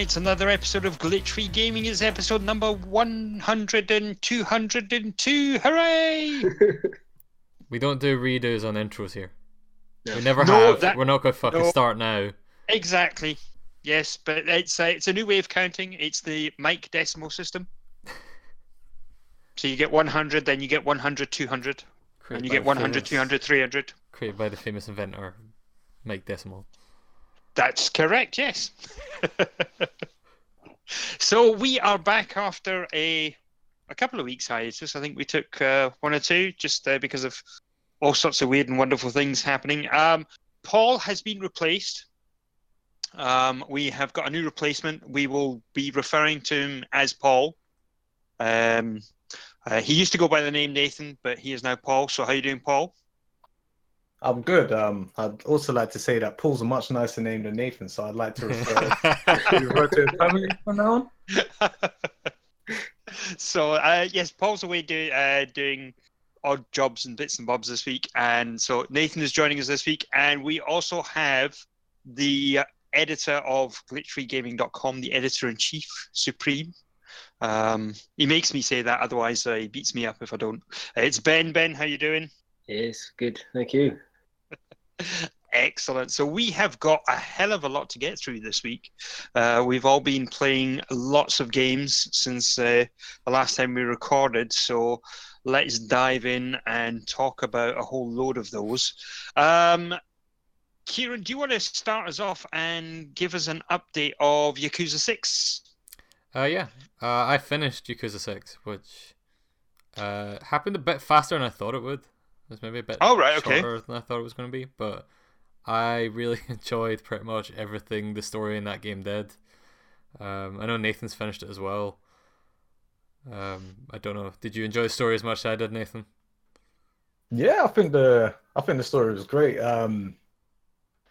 everyone, it's another episode of Glitch Free Gaming. It's episode number 100 and 202. Hooray! We don't do redos on intros here. Yeah. We never No, have. that- We're not going to fucking no. start now. exactly. Yes, but it's a, it's a new way of counting. It's the Mike decimal system. So you get 100, then you get 100, 200, Created and you get the 100, famous- 200, 300. Created by the famous inventor, Mike Decimal. That's correct, yes. so we are back after a a couple of weeks hiatus. I think we took uh, one or two just uh, because of all sorts of weird and wonderful things happening. Um, Paul has been replaced. Um, we have got a new replacement. We will be referring to him as Paul. Um, uh, he used to go by the name Nathan, but he is now Paul. So how are you doing, Paul? I'm good. Um, I'd also like to say that Paul's a much nicer name than Nathan, so I'd like to refer, refer to his family from now on. so uh, yes, Paul's away do, uh, doing odd jobs and bits and bobs this week, and so Nathan is joining us this week, and we also have the editor of glitchfreegaming.com, the editor in chief, Supreme. Um, he makes me say that, otherwise uh, he beats me up if I don't. Uh, it's Ben. Ben, how you doing? Yes, good. Thank you. Excellent. So we have got a hell of a lot to get through this week. Uh, we've all been playing lots of games since uh, the last time we recorded. So let's dive in and talk about a whole load of those. Um, Kieran, do you want to start us off and give us an update of Yakuza 6? Uh, yeah, uh, I finished Yakuza 6, which uh, happened a bit faster than I thought it would. It was maybe a bit Oh, right, okay. shorter than I thought it was going to be, but I really enjoyed pretty much everything the story in that game did. Um, I know Nathan's finished it as well. Um, I don't know. Did you enjoy the story as much as I did, Nathan? Yeah, I think the I think the story was great. Um,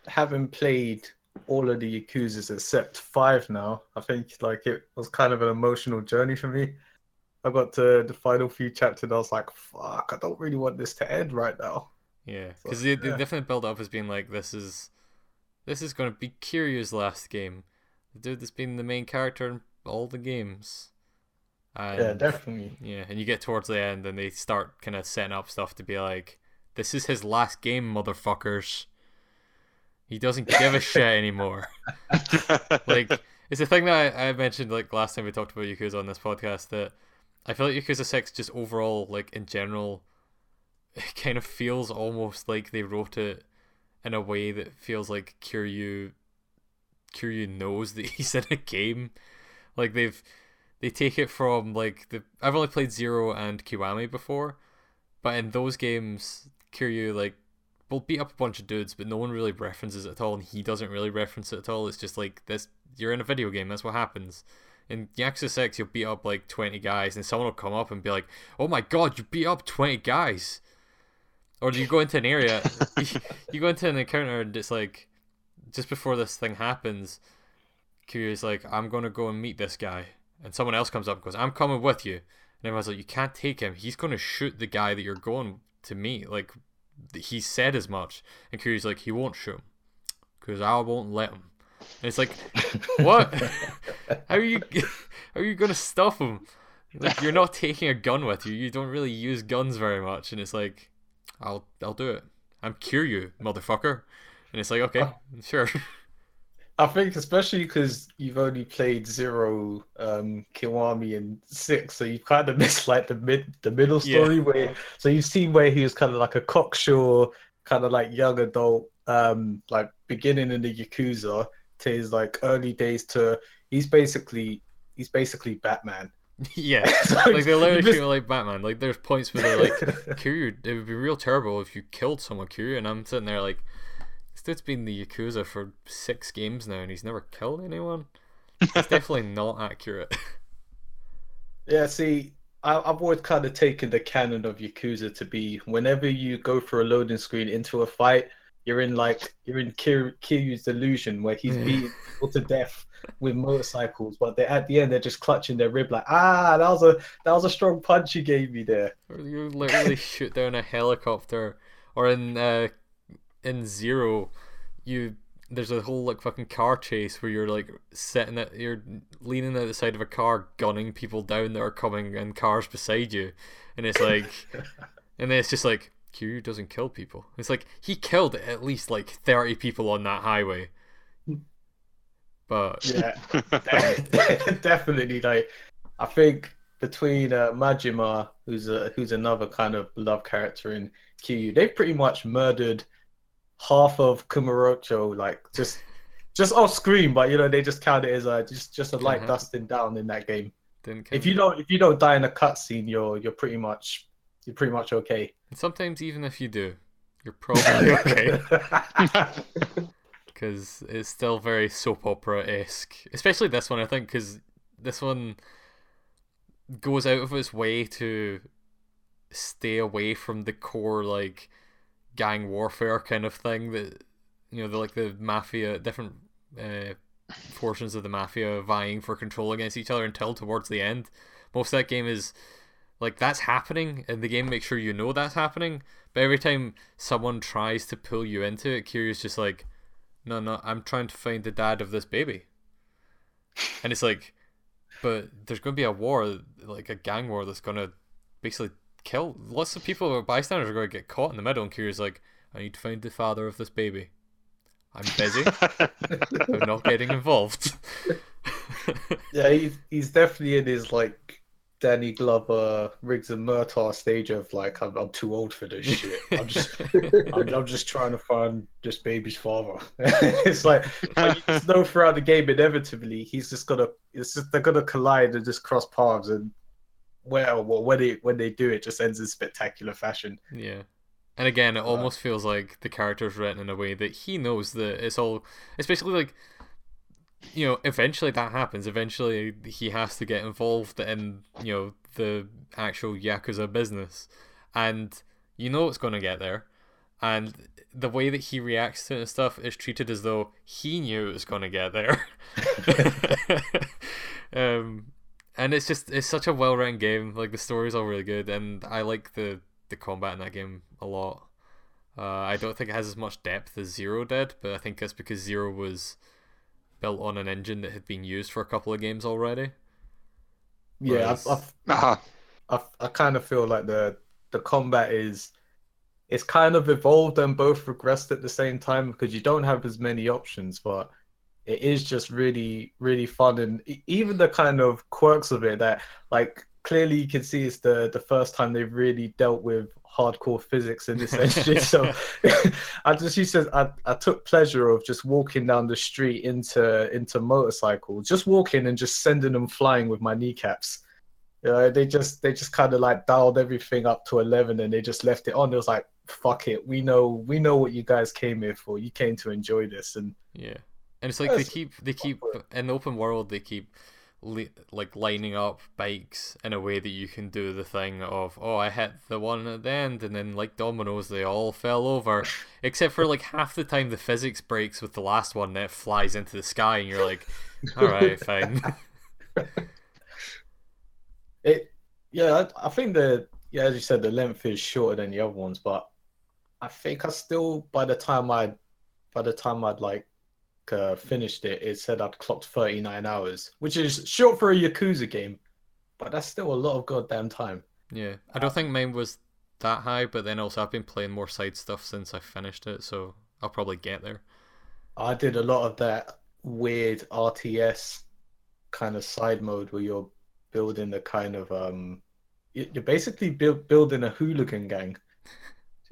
having played all of the Yakuza's except five now, I think like it was kind of an emotional journey for me. I got to the final few chapters and I was like, "Fuck, I don't really want this to end right now." Yeah, So, because they, they yeah. definitely build up as being like this is this is going to be Kiryu's last game. The dude that's been the main character in all the games. And, Yeah, definitely. Yeah, and you get towards the end and they start kind of setting up stuff to be like, this is his last game, motherfuckers. He doesn't give a shit anymore. like, it's the thing that I, I mentioned like last time we talked about Yakuza on this podcast that I feel like Yakuza 6 just overall, like in general, it kind of feels almost like they wrote it in a way that feels like Kiryu Kiryu knows that he's in a game. Like they've they take it from like the I've only played Zero and Kiwami before, but in those games, Kiryu like will beat up a bunch of dudes, but no one really references it at all, and he doesn't really reference it at all. It's just like this: you're in a video game. That's what happens. In Yakuza Six, you'll beat up like twenty guys, and someone will come up and be like, "Oh my god, you beat up twenty guys!" Or you go into an area, you go into an encounter, and it's like, just before this thing happens, Kiryu's like, "I'm gonna go and meet this guy," and someone else comes up and goes, "I'm coming with you," and everyone's like, "You can't take him. He's gonna shoot the guy that you're going to meet." Like, he said as much, and Kiryu's like, "He won't shoot him, because I won't let him." And it's like, what? how are you? How are you gonna stop him? Like, you're not taking a gun with you. You don't really use guns very much, and it's like, I'll I'll do it. I'm Kiryu, motherfucker. And it's like, okay, sure. I think especially because you've only played Zero, um, Kiwami, and Six, so you've kind of missed like the mid, the middle Yeah. story where. So you've seen where he was kind of like a cocksure, kind of like young adult, um, like beginning in the Yakuza to his like early days to he's basically he's basically Batman. yeah. So Like they literally treat like Batman. Like there's points where they're like, Kiryu, it would be real terrible if you killed someone, Kiryu. And I'm sitting there like, this dude's been the Yakuza for six games now and he's never killed anyone. It's definitely not accurate. Yeah, see, I, I've always kind of taken the canon of Yakuza to be whenever you go for a loading screen into a fight, you're in like you're in Kir- Kiryu's delusion where he's Yeah. beating people to death with motorcycles, but they at the end they're just clutching their rib like, ah, that was a that was a strong punch you gave me there. Or you literally shoot down a helicopter, or in uh, in Zero, you there's a whole like fucking car chase where you're like sitting at you're leaning at the side of a car gunning people down that are coming in cars beside you and it's like and then it's just like Kiryu doesn't kill people it's like he killed at least like 30 people on that highway but Yeah, definitely. Like, I think between uh, Majima, who's a, who's another kind of love character in Kiryu, they've pretty much murdered half of Kamurocho, like just just off screen. But you know, they just count it as a just just a light happen. dusting down in that game. didn't If you don't if you don't die in a cutscene, you're you're pretty much you're pretty much okay. And sometimes even if you do you're probably okay because it's still very soap opera esque. Especially this one, I think, because this one goes out of its way to stay away from the core like gang warfare kind of thing that you know the like the mafia different uh, portions of the mafia vying for control against each other until towards the end. Most of that game is like that's happening, and the game makes sure you know that's happening. But every time someone tries to pull you into it, Kiryu's just like, "No, no, I'm trying to find the dad of this baby," and it's like, but there's going to be a war, like a gang war, that's going to basically kill lots of people. Bystanders are going to get caught in the middle, and Kiryu's like, "I need to find the father of this baby. I'm busy. I'm not getting involved." Yeah, he's he's definitely in his like Danny Glover, Riggs and Murtaugh stage of like I'm, I'm too old for this shit. I'm just I'm, I'm just trying to find this baby's father. it's like you know throughout the game inevitably he's just gonna it's just they're gonna collide and just cross paths and well, well when they when they do it just ends in spectacular fashion. Yeah. And again, it uh, almost feels like the character's written in a way that he knows that it's all. It's basically like, you know, eventually that happens. Eventually he has to get involved in, you know, the actual Yakuza business. And you know it's going to get there. And the way that he reacts to it and stuff is treated as though he knew it was going to get there. um, and it's just it's such a well written game. Like the story's all really good, and I like the the combat in that game a lot. Uh, I don't think it has as much depth as Zero did, but I think that's because Zero was built on an engine that had been used for a couple of games already. Yeah, Whereas- I, I, uh-huh. I, I kind of feel like the the combat is it's kind of evolved and both regressed at the same time because you don't have as many options, but it is just really really fun and e- even the kind of quirks of it that like clearly you can see it's the the first time they've really dealt with hardcore physics in this engine. so I just she says I, I took pleasure of just walking down the street into into motorcycles, just walking and just sending them flying with my kneecaps. You know, they just they just kind of like dialed everything up to eleven and they just left it on. It was like fuck it, we know we know what you guys came here for. You came to enjoy this, and Yeah, and it's like they keep they keep in the open world they keep li- like lining up bikes in a way that you can do the thing of oh I hit the one at the end and then like dominoes they all fell over. Except for like half the time the physics breaks with the last one that flies into the sky and you're like all right fine. It yeah I, I think the yeah as you said the length is shorter than the other ones, but I think I still by the time I by the time I'd like uh, finished it, it said I'd clocked thirty nine hours, which is short for a Yakuza game, but that's still a lot of goddamn time. yeah I don't think mine was that high but then also I've been playing more side stuff since I finished it so I'll probably get there I did a lot of that weird RTS kind of side mode where you're building a kind of um you- you're basically build, building a hooligan gang.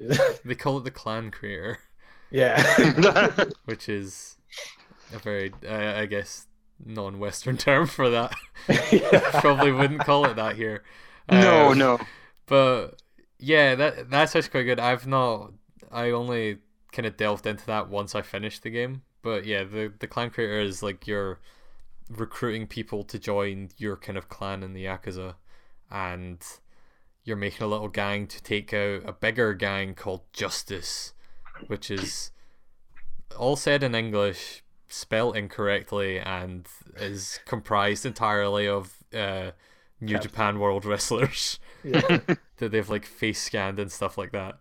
they call it the clan creator yeah. which is a very, uh, I guess, non-Western term for that. Probably wouldn't call it that here. no, Um, no. But yeah, that that sounds quite good. I've not, I only kind of delved into that once I finished the game. But yeah, the the clan creator is like you're recruiting people to join your kind of clan in the Yakuza, and you're making a little gang to take out a bigger gang called Justice, which is all said in English, spelled incorrectly, and is comprised entirely of uh, New Japan World Wrestlers yeah. that they've like face scanned and stuff like that,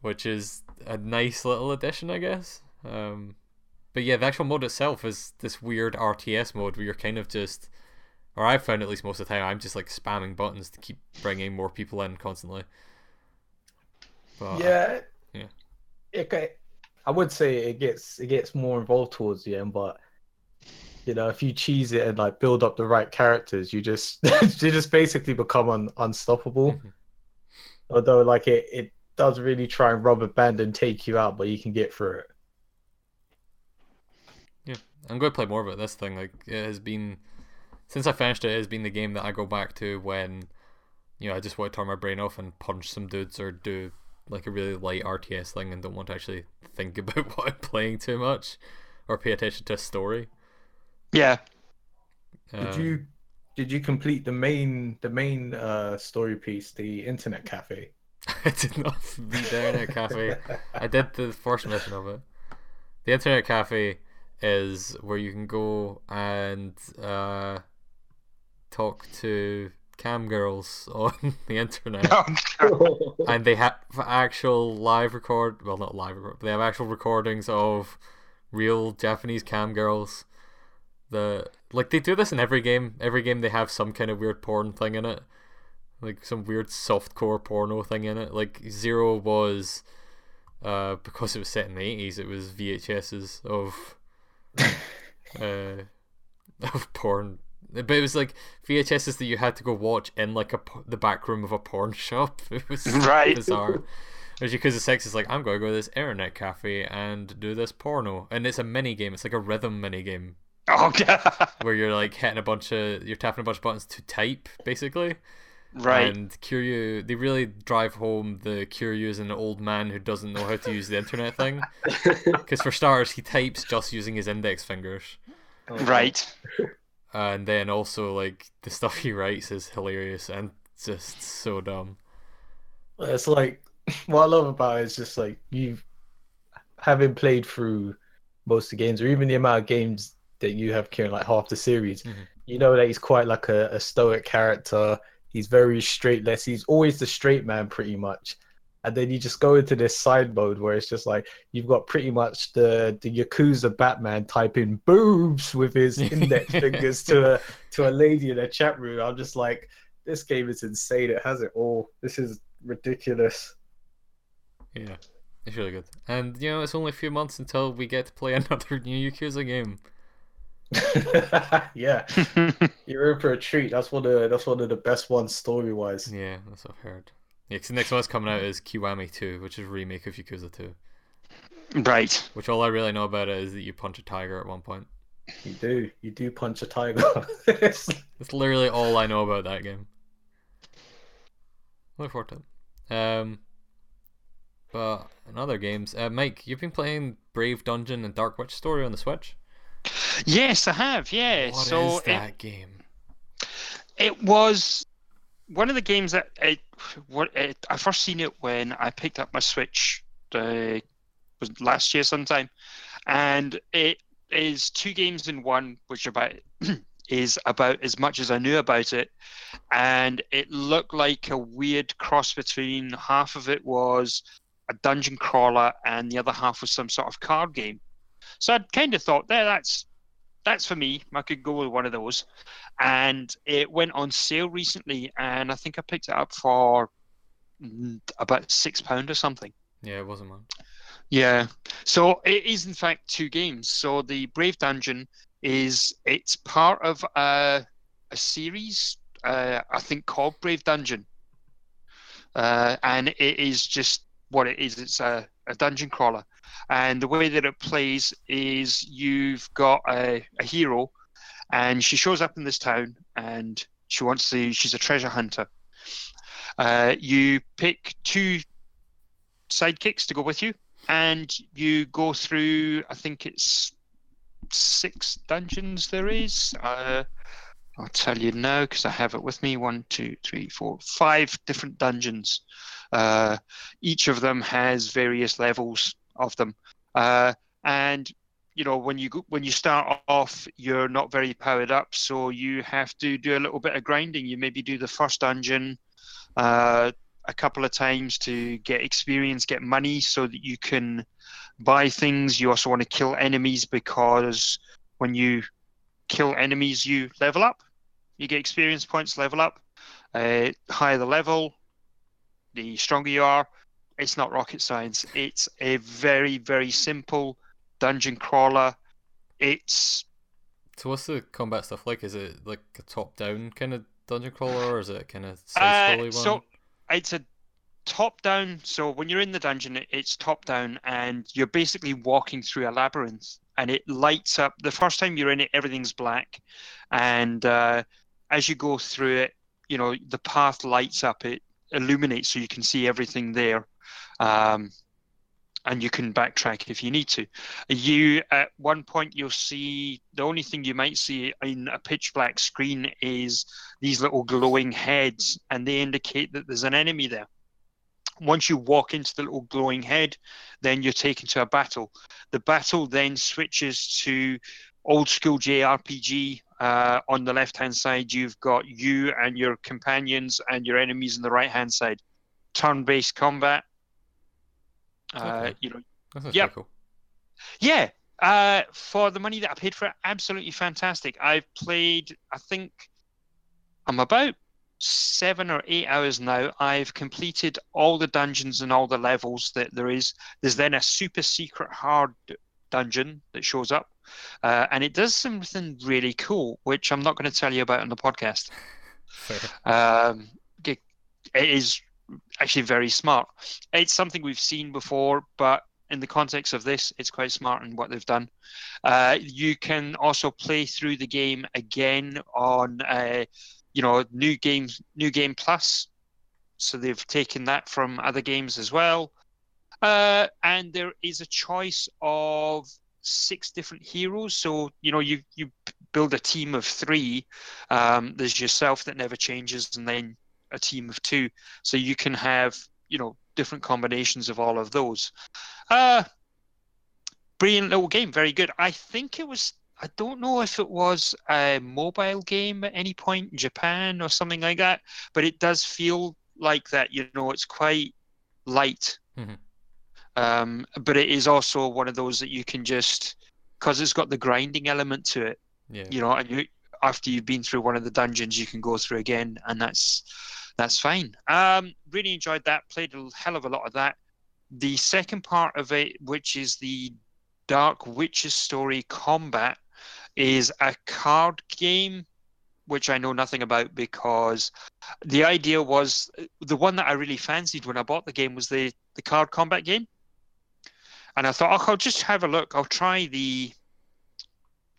which is a nice little addition, I guess. Um, but yeah, the actual mode itself is this weird RTS mode where you're kind of just, or I've found at least most of the time, I'm just like spamming buttons to keep bringing more people in constantly. But, yeah, yeah. Ca- I would say it gets it gets more involved towards the end, but you know, if you cheese it and like build up the right characters, you just you just basically become un- unstoppable. Mhm. Although, like it, it does really try and rubber band and take you out, but you can get through it. Yeah, I'm going to play more of it. This thing, like, it has been since I finished it. It has been the game that I go back to when, you know, I just want to turn my brain off and punch some dudes or do like a really light RTS thing and don't want to actually think about what I'm playing too much or pay attention to a story. Yeah. Did Um, you did you complete the main the main uh story piece, the internet cafe? I did not the internet cafe. I did the first mission of it. The internet cafe is where you can go and uh, talk to cam girls on the internet, and they have actual live record. Well, not live record. But they have actual recordings of real Japanese cam girls. The like they do this in every game. Every game they have some kind of weird porn thing in it, like some weird softcore porno thing in it. Like Zero was, uh, because it was set in the eighties, it was VHSs of, uh, of porn. But it was like VHSs that you had to go watch in like a the back room of a porn shop. It was Right. bizarre. Which because the sex is like I'm going to go to this internet cafe and do this porno, and it's a mini game. It's like a rhythm mini game Oh, God. where you're like hitting a bunch of you're tapping a bunch of buttons to type basically. right. And Kiryu, they really drive home the Kiryu is an old man who doesn't know how to use the internet thing. Because for starters, he types just using his index fingers, oh, Right. And then also like the stuff he writes is hilarious and just so dumb. It's like what I love about it is just like you having played through most of the games, or even the amount of games that you have carrying like half the series, Mhm. you know that he's quite like a, a stoic character. He's very straight laced. He's always the straight man, pretty much. And then you just go into this side mode where it's just like you've got pretty much the the Yakuza Batman typing boobs with his index fingers to a to a lady in a chat room. I'm just like, this game is insane. It has it all. This is ridiculous. Yeah, it's really good. And you know, it's only a few months until we get to play another new Yakuza game. yeah, you're in for a treat. That's one of that's one of the best ones story wise. Yeah, that's what I've heard. Yeah, 'cause the next one that's coming out is Kiwami 2, which is a remake of Yakuza 2. right. Which all I really know about it is that you punch a tiger at one point. You do, you do punch a tiger. That's literally all I know about that game. Look forward to it. Um, but in other games, uh, Mike, you've been playing Brave Dungeon and Dark Witch Story on the Switch. Yes, I have. Yeah. What is so it, that game? it was one of the games that it, what it, I first seen it when I picked up my Switch. Uh, was last year sometime, and it is two games in one, which about is about as much as I knew about it, and it looked like a weird cross between half of it was a dungeon crawler and the other half was some sort of card game. So I'd kind of thought, there, that's that's for me. I could go with one of those. And it went on sale recently, and I think I picked it up for mm, about six pound or something. Yeah, it wasn't one. Yeah. So it is in fact two games. So the Brave Dungeon is it's part of a a series uh, I think called Brave Dungeon, uh, and it is just what it is. It's a, a dungeon crawler, and the way that it plays is you've got a, a hero, and she shows up in this town, and she wants to. She's a treasure hunter. Uh, you pick two sidekicks to go with you, and you go through. I think it's six dungeons. There is. Uh, I'll tell you now because I have it with me. One, two, three, four, five different dungeons. Uh, each of them has various levels of them, uh, and you know when you go, when you start off, you're not very powered up, so you have to do a little bit of grinding. You maybe do the first dungeon uh, a couple of times to get experience, get money, so that you can buy things. You also want to kill enemies because when you kill enemies, you level up. You get experience points, level up. Uh, higher the level, the stronger you are. It's not rocket science. It's a very, very simple dungeon crawler. It's So what's the combat stuff like? Is it like a top-down kind of dungeon crawler, or is it kind of uh, one? so it's a top down. So when you're in the dungeon, it's top down, and you're basically walking through a labyrinth, and it lights up. The first time you're in it, everything's black, and uh, as you go through it, you know the path lights up. It illuminates so you can see everything there. Um, and you can backtrack if you need to. You at one point you'll see the only thing you might see in a pitch black screen is these little glowing heads, and they indicate that there's an enemy there. Once you walk into the little glowing head, then you're taken to a battle. The battle then switches to old school JRPG. Uh, on the left hand side, you've got you and your companions and your enemies on the right hand side. Turn based combat. Uh, Okay. you know, That sounds yep. pretty cool. yeah, uh, for the money that I paid for it, absolutely fantastic. I've played, I think, I'm about seven or eight hours now. I've completed all the dungeons and all the levels that there is. There's then a super secret hard dungeon that shows up, uh, and it does something really cool, which I'm not going to tell you about on the podcast. Um, it is actually very smart. It's something we've seen before, but in the context of this, it's quite smart in what they've done. Uh, you can also play through the game again on, uh, you know, new games, new game plus. So they've taken that from other games as well. Uh, and there is a choice of six different heroes. So you know, you you build a team of three. Um, there's yourself that never changes, and then a team of two. So you can have you know different combinations of all of those. Uh, brilliant little game, very good. I think it was. I don't know if it was a mobile game at any point in Japan or something like that, but it does feel like that. You know, it's quite light. Mhm. Um, but it is also one of those that you can just because it's got the grinding element to it Yeah. you know, and you after you've been through one of the dungeons, you can go through again, and that's that's fine. Um, really enjoyed that. Played a hell of a lot of that. The second part of it, which is the Dark Witches story combat, is a card game, which I know nothing about because the idea was the one that I really fancied when I bought the game was the the card combat game, and I thought, oh, I'll just have a look. I'll try the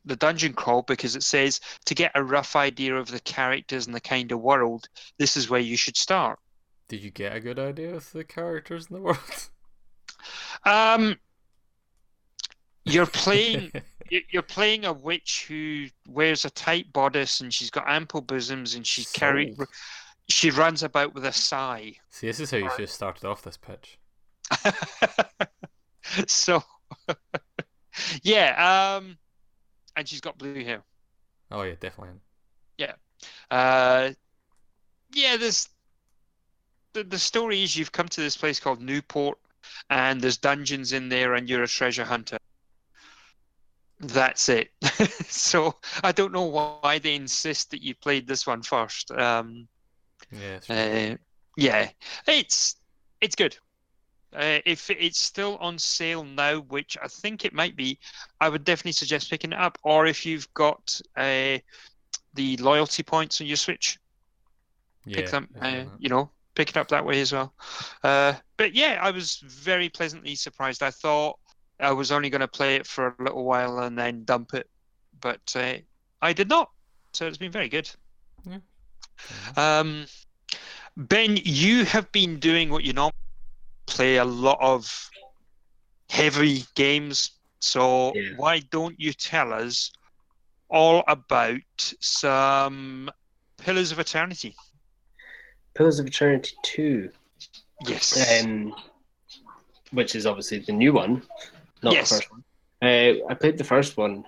the dungeon crawl because it says to get a rough idea of the characters and the kind of world, this is where you should start. Did you get a good idea of the characters in the world? Um, you're playing you- you're playing a witch who wears a tight bodice and she's got ample bosoms and she carry Sold. she runs about with a sigh. See, this is how you should have started off this pitch. so yeah, um, and she's got blue hair. Oh yeah, definitely. Yeah, uh, yeah, there's the, the story is you've come to this place called Newport, and there's dungeons in there, and you're a treasure hunter. That's it. so I don't know why they insist that you played this one first. Um, Yeah. uh, yeah, it's it's good. Uh, if it's still on sale now, which I think it might be, I would definitely suggest picking it up. Or if you've got uh, the loyalty points on your Switch, yeah. pick them. Uh, you know, pick it up that way as well. Uh, but yeah, I was very pleasantly surprised. I thought I was only going to play it for a little while and then dump it, but uh, I did not. So it's been very good. Mhm. Um, ben, you have been doing what you normally play a lot of heavy games. So Yeah. why don't you tell us all about some Pillars of Eternity? Pillars of Eternity 2, Yes. um, which is obviously the new one, not Yes. the first one. Uh, I played the first one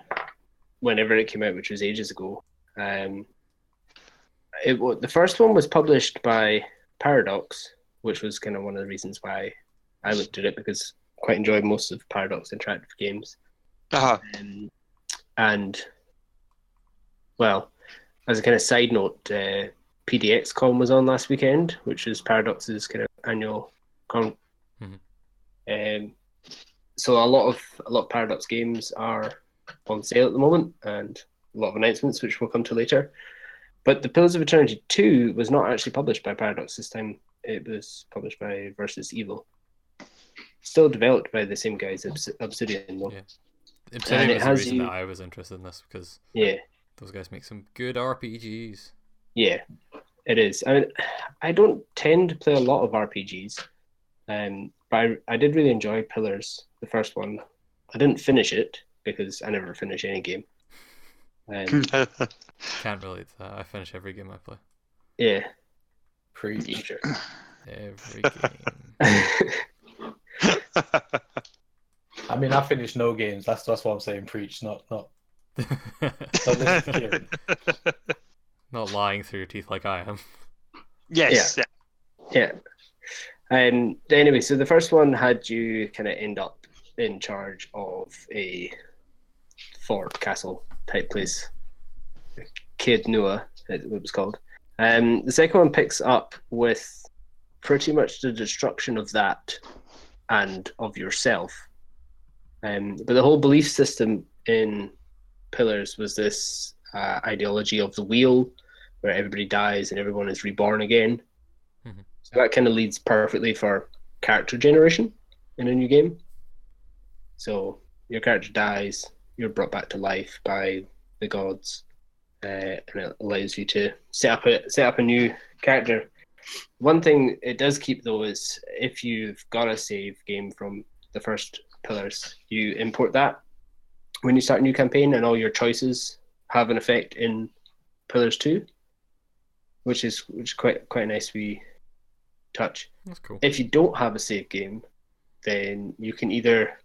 whenever it came out, which was ages ago. Um, it the first one was published by Paradox, which was kind of one of the reasons why I looked at it because I quite enjoyed most of Paradox Interactive games. Uh-huh. Um, and well, as a kind of side note, uh, PDXCon was on last weekend, which is Paradox's kind of annual con. Mhm. Um, so a lot of a lot of Paradox games are on sale at the moment, and a lot of announcements, which we'll come to later. But the Pillars of Eternity two was not actually published by Paradox this time. It was published by Versus Evil. Still developed by the same guys, Obsidian. Though. Yeah. Obsidian it was the has reason you- that I was interested in this because yeah. those guys make some good RPGs. Yeah, it is. I mean, I don't tend to play a lot of RPGs, um, but I, I did really enjoy Pillars, the first one. I didn't finish it because I never finish any game. Um, Can't relate to that. I finish every game I play. yeah, Preach. sure. Every game. I mean, I finished no games. That's that's what I'm saying. Preach, not not. not listen to Kieran. Not lying through your teeth like I am. yes. Yeah. yeah. Um, anyway, so the first one had you kind of end up in charge of a fort castle type place. Caed Nua, it was called. Um, the second one picks up with pretty much the destruction of that and of yourself. Um, but the whole belief system in Pillars was this uh, ideology of the wheel, where everybody dies and everyone is reborn again. Mhm. So that kind of leads perfectly for character generation in a new game. So your character dies, you're brought back to life by the gods, uh, and it allows you to set up a set up a new character. One thing it does keep though is if you've got a save game from the first pillars, you import that when you start a new campaign, and all your choices have an effect in pillars two, which is which is quite quite a nice wee touch That's cool. if you don't have a save game, then you can either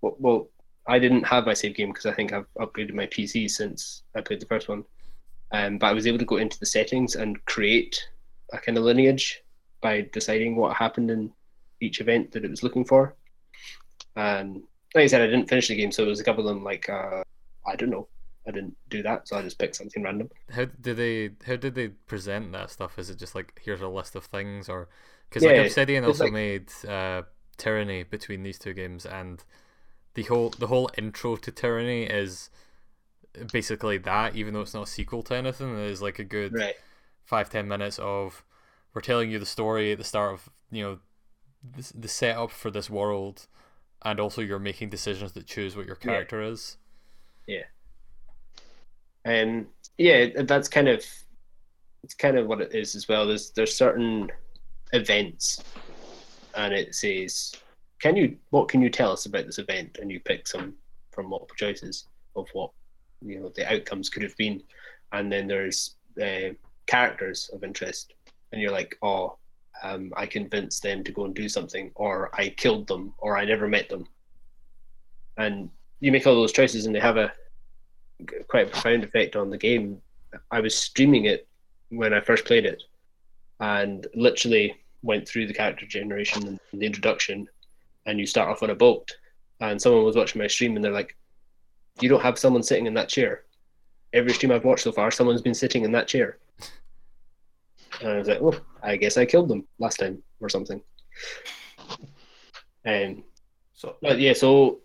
well, well I didn't have my save game because I think I've upgraded my PC since I played the first one. Um, but I was able to go into the settings and create a kind of lineage by deciding what happened in each event that it was looking for. And like I said, I didn't finish the game, so it was a couple of them like uh, I don't know. I didn't do that, so I just picked something random. How did they? How did they present that stuff? Is it just like here's a list of things, or because Yeah, like Obsidian also like- made uh, Tyranny between these two games, and the whole the whole intro to Tyranny is basically that, even though it's not a sequel to anything. It is like a good Right. five ten minutes of we're telling you the story at the start of you know the, the setup for this world, and also you're making decisions that choose what your Yeah. character is. Yeah. Um, yeah, that's kind of it's kind of what it is as well. There's there's certain events, and it says, "Can you what can you tell us about this event?" And you pick some from multiple choices of what you know the outcomes could have been, and then there's uh, characters of interest, and you're like, "Oh, um, I convinced them to go and do something, or I killed them, or I never met them," and you make all those choices, and they have a quite a profound effect on the game. I was streaming it when I first played it, and literally went through the character generation and the introduction, and you start off on a boat, and someone was watching my stream, and they're like, "You don't have someone sitting in that chair." Every stream I've watched so far, someone's been sitting in that chair. And I was like, "Oh, I guess I killed them last time or something." Um, So but yeah, so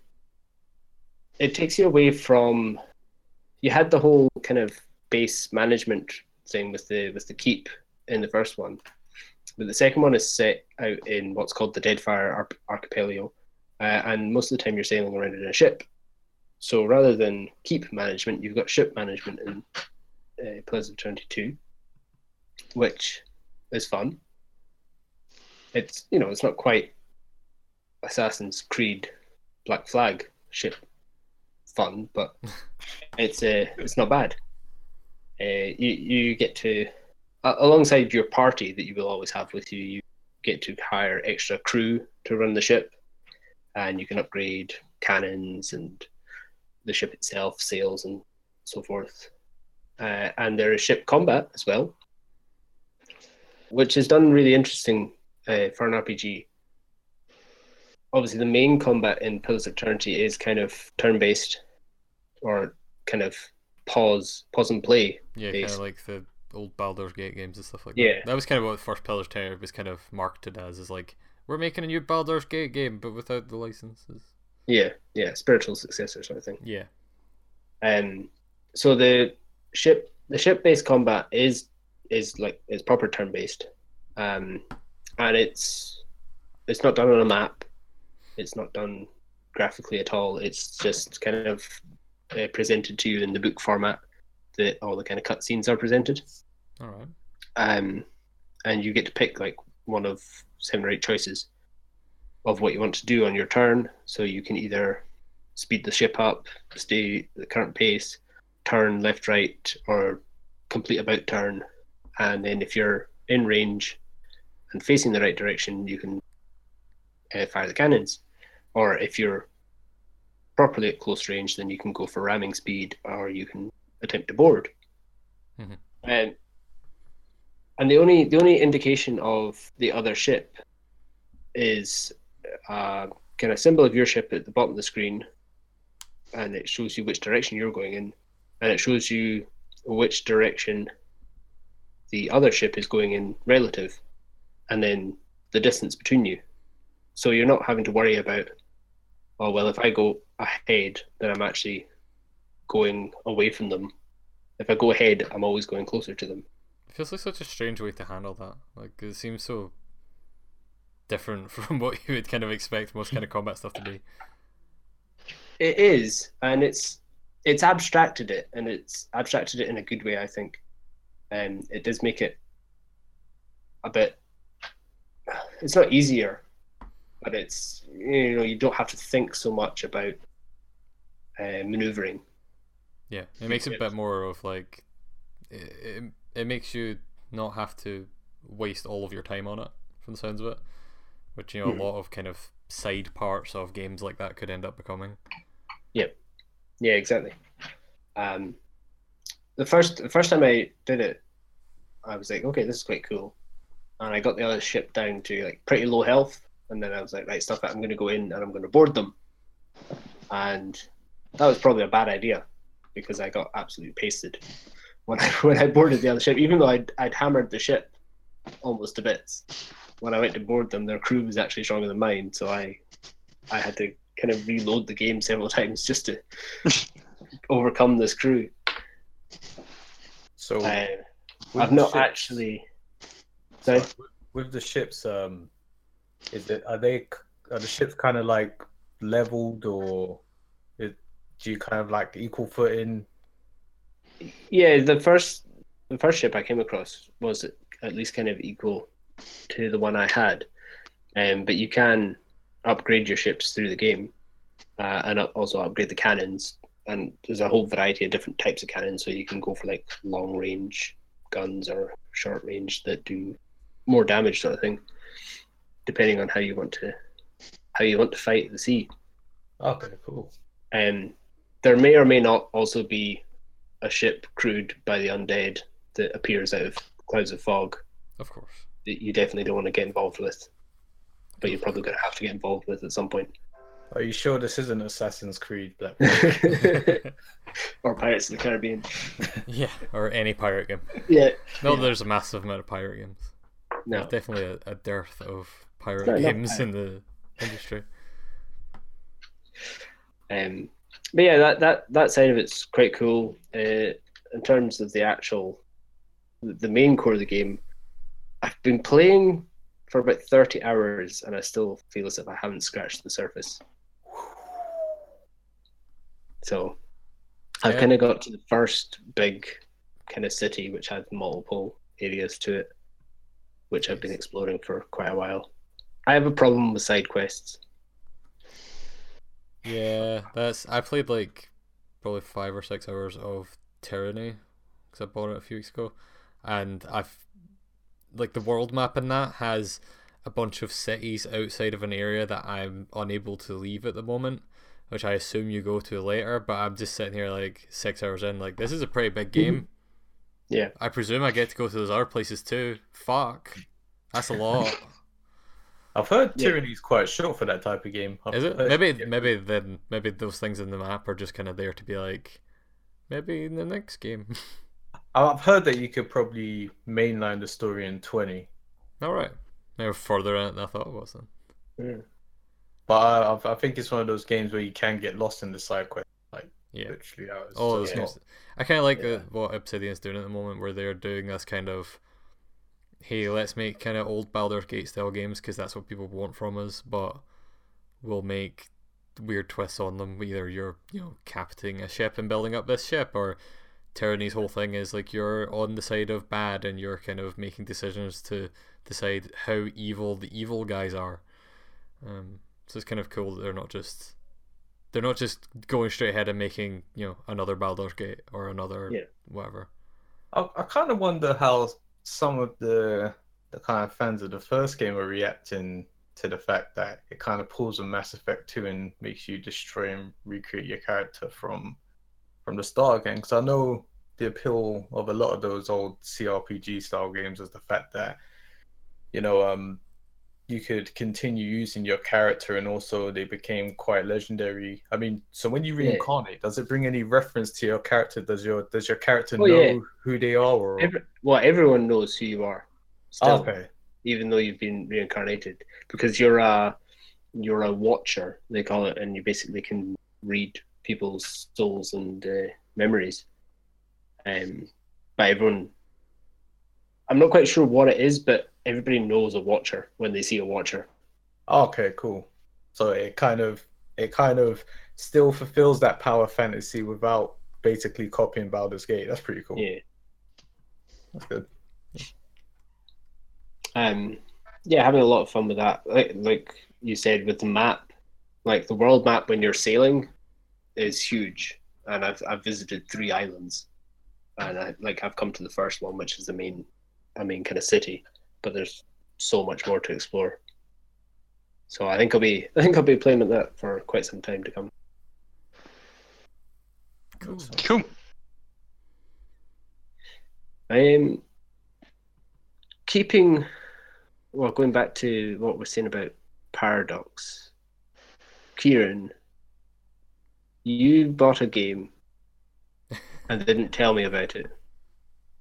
it takes you away from you had the whole kind of base management thing with the with the keep in the first one, but the second one is set out in what's called the Deadfire Arch- Archipelago, uh, and most of the time you're sailing around in a ship. So rather than keep management, you've got ship management in uh, of Eternity which is fun. It's you know it's not quite Assassin's Creed Black Flag ship fun, but it's uh, it's not bad. Uh, you you get to alongside your party that you will always have with you. You get to hire extra crew to run the ship, and you can upgrade cannons and the ship itself, sails and so forth. Uh, and there is ship combat as well, which is done really interesting uh, for an RPG. obviously the main combat in Pillars of Eternity is kind of turn-based, or kind of pause, pause and play. Yeah, kind of like the old Baldur's Gate games and stuff like Yeah. that. That was kind of what the first Pillars Tower was kind of marketed as, is like we're making a new Baldur's Gate game, but without the licenses. Yeah, yeah, spiritual successor sort of thing. Yeah, Um, so the ship, the ship-based combat is is like it's proper turn-based, um, and it's it's not done on a map. It's not done graphically at all. It's just kind of uh, presented to you in the book format that all the kind of cutscenes are presented. All right. um, and you get to pick like one of seven or eight choices of what you want to do on your turn. So you can either speed the ship up, stay at the current pace, turn left, right, or complete about turn. And then if you're in range and facing the right direction, you can uh, fire the cannons. Or if you're properly at close range, then you can go for ramming speed, or you can attempt to board. Mhm. And and the only the only indication of the other ship is uh, kind of symbol of your ship at the bottom of the screen, and it shows you which direction you're going in, and it shows you which direction the other ship is going in relative, and then the distance between you. So you're not having to worry about, oh well, if I go ahead, then I'm actually going away from them. If I go ahead, I'm always going closer to them. It feels like such a strange way to handle that. Like it seems so different from what you would kind of expect most kind of combat stuff to be. It is, and it's it's abstracted it, and it's abstracted it in a good way, I think. And it does make it a bit. It's not easier, but it's you know you don't have to think so much about uh, maneuvering. Yeah, it makes it a bit more of like it, it, it makes you not have to waste all of your time on it from the sounds of it, which you know Hmm. a lot of kind of side parts of games like that could end up becoming. Yep yeah, exactly. Um, the first the first time I did it, I was like, okay, this is quite cool, and I got the other ship down to like pretty low health, and then I was like, right, stuff it, I'm going to go in and I'm going to board them, and that was probably a bad idea because I got absolutely pasted when I when I boarded the other ship, even though I'd I'd hammered the ship almost to bits. When I went to board them, their crew was actually stronger than mine, so I I had to kind of reload the game several times just to overcome this crew. So uh, I've not ships- actually. Sorry. with- the ships. Um, is it are they are the ships kind of like leveled or do you kind of like equal footing? Yeah, the first the first ship I came across was at least kind of equal to the one I had, um, but you can upgrade your ships through the game, uh, and also upgrade the cannons. And there's a whole variety of different types of cannons, so you can go for like long range guns or short range that do more damage, sort of thing, depending on how you want to how you want to fight the sea. Okay, cool. Um, there may or may not also be a ship crewed by the undead that appears out of clouds of fog Of course. that you definitely don't want to get involved with, but you're probably going to have to get involved with at some point. Are you sure this isn't Assassin's Creed Black? or Pirates of the Caribbean. yeah, or any pirate game. Yeah. No, Yeah. there's a massive amount of pirate games. No. There's definitely a, a dearth of pirate not enough games in the industry. Um, but yeah, that, that, that side of it's quite cool. Uh, in terms of the actual, the main core of the game, I've been playing for about 30 hours and I still feel as if I haven't scratched the surface. So I've Yeah. kind of got to the first big kind of city which has multiple areas to it, which I've been exploring for quite a while. I have a problem with side quests. Yeah, that's. I played like probably five or six hours of Tyranny because I bought it a few weeks ago, and I've like the world map in that has a bunch of cities outside of an area that I'm unable to leave at the moment, which I assume you go to later. But I'm just sitting here like six hours in, like this is a pretty big game. Mm-hmm. Yeah. I presume I get to go to those other places too. Fuck, that's a lot. I've heard Yeah. Tyranny's quite short for that type of game. I've Is it? heard- Maybe maybe then maybe those things in the map are just kind of there to be like, maybe in the next game. I've heard that you could probably mainline the story in 20. All right, maybe further in it than I thought it was then. Mm. But I, I've- think it's one of those games where you can get lost in the side quest, like Yeah. literally hours. Oh, So those it's not- I kind of like Yeah. the, what Obsidian's doing at the moment, where they're doing this kind of, hey, let's make kind of old Baldur's Gate style games because that's what people want from us, but we'll make weird twists on them. Either you're, you know, captaining a ship and building up this ship, or Tyranny's whole thing is like you're on the side of bad and you're kind of making decisions to decide how evil the evil guys are. Um, so it's kind of cool that they're not just they're not just going straight ahead and making you know another Baldur's Gate or another Yeah. whatever. I, I kind of wonder how some of the the kind of fans of the first game are reacting to the fact that it kind of pulls a Mass Effect 2 and makes you destroy and recreate your character from from the start again. Because I know the appeal of a lot of those old CRPG style games is the fact that you know um you could continue using your character and also they became quite legendary. I mean, so when you Yeah. reincarnate, does it bring any reference to your character? Does your does your character Oh, know yeah. who they are or Every, well, everyone knows who you are. Still, okay. even though you've been reincarnated, because you're a you're a watcher, they call it, and you basically can read people's souls and uh, memories. Um, but everyone, I'm not quite sure what it is, but everybody knows a watcher when they see a watcher. Okay, cool. So it kind of it kind of still fulfills that power fantasy without basically copying Baldur's Gate. That's pretty cool. Yeah. That's good. um yeah having a lot of fun with that like like you said with the map like the world map when you're sailing is huge and i've i've visited three islands and i like i've come to the first one which is the main i mean kind of city but there's so much more to explore so i think i'll be i think i'll be playing with that for quite some time to come Cool. Cool. Um, keeping, well, going back to what we're saying about paradox, Kieran, you bought a game and didn't tell me about it,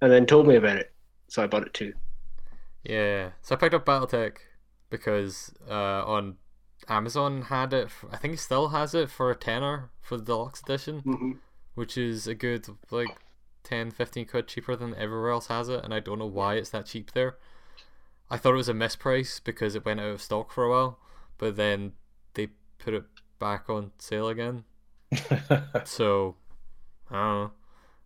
and then told me about it, so I bought it too. Yeah, so I picked up BattleTech because uh, on Amazon had it. f I think it still has it for a tenner for the deluxe edition, Mm-hmm. which is a good like 10, 15 quid cheaper than everywhere else has it, and I don't know why it's that cheap there. I thought it was a misprice because it went out of stock for a while, but then they put it back on sale again. So I don't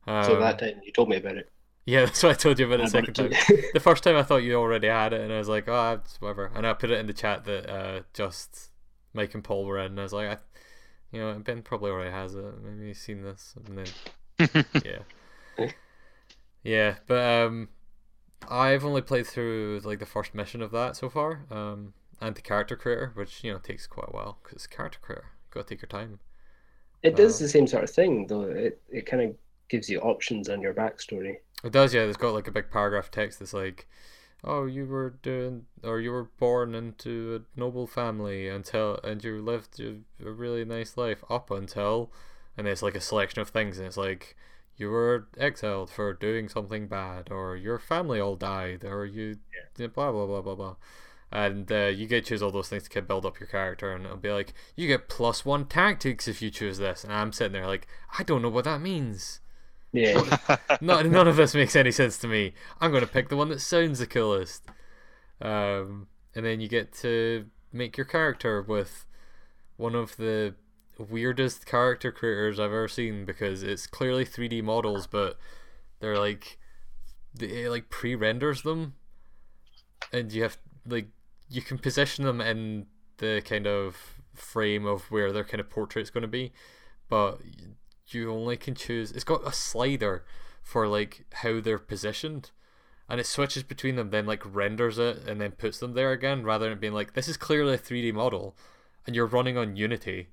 know. Um, So that time you told me about it. Yeah, that's what I told you about the bought second it time. The first time I thought you already had it, and I was like, oh, it's whatever. And I put it in the chat that uh, just Mike and Paul were in, and I was like, I, you know, Ben probably already has it. Maybe he's seen this, and then yeah, yeah. But um, I've only played through like the first mission of that so far, um, and the character creator, which you know takes quite a while because character creator, you gotta take your time. It does Uh, the same sort of thing, though. It it kind of gives you options on your backstory. It does, yeah. It's got like a big paragraph text that's like, "Oh, you were doing, or you were born into a noble family until, and you lived a, really nice life up until," and it's like a selection of things, and it's like, "You were exiled for doing something bad, or your family all died, or you, blah blah blah blah blah." And uh, you get to choose all those things to build up your character, and it'll be like you get plus one tactics if you choose this. And I'm sitting there like, I don't know what that means. Yeah, No, none of this makes any sense to me. I'm going to pick the one that sounds the coolest. Um, and then you get to make your character with one of the weirdest character creators I've ever seen because it's clearly 3D models, but they're like it like pre-renders them, and you have like you can position them in the kind of frame of where their kind of portrait's going to be, but you only can choose. It's got a slider for like how they're positioned, and it switches between them, then like renders it and then puts them there again, rather than being like this is clearly a 3D model, and you're running on Unity.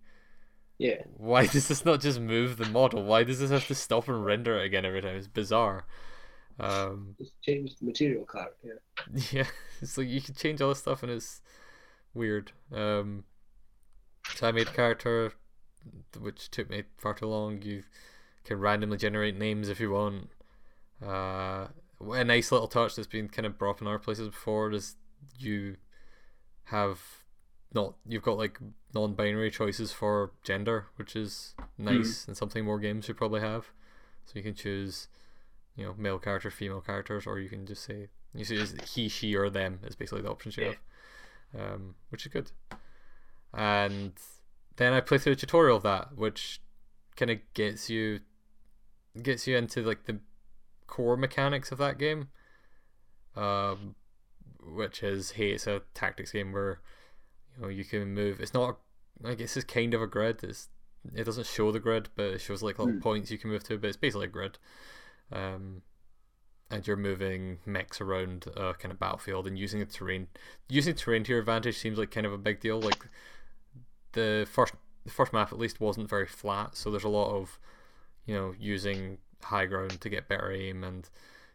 yeah. Why does this not just move the model? Why does this have to stop and render it again every time? It's bizarre. Um, Just change the material card. Yeah. yeah, it's like you can change all this stuff, and it's weird. Um, so I made a character, which took me far too long. You can randomly generate names if you want. Uh, a nice little touch that's been kind of brought up in other places before is you have not you've got like non-binary choices for gender, which is nice and something more games should probably have. So you can choose, you know, male characters, female characters, or you can just say you see he, she, or them is basically the options you Yeah. have, um, which is good. And then I play through a tutorial of that, which kind of gets you gets you into like the core mechanics of that game. Um, which is hey, it's a tactics game where you know you can move. It's not like it's just kind of a grid. It's it doesn't show the grid, but it shows like little Hmm. points you can move to. But it's basically a grid. Um, and you're moving mechs around a kind of battlefield and using the terrain. Using terrain to your advantage seems like kind of a big deal. Like the first the first map at least wasn't very flat, so there's a lot of you know using high ground to get better aim, and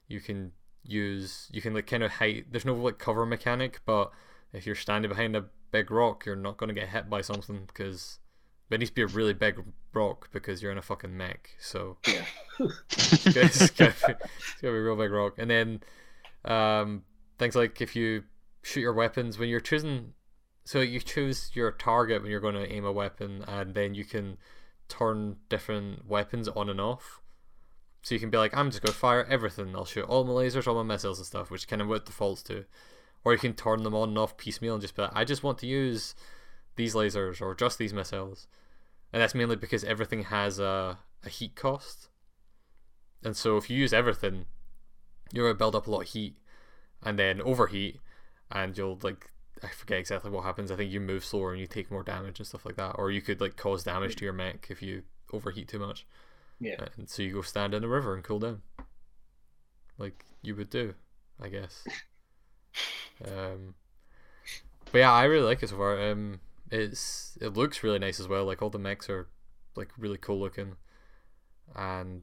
you can use you can like kind of hide. There's no like cover mechanic, but if you're standing behind a big rock, you're not going to get hit by something because it needs to be a really big rock because you're in a fucking mech. So Yeah. it's gotta, be, it's gotta be a real big rock. And then um, things like if you shoot your weapons when you're choosing, so you choose your target when you're going to aim a weapon, and then you can turn different weapons on and off. So you can be like, I'm just going to fire everything. I'll shoot all my lasers, all my missiles and stuff, which kind of what defaults to. Or you can turn them on and off piecemeal and just be like, I just want to use these lasers or just these missiles. And that's mainly because everything has a, a heat cost. And so if you use everything, you're going to build up a lot of heat and then overheat, and you'll like I forget exactly what happens. I think you move slower and you take more damage and stuff like that, or you could like cause damage to your mech if you overheat too much. Yeah. And so you go stand in the river and cool down, like you would do, I guess. um, but yeah, I really like it so far. Um, it's it looks really nice as well. Like all the mechs are like really cool looking, and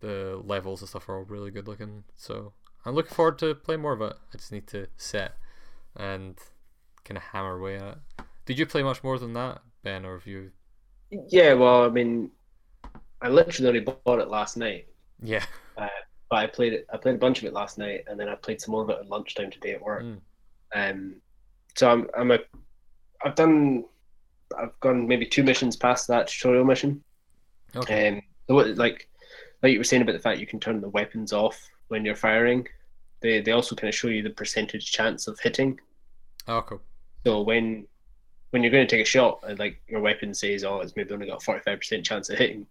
the levels and stuff are all really good looking. So I'm looking forward to playing more of it. I just need to set and kind of hammer away at it. Did you play much more than that, Ben, or have you? Yeah, well, I mean, I literally only bought it last night, Yeah. but I played it. I played a bunch of it last night, and then I played some more of it at lunchtime today at work. Mm. Um, so I'm I'm a I've done I've gone maybe two missions past that tutorial mission. Okay. Um, so what, like like you were saying about the fact you can turn the weapons off when you're firing. They they also kind of show you the percentage chance of hitting. oh, cool. So when when you're going to take a shot and like your weapon says, oh, it's maybe only got a forty five percent chance of hitting,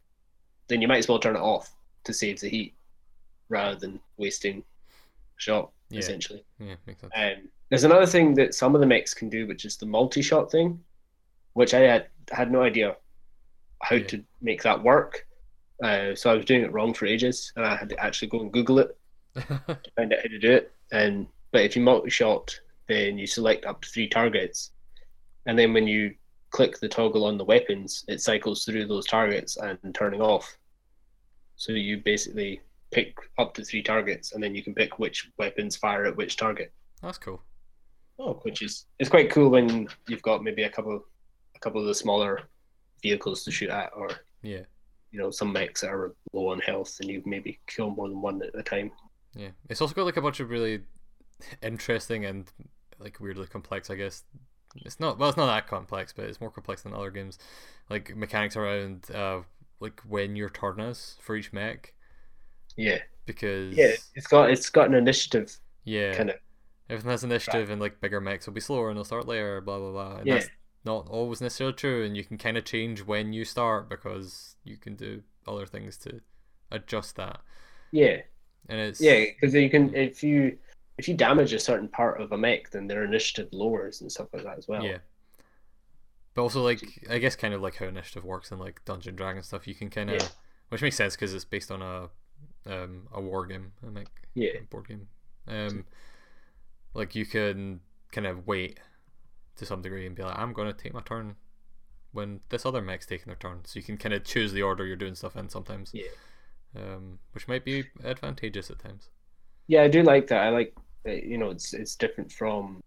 then you might as well turn it off to save the heat rather than wasting a shot Yeah. essentially. Yeah, makes sense. Um, there's another thing that some of the mechs can do, which is the multi-shot thing, which I had had no idea how Yeah. to make that work. Uh, so I was doing it wrong for ages, and I had to actually go and Google it to find out how to do it. And but if you multi-shot, then you select up to three targets, and then when you click the toggle on the weapons, it cycles through those targets and turning off. So you basically pick up to three targets, and then you can pick which weapons fire at which target That's cool. Oh, which is it's quite cool when you've got maybe a couple a couple of the smaller vehicles to shoot at or Yeah. you know some mechs that are low on health and you maybe kill more than one at a time Yeah. It's also got like a bunch of really interesting and like weirdly complex, I guess. It's not well, it's not that complex, but it's more complex than other games. Like mechanics around uh like when your turn is for each mech. yeah Because yeah it's got it's got an initiative yeah, kind of everything has initiative and like bigger mechs will be slower and they'll start later, blah blah blah. And Yeah. that's not always necessarily true and you can kinda change when you start because you can do other things to adjust that. yeah And it's yeah because you can if you if you damage a certain part of a mech then their initiative lowers and stuff like that as well Yeah. But also, like, I guess kind of like how initiative works in like Dungeon Dragon stuff, you can kind of, Yeah. which makes sense because it's based on a, um, a war game, I think, yeah a board game. Um, like you can kind of wait to some degree and be like, I'm gonna take my turn when this other mech's taking their turn, so you can kind of choose the order you're doing stuff in sometimes. Yeah. Um, which might be advantageous at times. Yeah, I do like that. I like that, you know it's it's different from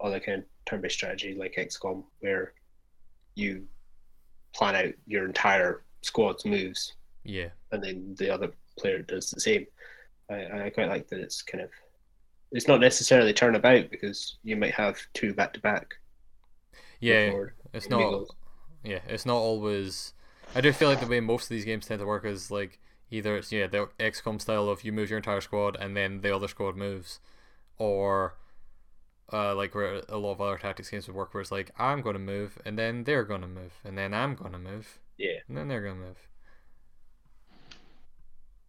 other kind of turn-based strategy like XCOM, where you plan out your entire squad's moves, Yeah. and then the other player does the same. I, I quite like that it's kind of it's not necessarily turnabout because you might have two back to back. Yeah. It's not. goes. Yeah, it's not always. I do feel like the way most of these games tend to work is like either it's yeah the XCOM style of you move your entire squad and then the other squad moves, or uh, like where a lot of other tactics games would work where it's like I'm gonna move and then they're gonna move and then I'm gonna move Yeah. and then they're gonna move.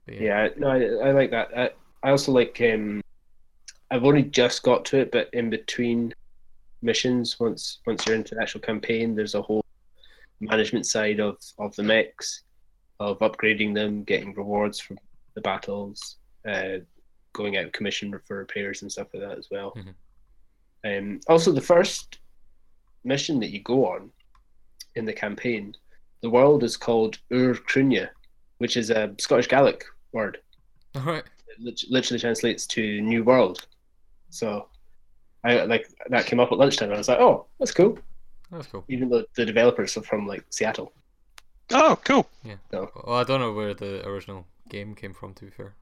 But Yeah, no, I, I like that. I, I also like. Um, I've only just got to it, but in between missions, once once you're into the actual campaign, there's a whole management side of of the mechs, of upgrading them, getting rewards from the battles, uh, going out commission for repairs and stuff like that as well. Mhm. Um, also, the first mission that you go on in the campaign, the world is called Ur Cruinne, which is a Scottish Gaelic word. All right. It literally translates to New World. So, I like that came up at lunchtime. And I was like, oh, that's cool. That's cool. Even though the developers are from like Seattle. Oh, cool. Yeah. Well, I don't know where the original game came from. To be fair,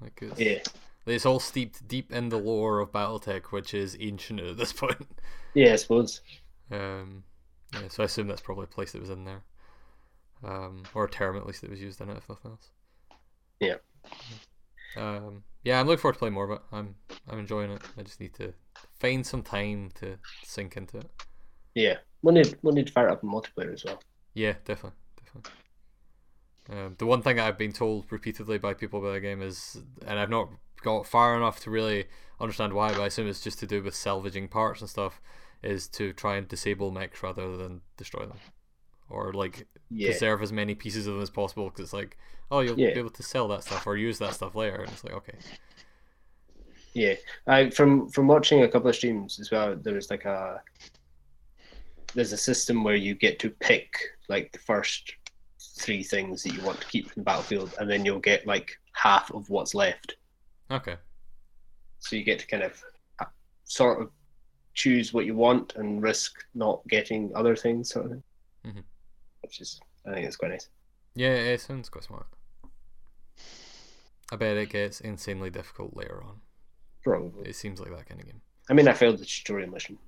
like it's, Yeah, it's all steeped deep in the lore of BattleTech, which is ancient at this point. yeah, I suppose. Um, yeah, so I assume that's probably a place that was in there, um, or a term at least that was used in it, if nothing else. Yeah. Um, yeah, I'm looking forward to playing more, but I'm I'm enjoying it. I just need to find some time to sink into it. Yeah, we'll need we'll need to fire up in multiplayer as well. Yeah, definitely, definitely. Um, the one thing I've been told repeatedly by people about the game is, and I've not got far enough to really understand why, but I assume it's just to do with salvaging parts and stuff, is to try and disable mechs rather than destroy them, or like Yeah, preserve as many pieces of them as possible. Because it's like, oh, you'll Yeah. be able to sell that stuff or use that stuff later, and it's like, okay, yeah. I from from watching a couple of streams as well. There was like a there's a system where you get to pick like the first three things that you want to keep from the battlefield, and then you'll get like half of what's left. okay, So you get to kind of uh, sort of choose what you want and risk not getting other things, sort of thing. Mhm. Which is, I think it's quite nice. yeah, it sounds quite smart. I bet it gets insanely difficult later on. Probably. It seems like that kind of game. I mean, I failed the tutorial mission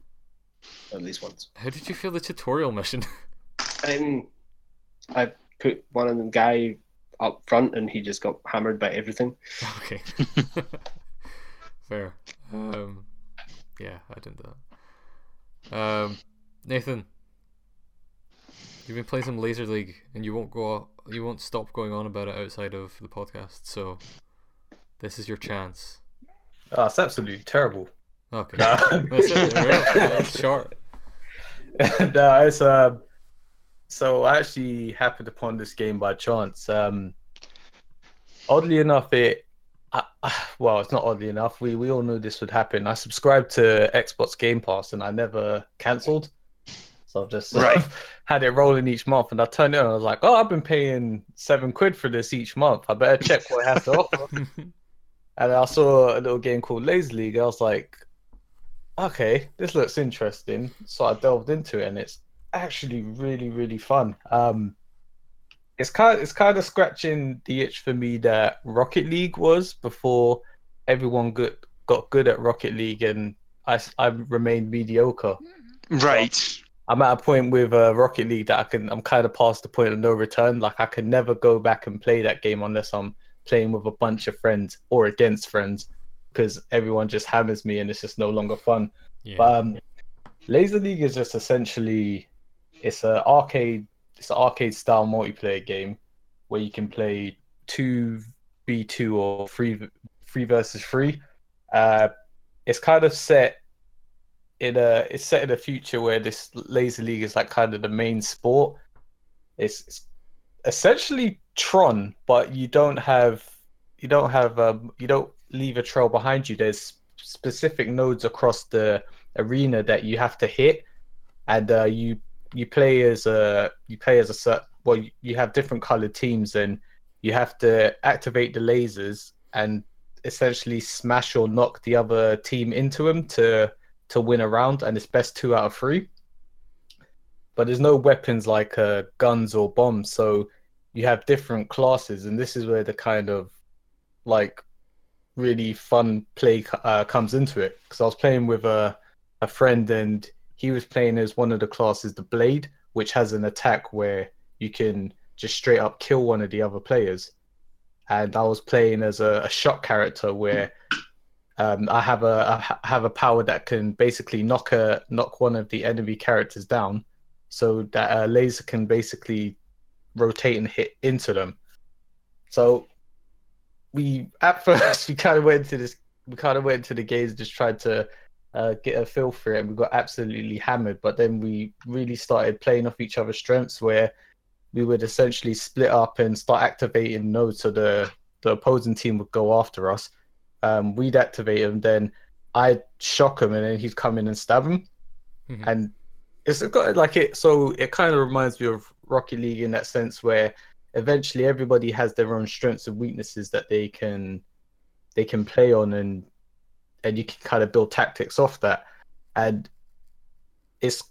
at least once. How did you feel the tutorial mission? Um, I put one of the guy up front, and he just got hammered by everything. Okay. Fair. Um, yeah, I didn't do that. Um, Nathan, you've been playing some Laser League, and you won't go. You won't stop going on about it outside of the podcast. So, this is your chance. Oh, it's absolutely terrible. Okay. No. That's it. there we go. It's short. no, it's uh, so I actually happened upon this game by chance. Um, oddly enough, it I, I- well, it's not oddly enough. We we all knew this would happen. I subscribed to Xbox Game Pass and I never cancelled. So I've just Right. had it rolling each month, and I turned it on. I was like, "Oh, I've been paying seven quid for this each month. I better check what it has to offer." and I saw a little game called Laser League. I was like, okay, this looks interesting. So I delved into it, and it's actually really, really fun. Um, it's kind, it's kind of scratching the itch for me that Rocket League was before everyone got got good at Rocket League, and I I remained mediocre. Right. I'm at a point with uh, Rocket League that I can. I'm kind of past the point of no return. Like I can never go back and play that game unless I'm playing with a bunch of friends or against friends, because everyone just hammers me and it's just no longer fun. yeah. But um, Laser League is just essentially it's a arcade it's an arcade style multiplayer game where you can play two v two or three three versus three. Uh, it's kind of set in a it's set in a future where this Laser League is like kind of the main sport. It's, it's essentially Tron, but you don't have you don't have um, you don't leave a trail behind you. There's specific nodes across the arena that you have to hit, and uh, you you play as a you play as a cert. Well, you- you have different colored teams, and you have to activate the lasers and essentially smash or knock the other team into them to to win a round, and it's best two out of three. But there's no weapons like uh, guns or bombs, so you have different classes, and this is where the kind of like really fun play uh, comes into it. Because I was playing with a a friend, and he was playing as one of the classes, the blade, which has an attack where you can just straight up kill one of the other players. And I was playing as a, a shot character where um, I have a I have a power that can basically knock a knock one of the enemy characters down, so that a laser can basically rotate and hit into them. So we at first we kind of went to this we kind of went to the games just tried to uh, get a feel for it and we got absolutely hammered. But then we really started playing off each other's strengths where we would essentially split up and start activating nodes so the the opposing team would go after us. Um, we'd activate him then i'd shock him and then he'd come in and stab him Mhm. and it's got like it so it kind of reminds me of rocket league in that sense where eventually everybody has their own strengths and weaknesses that they can they can play on and and you can kind of build tactics off that. And it's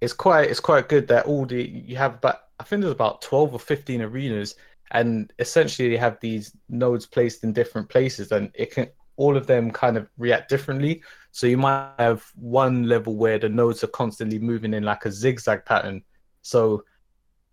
it's quite it's quite good that all the you have about i think there's about 12 or 15 arenas and essentially they have these nodes placed in different places and it can all of them kind of react differently. So you might have one level where the nodes are constantly moving in like a zigzag pattern. So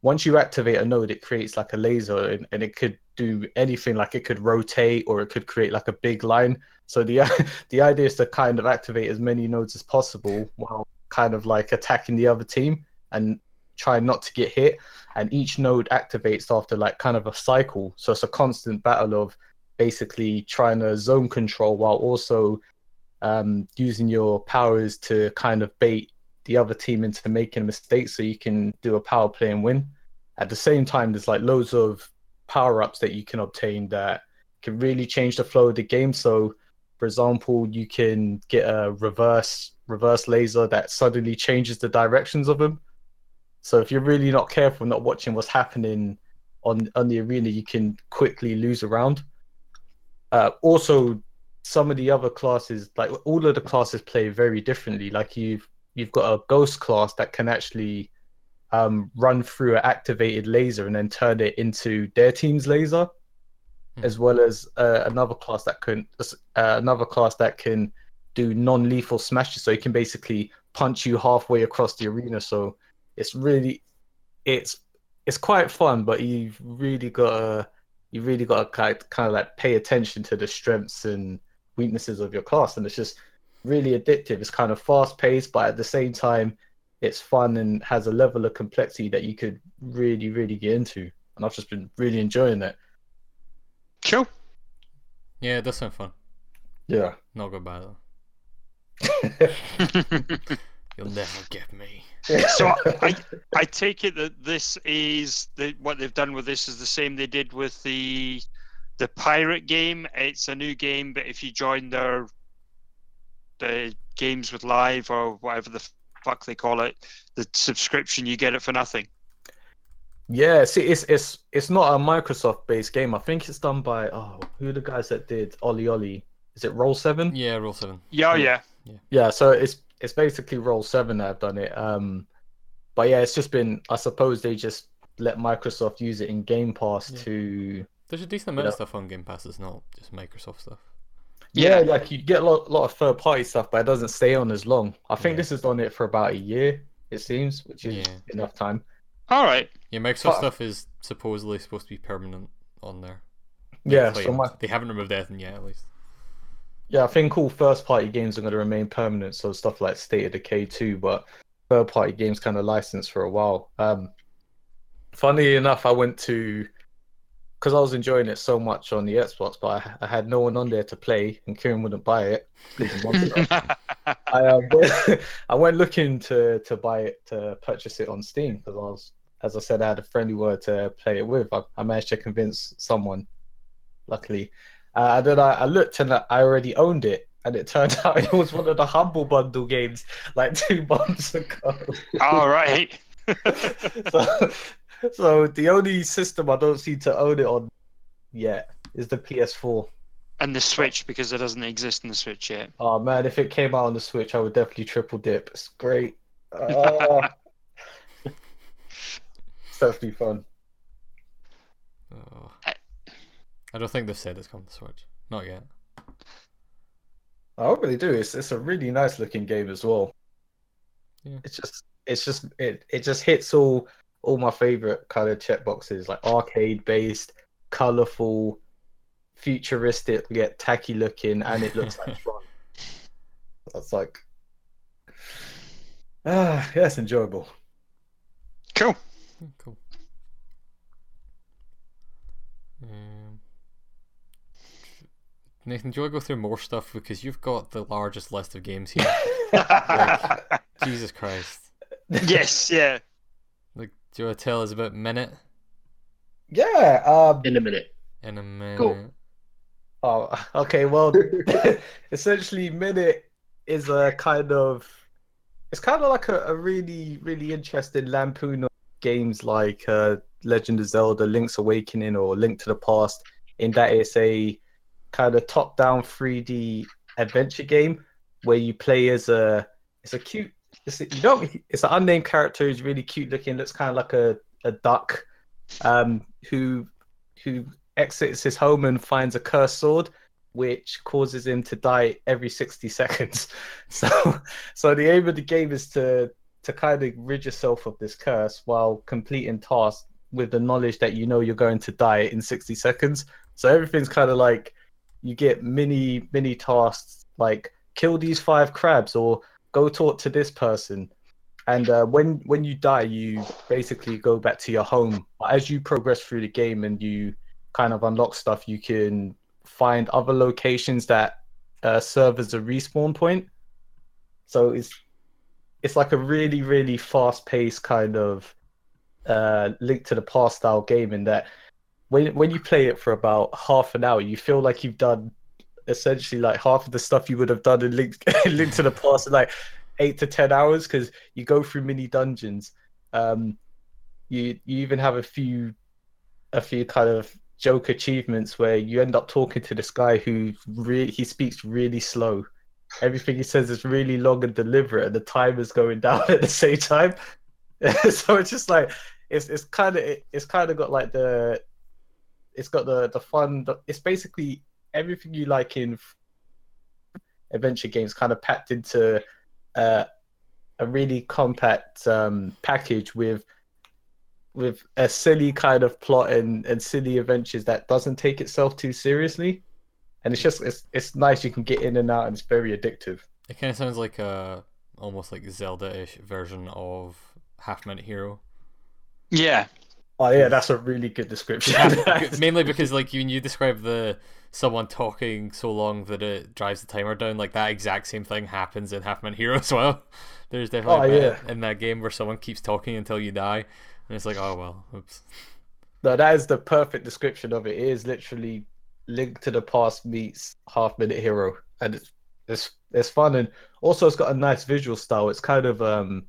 once you activate a node, it creates like a laser and, and it could do anything like it could rotate or it could create like a big line. So the the idea is to kind of activate as many nodes as possible while kind of like attacking the other team and try not to get hit. And each node activates after like kind of a cycle. So it's a constant battle of basically trying to zone control while also um, using your powers to kind of bait the other team into making mistakes so you can do a power play and win. At the same time, there's like loads of power ups that you can obtain that can really change the flow of the game. So, for example, you can get a reverse reverse laser that suddenly changes the directions of them. So if you're really not careful, not watching what's happening on on the arena, you can quickly lose a round. Uh, also, some of the other classes, like all of the classes, play very differently. Like you've you've got a ghost class that can actually um, run through an activated laser and then turn it into their team's laser, Hmm. as well as uh, another class that can uh, another class that can do non-lethal smashes. So it can basically punch you halfway across the arena. So it's really it's it's quite fun, but you've really got to you really got to kind kind of like pay attention to the strengths and weaknesses of your class, and it's just really addictive. It's kind of fast paced, but at the same time, it's fun and has a level of complexity that you could really, really get into. And I've just been really enjoying it. Cool. Yeah, it does sound fun. Yeah. Not good bad though. You'll never get me. so I, I take it that this is the what they've done with this is the same they did with the the pirate game. It's a new game, but if you join their the games with live or whatever the fuck they call it, the subscription you get it for nothing. Yeah, see, it's it's it's not a Microsoft-based game. I think it's done by oh, who are the guys that did OlliOlli? Is it Roll7? Yeah, Roll7. Yeah, oh, yeah. Yeah, so it's it's basically Roll7 that have done it. Um, but yeah, it's just been. I suppose they just let Microsoft use it in Game Pass Yeah. to. There's a decent amount of stuff on Game Pass. It's not just Microsoft stuff. Yeah, Yeah. like you get a lot, lot of third-party stuff, but it doesn't stay on as long. I think Yeah. this is on it for about a year. It seems, which is Yeah. enough time. All right. Yeah, Microsoft But- stuff is supposedly supposed to be permanent on there. Yeah, They so my, they haven't removed anything yet, at least. yeah, I think all first-party games are going to remain permanent. So stuff like State of Decay 2, but third-party games kind of licensed for a while. Um, funny enough, I went to because I was enjoying it so much on the Xbox, but I, I had no one on there to play, and Kieran wouldn't buy it. He's a monster. I um, went, I went looking to to buy it to purchase it on Steam because I was, as I said, I had a friendly word to play it with. I, I managed to convince someone, luckily. Uh, and then I, I looked and I already owned it, and it turned out it was one of the Humble Bundle games like two months ago. All right. so, so the only system I don't seem to own it on yet is the PS4. and the Switch because it doesn't exist in the Switch yet. Oh man, if it came out on the Switch, I would definitely triple dip. It's great. Oh. it's definitely fun. Oh. I- I don't think they've said it's coming to Switch. Not yet. I hope they do. It's it's a really nice looking game as well. Yeah. It's just it's just it it just hits all all my favorite kind of check boxes like arcade based, colorful, futuristic yet tacky looking, and it looks like fun. That's like ah yeah, it's enjoyable. Cool. Cool. Um, Nathan, do you want to go through more stuff because you've got the largest list of games here? Jesus Christ! yes, yeah. Like, do you want to tell us about Minute yeah. Um. In a minute. in a minute? Cool. Oh, okay. Well, essentially, Minute is a kind of it's kind of like a, a really really interesting lampoon of games like uh, Legend of Zelda, Link's Awakening, or Link to the Past. In that it's a kind of top-down 3D adventure game where you play as a it's a cute it's you don't it's an unnamed character who's really cute looking looks kind of like a, a duck um who who exits his home and finds a cursed sword which causes him to die every 60 seconds. So so the aim of the game is to to kind of rid yourself of this curse while completing tasks with the knowledge that you know you're going to die in 60 seconds. So everything's kind of like you get mini mini tasks like kill these five crabs or go talk to this person. And uh, when when you die you basically go back to your home. As you progress through the game and you kind of unlock stuff you can find other locations that uh, serve as a respawn point. So it's it's like a really really fast paced kind of uh link to the past style game in that when when you play it for about half an hour you feel like you've done essentially like half of the stuff you would have done in link, link to the past in like eight to ten hours because you go through mini dungeons. Um you you even have a few a few kind of joke achievements where you end up talking to this guy who really he speaks really slow. Everything he says is really long and deliberate and the time is going down at the same time. So it's just like it's it's kind of it's kind of got like the it's got the the fun it's basically everything you like in adventure games kind of packed into uh, a really compact um, package with with a silly kind of plot and, and silly adventures that doesn't take itself too seriously and it's just it's, it's nice you can get in and out and it's very addictive It kind of sounds like a almost like Zelda-ish version of Half Minute Hero. Yeah. Oh yeah that's a really good description Mainly because like when you describe the someone talking so long that it drives the timer down, like that exact same thing happens in Half Minute Hero as well. There's definitely Oh, yeah. in that game where someone keeps talking until you die, and it's like, oh well, oops. no that is the perfect description of it it is literally link to the past meets half minute hero and it's it's it's fun and also it's got a nice visual style it's kind of um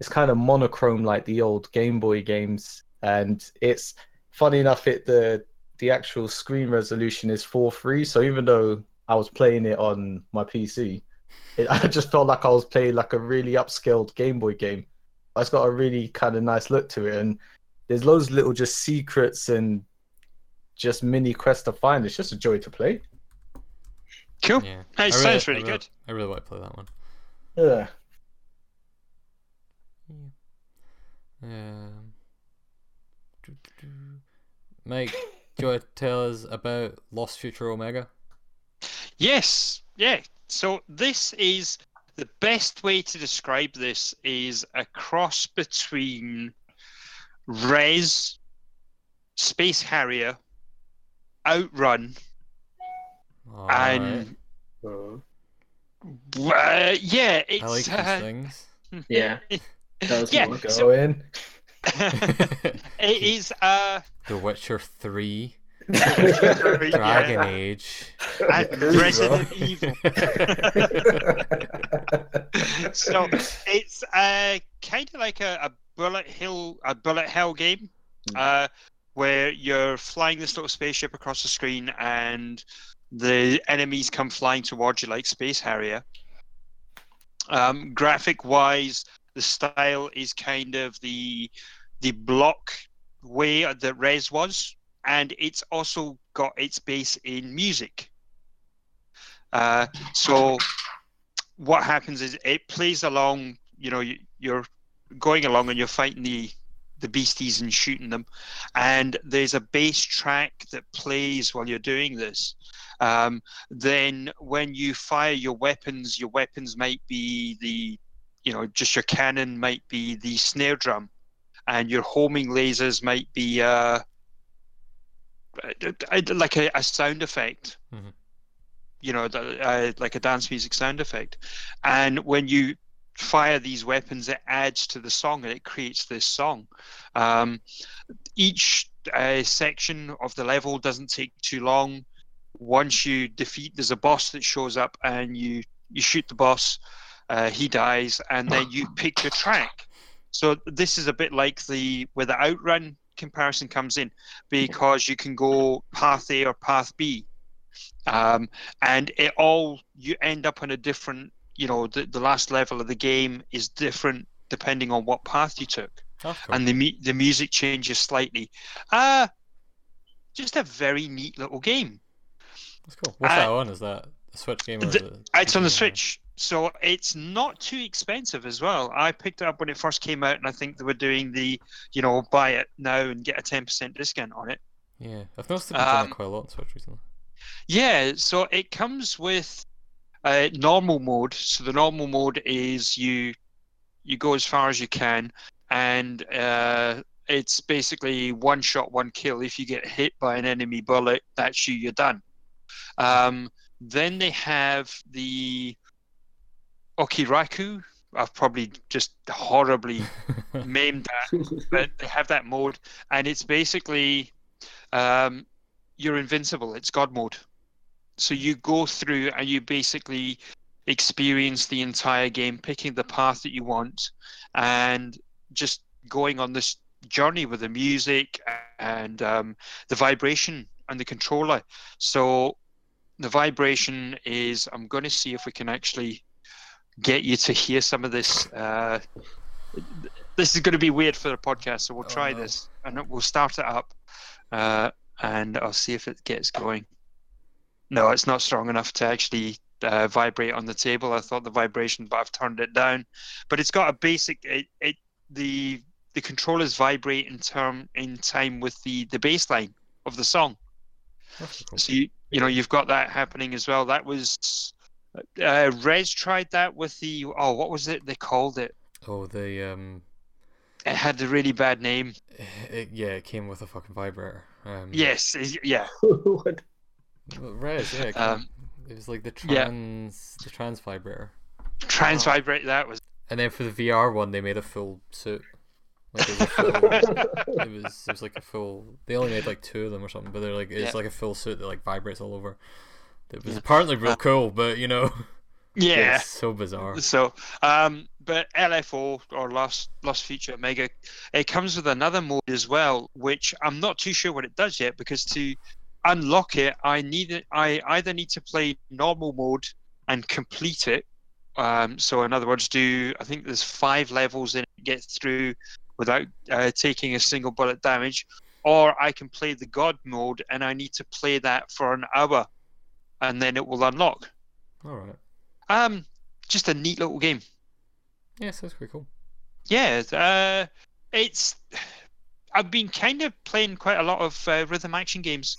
it's kind of monochrome like the old game boy games and it's funny enough it the the actual screen resolution is 4-3 so even though i was playing it on my pc it, i just felt like i was playing like a really upscaled game boy game. It's got a really kind of nice look to it. And there's loads of little just secrets and just mini quests to find. It's just a joy to play. Cool. Yeah, It I sounds I really good. I really want to play that one. yeah. Um, Mike, do you want to tell us about Lost Future Omega? Yes, yeah. So this is the best way to describe this is a cross between Rez, Space Harrier, Outrun, Alright. and Oh, uh, yeah, it's I like these uh, things. yeah. That was Yeah, more. go so- in it is uh The Witcher 3, yeah, Dragon Age. and Resident Evil. so it's uh, kind of like a, a bullet hill a bullet hell game uh, where you're flying this little spaceship across the screen and the enemies come flying towards you like Space Harrier. Um, graphic wise, the style is kind of the the block way that Rez was, and it's also got its base in music. Uh, so what happens is it plays along. You know, you, you're going along and you're fighting the the beasties and shooting them, and there's a bass track that plays while you're doing this. Um, then when you fire your weapons, your weapons might be the, you know, just your cannon might be the snare drum, and your homing lasers might be uh, like a, a sound effect. Mhm. You know, the, uh, like a dance music sound effect. And when you fire these weapons, it adds to the song and it creates this song. Um, each uh, section of the level doesn't take too long. Once you defeat, there's a boss that shows up and you you shoot the boss. Uh, he dies, and then you pick your track. So this is a bit like the where the outrun comparison comes in, because you can go path A or path B, um, and it all you end up on a different. You know, the, the last level of the game is different depending on what path you took cool. and the the music changes slightly. Uh just a very neat little game. That's cool. What's I- that on? Is that a Switch game or The- is it It's on the Switch, so it's not too expensive as well. I picked it up when it first came out, and I think they were doing the, you know, buy it now and get a ten percent discount on it. Yeah, I've noticed they've been doing Um, it quite a lot on Switch recently. Yeah, so it comes with uh, normal mode. So the normal mode is you you go as far as you can, and uh, it's basically one shot, one kill. If you get hit by an enemy bullet, that's you. You're done. Um, then they have the Okiraku. I've probably just horribly maimed that but they have that mode, and it's basically um, you're invincible. It's God mode. So you go through and you basically experience the entire game, picking the path that you want, and just going on this journey with the music and um, the vibration and the controller. So the vibration is. I'm going to see if we can actually get you to hear some of this. Uh, this is going to be weird for the podcast, so we'll Oh, try no. this and we'll start it up, uh, and I'll see if it gets going. No, it's not strong enough to actually uh, vibrate on the table. I thought the vibration, but I've turned it down. But it's got a basic. It, it the the controllers vibrate in term in time with the the bass line of the song. Cool. So you you know you've got that happening as well. That was uh, Rez tried that with the oh what was it they called it? Oh, the um, It had a really bad name. it, yeah, it came with a fucking vibrator. Um, Yes, is- yeah. what? Rez, yeah. It, Um, it was like the yeah. trans, the Trance Vibrator. Trans vibrate that was. And then for the VR one, they made a full suit. Like it was, full, it was it was like a full. They only made like two of them or something, but they're like it's Yeah. like a full suit that like vibrates all over. It was Yeah. apparently real Uh, cool, but you know, Yeah. so bizarre. So, um, but LFO or last last Future Omega, it comes with another mode as well, which I'm not too sure what it does yet because to unlock it, I need it. I either need to play normal mode and complete it. Um, so, in other words, do I think there's five levels in it, get through without uh, taking a single bullet damage, or I can play the God mode and I need to play that for an hour, and then it will unlock. All right. Um, just a neat little game. Yes, that's pretty cool. Yeah, uh, it's. I've been kind of playing quite a lot of uh, rhythm action games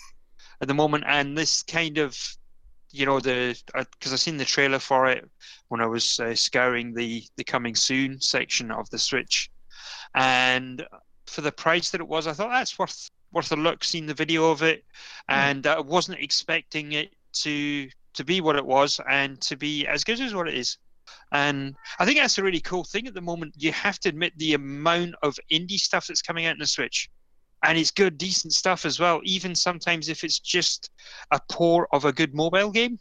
at the moment, and this kind of, you know, the because I've seen the trailer for it when I was uh, scouring the the coming soon section of the Switch, and for the price that it was, I thought that's worth worth a look. Seeing the video of it, and I wasn't expecting it to to be what it was and to be as good as what it is. And I think that's a really cool thing at the moment. You have to admit the amount of indie stuff that's coming out in the Switch. And it's good, decent stuff as well, even sometimes if it's just a pour of a good mobile game.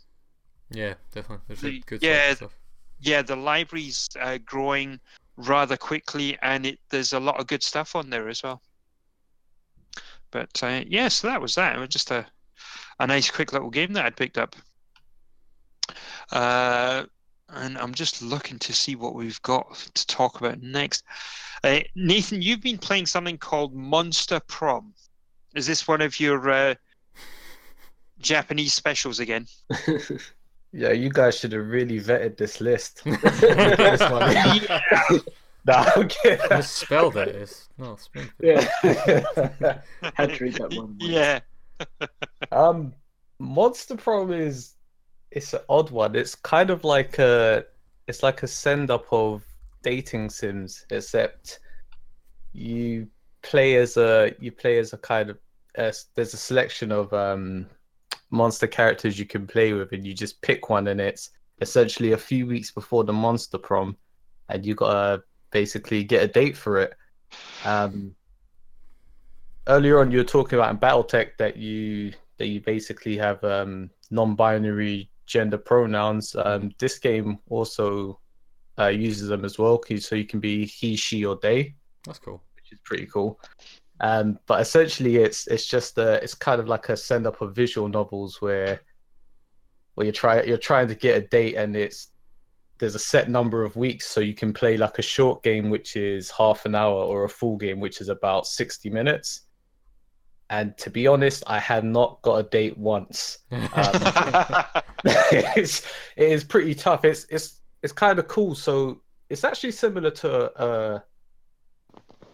Yeah, definitely. The- good yeah, stuff. Yeah, the library's uh, growing rather quickly, and it there's a lot of good stuff on there as well. But uh, yeah, so that was that. It was just a a nice, quick little game that I'd picked up. Uh, and I'm just looking to see what we've got to talk about next. Uh, Nathan, you've been playing something called Monster Prom. Is this one of your uh, Japanese specials again? Yeah, you guys should have really vetted this list. this one. nah, okay. Misspelled it. It's no Springfield. yeah. Had to read that one. Yeah. Um, Monster Prom is it's an odd one. It's kind of like a it's like a send up of dating sims, except you play as a you play as a kind of there's a selection of um monster characters you can play with, and you just pick one, and it's essentially a few weeks before the monster prom, and you gotta basically get a date for it. Um, earlier on, you were talking about in BattleTech that you that you basically have um, non-binary gender pronouns. Um, this game also uh, uses them as well, so you can be he, she, or they, That's cool. which is pretty cool. Um, but essentially, it's it's just a, it's kind of like a send up of visual novels where where you try you're trying to get a date and it's there's a set number of weeks so you can play like a short game which is half an hour or a full game which is about 60 minutes and to be honest i have not got a date once. It's, it is pretty tough. It's it's it's kind of cool. So it's actually similar to uh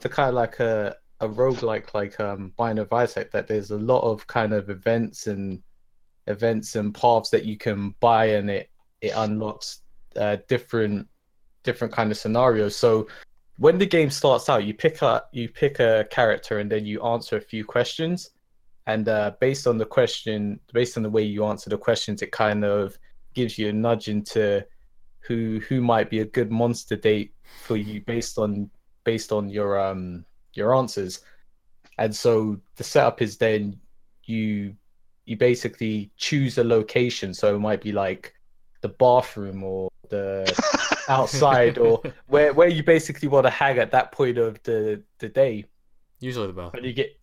to kind of like a a roguelike like um Binding of Isaac that there's a lot of kind of events and events and paths that you can buy and it it unlocks uh, different different kind of scenarios. So when the game starts out you pick up you pick a character and then you answer a few questions. And uh, based on the question based on the way you answer the questions it kind of gives you a nudge into who who might be a good monster date for you based on based on your um your answers. And so the setup is then you you basically choose a location. So it might be like the bathroom or the outside or where where you basically want to hang at that point of the the day Usually the bath. and you get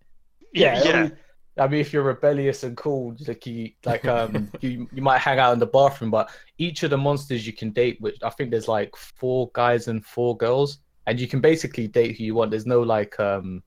yeah, I yeah. mean, I mean, if you're rebellious and cool, like you, like um, you, you might hang out in the bathroom. But each of the monsters you can date, which I think there's like four guys and four girls, and you can basically date who you want. There's no like, um,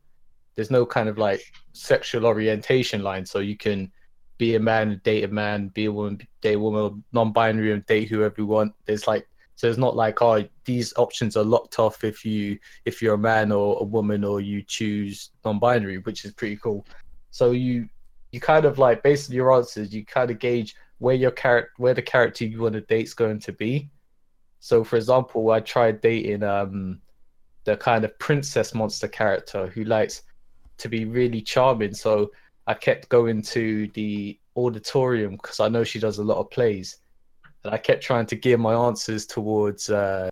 there's no kind of like sexual orientation line. So you can be a man and date a man, be a woman, date a woman, non-binary and date whoever you want. There's like, so it's not like, oh, these options are locked off if you if you're a man or a woman or you choose non-binary, which is pretty cool. So you you kind of like based on your answers, you kind of gauge where your character where the character you want to date's going to be. So for example, I tried dating um the kind of princess monster character who likes to be really charming. So I kept going to the auditorium because I know she does a lot of plays, and I kept trying to gear my answers towards uh,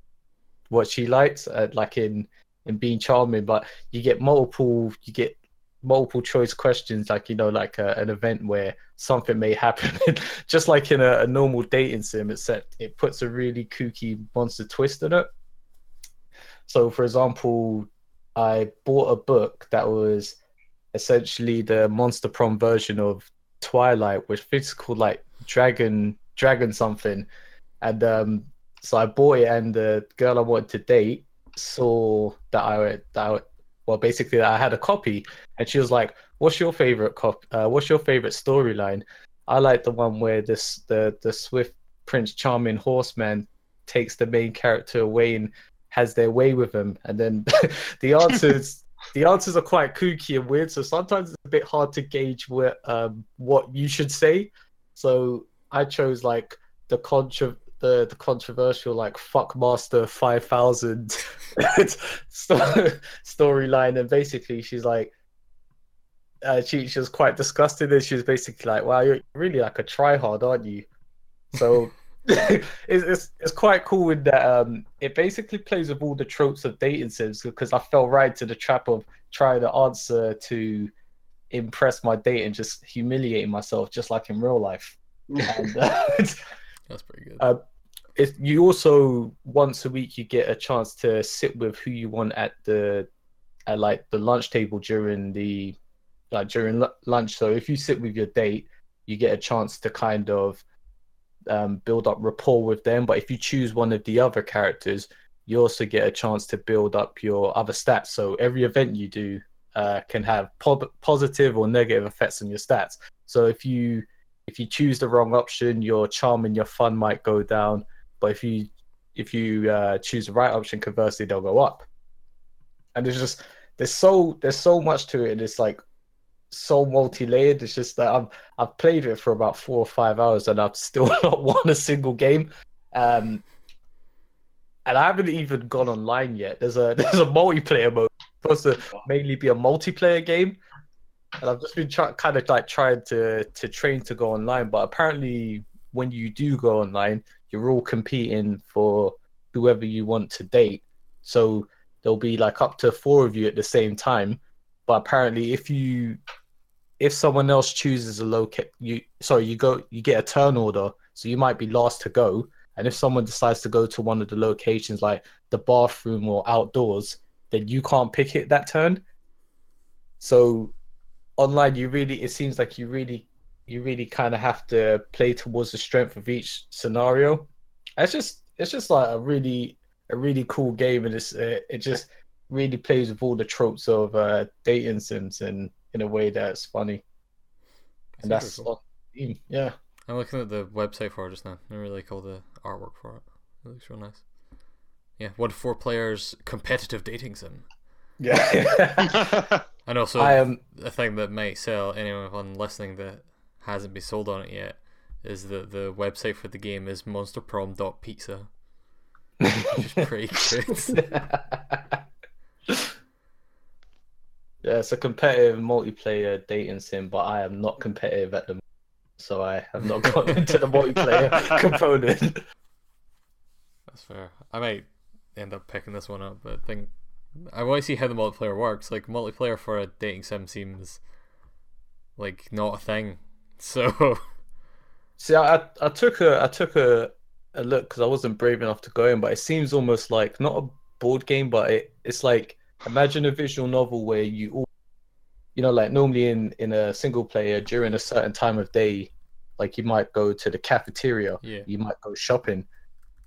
what she likes, uh, like in in being charming. But you get multiple, you get multiple choice questions, like you know, like a, an event where something may happen, just like in a, a normal dating sim. Except it puts a really kooky monster twist in it. So, for example, I bought a book that was essentially the monster prom version of Twilight, which is called like Dragon Dragon something. And um, so I bought it, and the girl I wanted to date saw that I that I, well basically that I had a copy, and she was like, "What's your favorite cop? Uh, what's your favorite storyline?" I like the one where this the the swift Prince Charming horseman takes the main character away and has their way with him, and then the answers the answers are quite kooky and weird. So sometimes it's a bit hard to gauge what um what you should say. So I chose like the contra the, the controversial like fuckmaster 5000 storyline. And basically she's like uh, she, she was quite disgusted and she was basically like wow you're really like a tryhard aren't you? So it's, it's it's quite cool in that um it basically plays with all the tropes of dating sims because I fell right to the trap of trying to answer to impress my date and just humiliating myself just like in real life and uh, That's pretty good. uh, it, you also once a week you get a chance to sit with who you want at the at like the lunch table during the like during lu- lunch so if you sit with your date you get a chance to kind of um, build up rapport with them. But if you choose one of the other characters, you also get a chance to build up your other stats. So every event you do uh, can have po- positive or negative effects on your stats. So if you if you choose the wrong option, your charm and your fun might go down. But if you if you uh, choose the right option, conversely, they'll go up. And there's just there's so there's so much to it. And it's like so multi-layered. It's just that I've I've played it for about four or five hours and I've still not won a single game. Um, and I haven't even gone online yet. There's a there's a multiplayer mode supposed to mainly be a multiplayer game, and I've just been trying kind of like trying to to train to go online. But apparently, when you do go online, you're all competing for whoever you want to date. So there'll be like up to four of you at the same time. But apparently, if you if someone else chooses a locate, you sorry, you go you get a turn order, so you might be last to go. And if someone decides to go to one of the locations like the bathroom or outdoors, then you can't pick it that turn. So online, you really it seems like you really you really kind of have to play towards the strength of each scenario. It's just it's just like a really a really cool game, and it's uh, it just really plays with all the tropes of uh, dating sims and in a way that's funny. And that's cool. yeah. I'm looking at the website for it just now. I really like all the artwork for it. It looks real nice. Yeah, one four players competitive dating sim. Yeah. and also, I am a thing that might sell anyone listening that hasn't been sold on it yet is that the website for the game is monsterprom.pizza. Which is pretty good. yeah, it's a competitive multiplayer dating sim, but I am not competitive at the moment, so I have not gone into the multiplayer component. That's fair. I might end up picking this one up, but I think I want to see how the multiplayer works. Like multiplayer for a dating sim seems like not a thing. So see, I I took a I took a a look because I wasn't brave enough to go in, but it seems almost like not a board game, but it, it's like imagine a visual novel where you all, you know, like normally in in a single player during a certain time of day, like you might go to the cafeteria, Yeah. you might go shopping.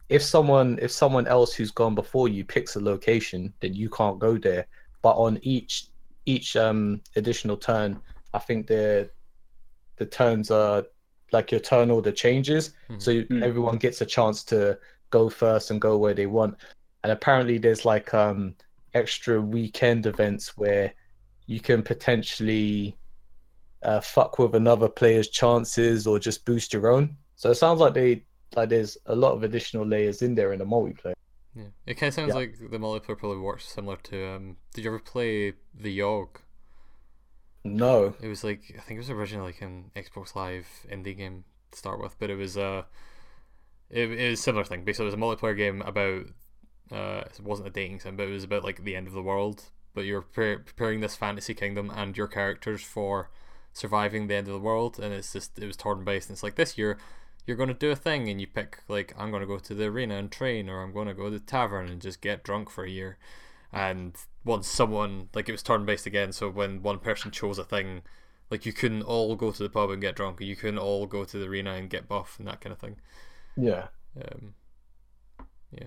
If someone if someone else who's gone before you picks a location, then you can't go there. But on each each um additional turn, I think the the turns are like your turn order changes, Mhm. so Mm. everyone gets a chance to go first and go where they want. And apparently, there's like um extra weekend events where you can potentially uh, fuck with another player's chances or just boost your own. So it sounds like they like there's a lot of additional layers in there in the multiplayer. yeah, it kind of sounds Yeah. like the multiplayer probably works similar to. Um, did you ever play the Yog? No, It was like I think it was originally like an Xbox Live indie game to start with, but it was uh, it, it was a similar thing. Basically, it was a multiplayer game about uh, it wasn't a dating sim, but it was about like the end of the world. But you're pre- preparing this fantasy kingdom and your characters for surviving the end of the world, and it's just it was turn based. And it's like this year you're going to do a thing, and you pick like I'm going to go to the arena and train, or I'm going to go to the tavern and just get drunk for a year. And once someone like it was turn based again, so when one person chose a thing, like you couldn't all go to the pub and get drunk, or you couldn't all go to the arena and get buff and that kind of thing. yeah, Um,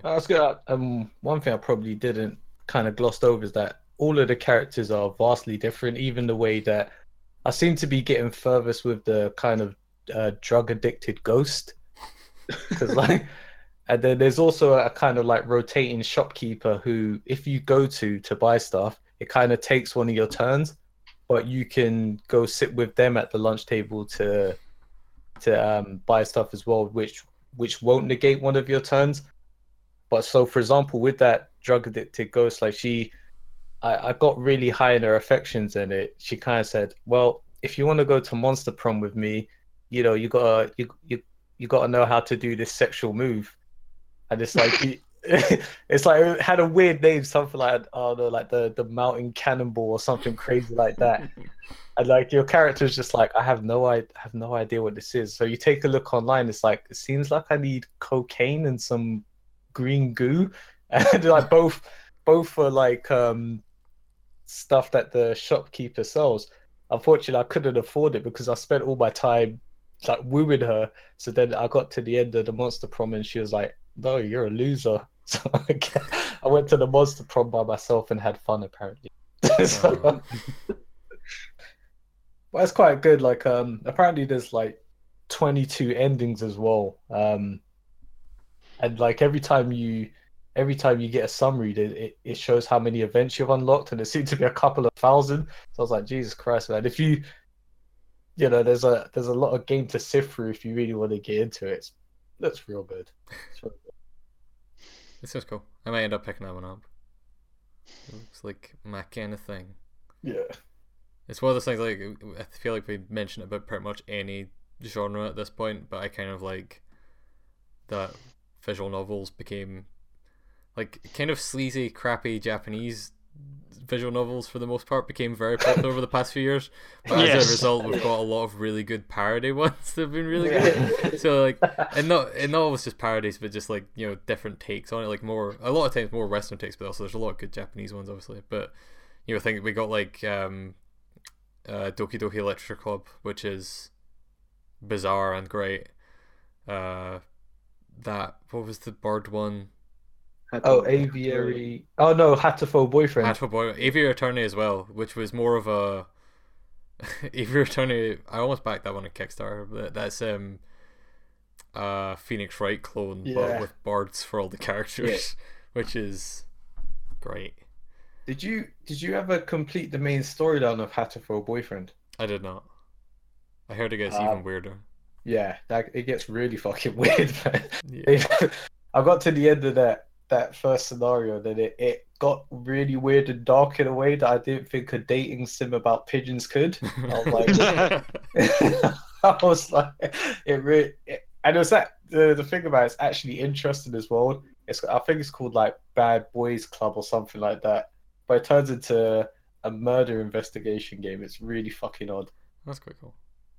that's good. Um, one thing I probably didn't kind of glossed over is that all of the characters are vastly different. Even the way that I seem to be getting furthest with the kind of uh, drug addicted ghost, because like, and then there's also a kind of like rotating shopkeeper who, if you go to to buy stuff, it kind of takes one of your turns, but you can go sit with them at the lunch table to to um, buy stuff as well, which which won't negate one of your turns. But so, for example, with that drug addicted ghost, like she, I, I got really high in her affections, and it. She kind of said, "Well, if you want to go to Monster Prom with me, you know, you gotta you you you gotta know how to do this sexual move." And it's like, you- it's like it had a weird name, something like oh no, like the the mountain cannonball or something crazy like that. And like your character's just like, I have no I have no idea what this is. So you take a look online, it's like it seems like I need cocaine and some green goo. And like both both for like um stuff that the shopkeeper sells. Unfortunately I couldn't afford it because I spent all my time like wooing her. So then I got to the end of the monster prom and she was like, "No, you're a loser." So I went to the monster prom by myself and had fun apparently. so, Oh. but it's quite good. Like um, apparently there's like 22 endings as well. Um, and like every time you every time you get a summary, it, it, it shows how many events you've unlocked, and there seemed to be a couple of thousand. So I was like, Jesus Christ, man! If you you know, there's a there's a lot of game to sift through if you really want to get into it. That's real good. Real good. This sounds cool. I might end up picking that one up. It looks like my kind of thing. Yeah. It's one of those things like I feel like we mentioned about pretty much any genre at this point, but I kind of like that visual novels became like kind of sleazy, crappy Japanese visual novels for the most part became very popular over the past few years. But as a result, we've got a lot of really good parody ones that have been really good. So like, and not and not always just parodies, but just like you know different takes on it. Like more, a lot of times more Western takes, but also there's a lot of good Japanese ones, obviously. But you know, I think we got like um, uh, Doki Doki Literature Club, which is bizarre and great. Uh, that what was the bird one? Oh, aviary. Oh no, Hatoful boyfriend. Hatful Boy, Aviary Attorney as well, which was more of a Aviary Attorney. I almost backed that one on Kickstarter, but that's um, uh, Phoenix Wright clone, but with birds for all the characters, which is great. Did you did you ever complete the main storyline of Hatoful boyfriend? I did not. I heard it gets Uh, even weirder. Yeah, that it gets really fucking weird. Yeah. I got to the end of that that first scenario, then it, it got really weird and dark in a way that I didn't think a dating sim about pigeons could. I was like, I was like, it really, it, and it was that the the thing about it's actually interesting as well. It's I think it's called like Bad Boys Club or something like that, but it turns into a murder investigation game. It's really fucking odd. That's quite cool.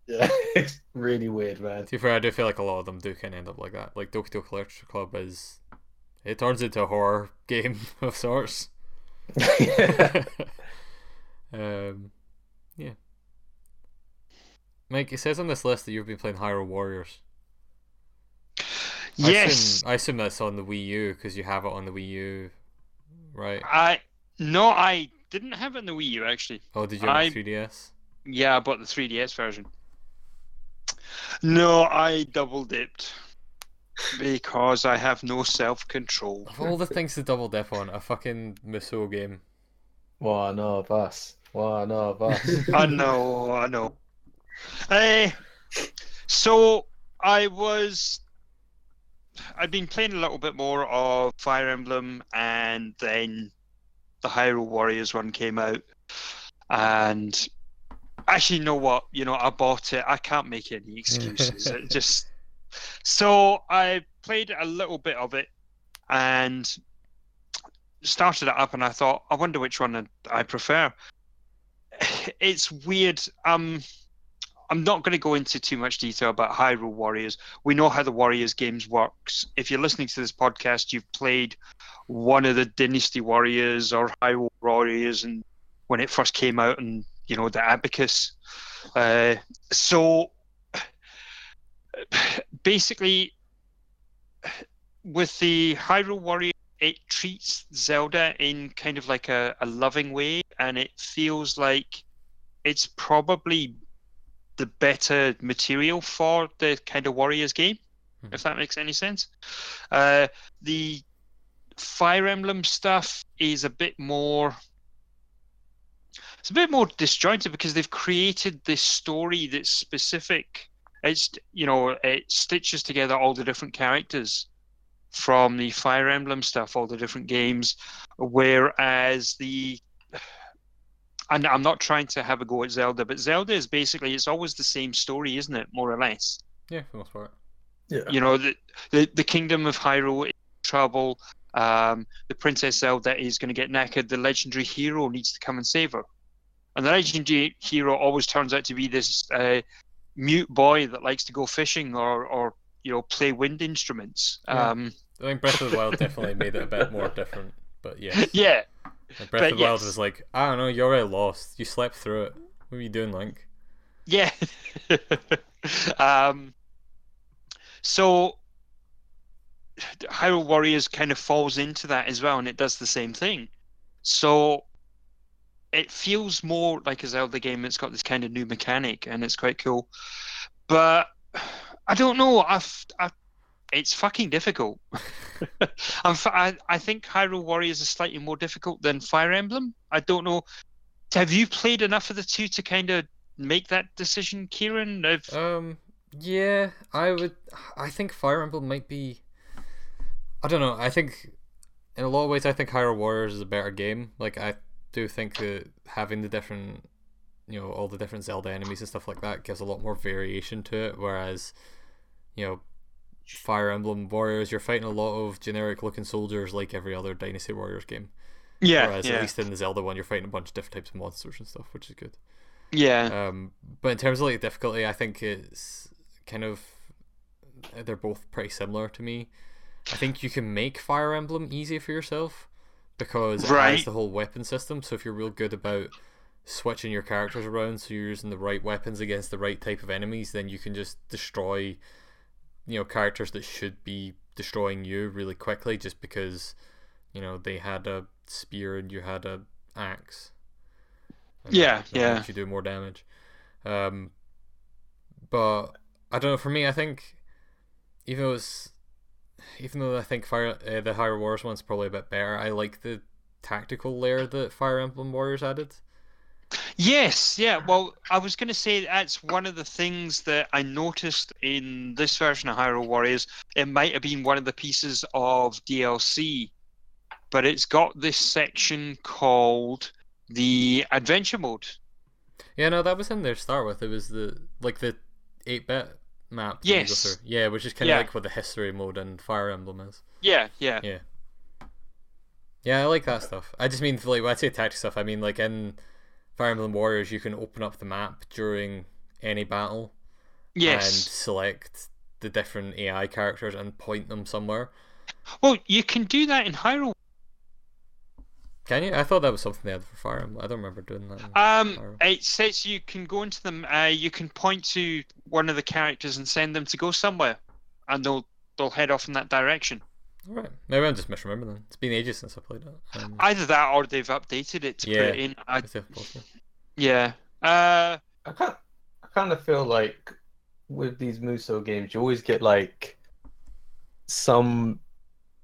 Yeah, it's really weird, man. To be fair, I do feel like a lot of them do kind of end up like that. Like Doki Doki Literature Club is, it turns into a horror game of sorts. um, yeah. Mike, it says on this list that you've been playing Hyrule Warriors. I yes, assume, I assume that's on the Wii U because you have it on the Wii U, right? I no, I didn't have it in the Wii U actually. Oh, did you have I- a 3DS? Yeah, I bought the 3DS version. No, I double dipped because I have no self control. Of all the things to double dip on, a fucking Musou game. One of us. One of us. I know, I know. Uh, so I was. I'd been playing a little bit more of Fire Emblem, and then the Hyrule Warriors one came out, and actually, you know what? You know, I bought it. I can't make any excuses. it just so I played a little bit of it, and started it up, and I thought, I wonder which one I prefer. It's weird. Um, I'm not going to go into too much detail about Hyrule Warriors. We know how the Warriors games works. If you're listening to this podcast, you've played one of the Dynasty Warriors or Hyrule Warriors, and when it first came out, and you know the Abacus. Uh, so basically, with the Hyrule Warrior, it treats Zelda in kind of like a, a loving way, and it feels like it's probably the better material for the kind of Warriors game, if that makes any sense. Uh, the Fire Emblem stuff is a bit more. It's a bit more disjointed because they've created this story that's specific. It's you know it stitches together all the different characters from the Fire Emblem stuff, all the different games, whereas the and I'm not trying to have a go at Zelda, but Zelda is basically it's always the same story, isn't it? More or less. Yeah, for the most part. yeah. You know, the the, the kingdom of Hyrule is in trouble. Um, the Princess Zelda is going to get knackered. The legendary hero needs to come and save her, and the legendary hero always turns out to be this uh, mute boy that likes to go fishing or or you know play wind instruments. Yeah. Um, I think Breath of the Wild definitely made it a bit more different. But yeah, yeah, like Breath But of the Wild yes. was like, I don't know, you're already lost. You slept through it. What are you doing, Link? Yeah. um, so Hyrule Warriors kind of falls into that as well, and it does the same thing. So it feels more like a Zelda game. It's got this kind of new mechanic, and it's quite cool. But I don't know. I've, I've it's fucking difficult. I'm, I, I think Hyrule Warriors is slightly more difficult than Fire Emblem. I don't know. Have you played enough of the two to kind of make that decision, Kieran? If, Um, yeah, I would. I think Fire Emblem might be. I don't know. I think, in a lot of ways, I think Hyrule Warriors is a better game. Like I do think that having the different, you know, all the different Zelda enemies and stuff like that gives a lot more variation to it. Whereas, you know, Fire Emblem Warriors, you're fighting a lot of generic-looking soldiers like every other Dynasty Warriors game. yeah, Whereas yeah, at least in the Zelda one, you're fighting a bunch of different types of monsters and stuff, which is good. yeah, Um, but in terms of like difficulty, I think it's kind of they're both pretty similar to me. I think you can make Fire Emblem easy for yourself because it has the whole weapon system. So if you're real good about switching your characters around, so you're using the right weapons against the right type of enemies, then you can just destroy, you know, characters that should be destroying you really quickly just because, you know, they had a spear and you had a axe. Yeah, that- that yeah. Makes you do more damage. Um, but I don't know. For me, I think even though it's even though I think Fire uh, the Hyrule Warriors one's probably a bit better, I like the tactical layer that Fire Emblem Warriors added. yes, yeah. Well, I was going to say that's one of the things that I noticed in this version of Hyrule Warriors. It might have been one of the pieces of DLC, but it's got this section called the Adventure Mode. Yeah, no, that was in there to start with. It was the like the eight bit map. that you go Yes. through. Yeah, which is kind of Yeah. like what the history mode and Fire Emblem is. Yeah, yeah, Yeah. Yeah, I like that stuff. I just mean like when I say tactical stuff, I mean like in Fire Emblem Warriors, you can open up the map during any battle and select the different AI characters and point them somewhere. Well, you can do that in Hyrule. Can you? I thought that was something they had for Fire Emblem. I don't remember doing that. Um, it says you can go into them. Uh, you can point to one of the characters and send them to go somewhere, and they'll they'll head off in that direction. Alright. Maybe I'm just misremembering. It's been ages since I played it. Um, Either that, or they've updated it to Yeah. put it in. I, it's yeah. Uh, I kind I kind of feel like with these Musou games, you always get like some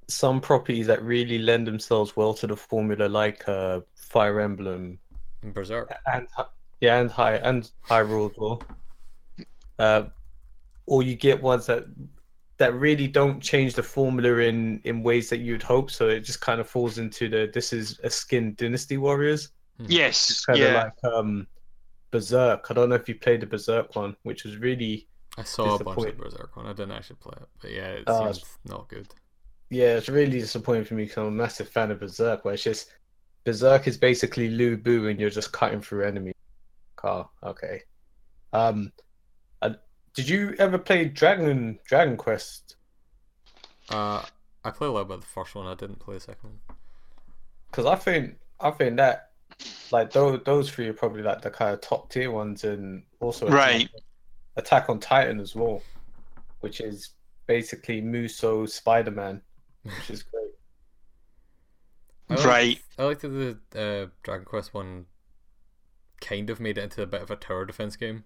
some properties that really lend themselves well to the formula, like uh, Fire Emblem And Berserk. and Hy- yeah, and High and Hyrule as well. Uh, or you get ones that that really don't change the formula in in ways that you'd hope. So it just kind of falls into the this is a skin Dynasty Warriors. yes. It's kind of Yeah. like um Berserk. I don't know if you played the Berserk one, which was really I saw a bunch of Berserk one. I didn't actually play it, but yeah, it Oh, seems not good. Yeah, it's really disappointing for me because I'm a massive fan of Berserk. Where it's just Berserk is basically Lu Bu, and you're just cutting through enemies. Oh, okay. Um, uh, did you ever play Dragon Dragon Quest? Uh, I played a little bit of the first one. I didn't play the second one. Because I think I think that like those those three are probably like the kind of top tier ones, and also Right. Attack on Titan as well, which is basically Musou Spider Man, which is great. I liked- Right. I liked that the uh, Dragon Quest one kind of made it into a bit of a tower defense game.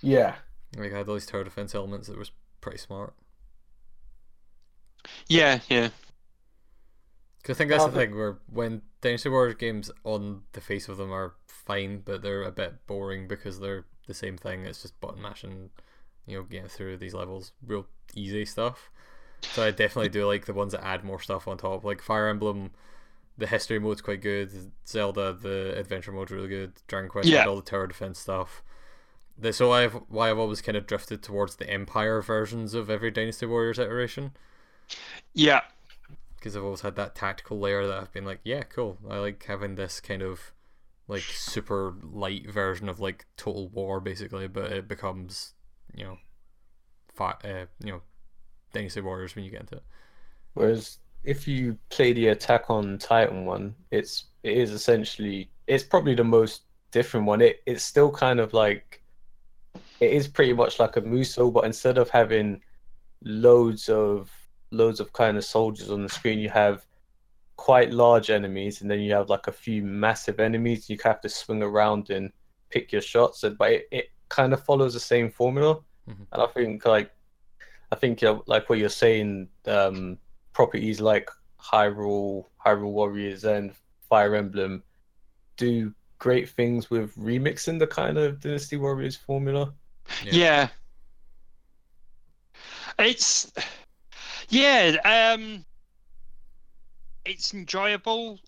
Yeah, Like, I had all these tower defense elements that was pretty smart. Yeah. Yeah. Because I think that's the but- thing where when Dynasty Warriors games on the face of them are fine, but they're a bit boring because they're the same thing. It's just button mashing, and you know, getting through these levels, real easy stuff. So I definitely do like the ones that add more stuff on top. Like Fire Emblem, the history mode's quite good. Zelda, the adventure mode's really good. Dragon Quest Yeah. had all the tower defense stuff. So I've why I've always kind of drifted towards the Empire versions of every Dynasty Warriors iteration Yeah. because I've always had that tactical layer that I've been like, yeah, cool. I like having this kind of like super light version of like Total War, basically, but it becomes, you know, fi- uh, you know, Dynasty Warriors when you get into it. Whereas if you play the Attack on Titan one, it's it is essentially it's probably the most different one. It it's still kind of like it is pretty much like a Musou, but instead of having loads of loads of kind of soldiers on the screen, you have quite large enemies, and then you have like a few massive enemies. You have to swing around and pick your shots, but it, it kind of follows the same formula. Mhm. And I think like I think uh, like what you're saying, um, properties like Hyrule, Hyrule Warriors, and Fire Emblem do great things with remixing the kind of Dynasty Warriors formula. Yeah. Yeah. It's yeah, um it's enjoyable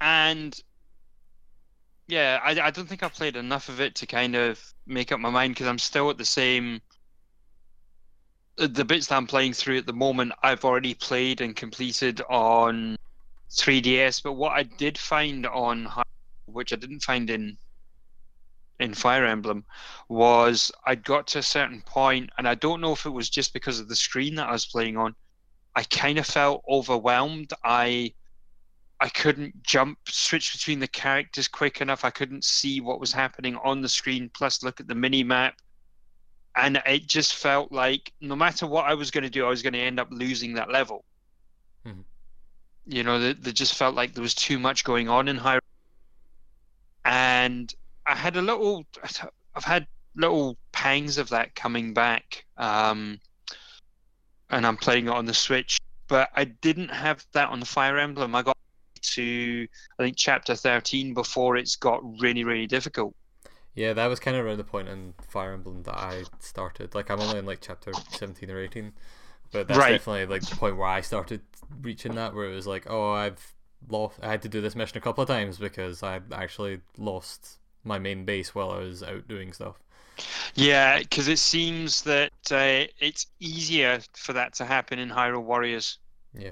and yeah, I, I don't think I've played enough of it to kind of make up my mind because I'm still at the same the- the bits that I'm playing through at the moment I've already played and completed on 3DS but what I did find on which I didn't find in in Fire Emblem was I'd got to a certain point, and I don't know if it was just because of the screen that I was playing on. I kind of felt overwhelmed. I I couldn't jump switch between the characters quick enough. I couldn't see what was happening on the screen. Plus, look at the mini map, and it just felt like no matter what I was going to do, I was going to end up losing that level. Mhm. You know, that that just felt like there was too much going on in high. and I had a little. I've had little pangs of that coming back, um, and I'm playing it on the Switch. But I didn't have that on the Fire Emblem. I got to I think chapter 13 before it's got really really difficult. Yeah, that was kind of around the point in Fire Emblem that I started. Like I'm only in like chapter seventeen or eighteen, but that's Right. definitely like the point where I started reaching that, where it was like, oh, I've lost. I had to do this mission a couple of times because I actually lost my main base while I was out doing stuff. Yeah, because it seems that uh, it's easier for that to happen in Hyrule Warriors. Yeah,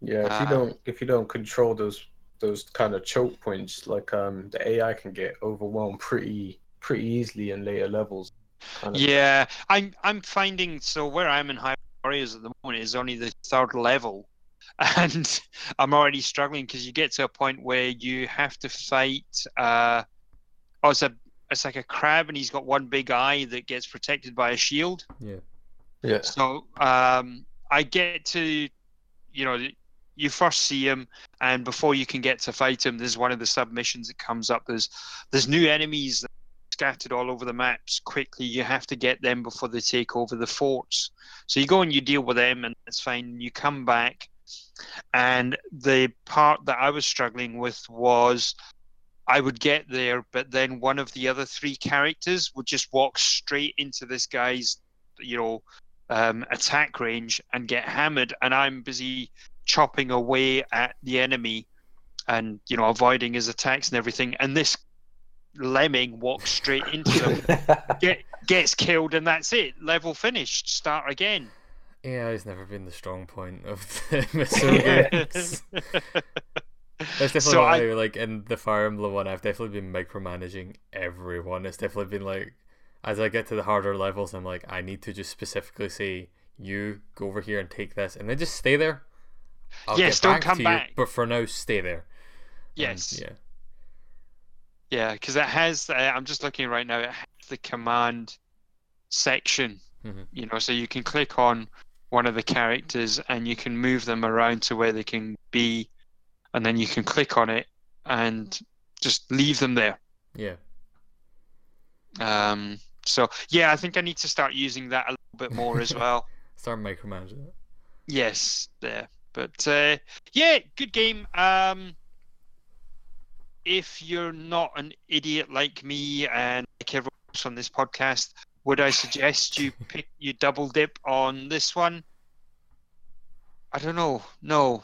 Yeah, if you Ah. don't if you don't control those those kind of choke points, like um the AI can get overwhelmed pretty pretty easily in later levels. Kind of. Yeah, I'm I'm finding so where I'm in Hyrule Warriors at the moment is only the third level, and I'm already struggling because you get to a point where you have to fight. Uh, oh, it's a it's like a crab, and he's got one big eye that gets protected by a shield. yeah, Yeah. So um, I get to, you know, you first see him, and before you can get to fight him, there's one of the submissions that comes up. There's there's new enemies scattered all over the maps. Quickly, you have to get them before they take over the forts. So you go and you deal with them, and it's fine. You come back, and the part that I was struggling with was. I would get there, but then one of the other three characters would just walk straight into this guy's, you know, um, attack range and get hammered, and I'm busy chopping away at the enemy and you know avoiding his attacks and everything. And this lemming walks straight into them, get, gets killed, and that's it. Level finished. Start again. yeah has never been the strong point of the Musou games. That's definitely So why, I- like in the Fire Emblem one, I've definitely been micromanaging everyone. It's definitely been like, as I get to the harder levels, I'm like, I need to just specifically say, you go over here and take this, and then just stay there. I'll Yes, don't come back. You, but for now, stay there. And, yes. yeah. Yeah, because it has. Uh, I'm just looking right now. It has the command section. Mhm. You know, so you can click on one of the characters and you can move them around to where they can be, and then you can click on it and just leave them there. Yeah. Um, so yeah, I think I need to start using that a little bit more as well. Start micromanaging it. yes, there. But uh, yeah, good game. Um, if you're not an idiot like me and like everyone else on this podcast, would I suggest you pick you double dip on this one? I don't know. No.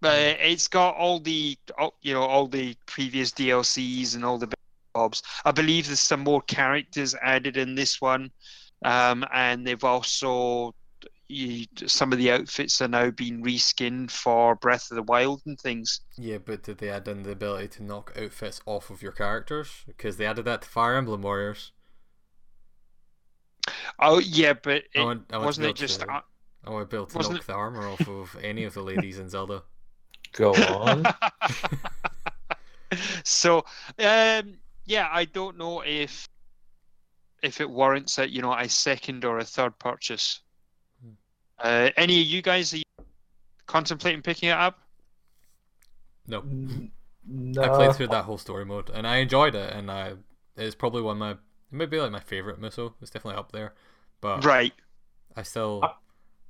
But it's got all the, all- you know, all the previous DLCs and all the bobs. I believe there's some more characters added in this one, um, and they've also you, some of the outfits are now being reskinned for Breath of the Wild and things. Yeah, but did they add in the ability to knock outfits off of your characters? Because they added that to Fire Emblem Warriors. Oh yeah, but it, I want, I want wasn't it able just to- uh, I want to be able to wasn't knock the armor off of any of the ladies in Zelda. Go on. so um, yeah, I don't know if if it warrants a you know a second or a third purchase. Uh, any of you guys are you contemplating picking it up? No. N- I No, played through that whole story mode and I enjoyed it, and I it's probably one of my it might be like my favorite Musou. It's definitely up there, but Right. I still I-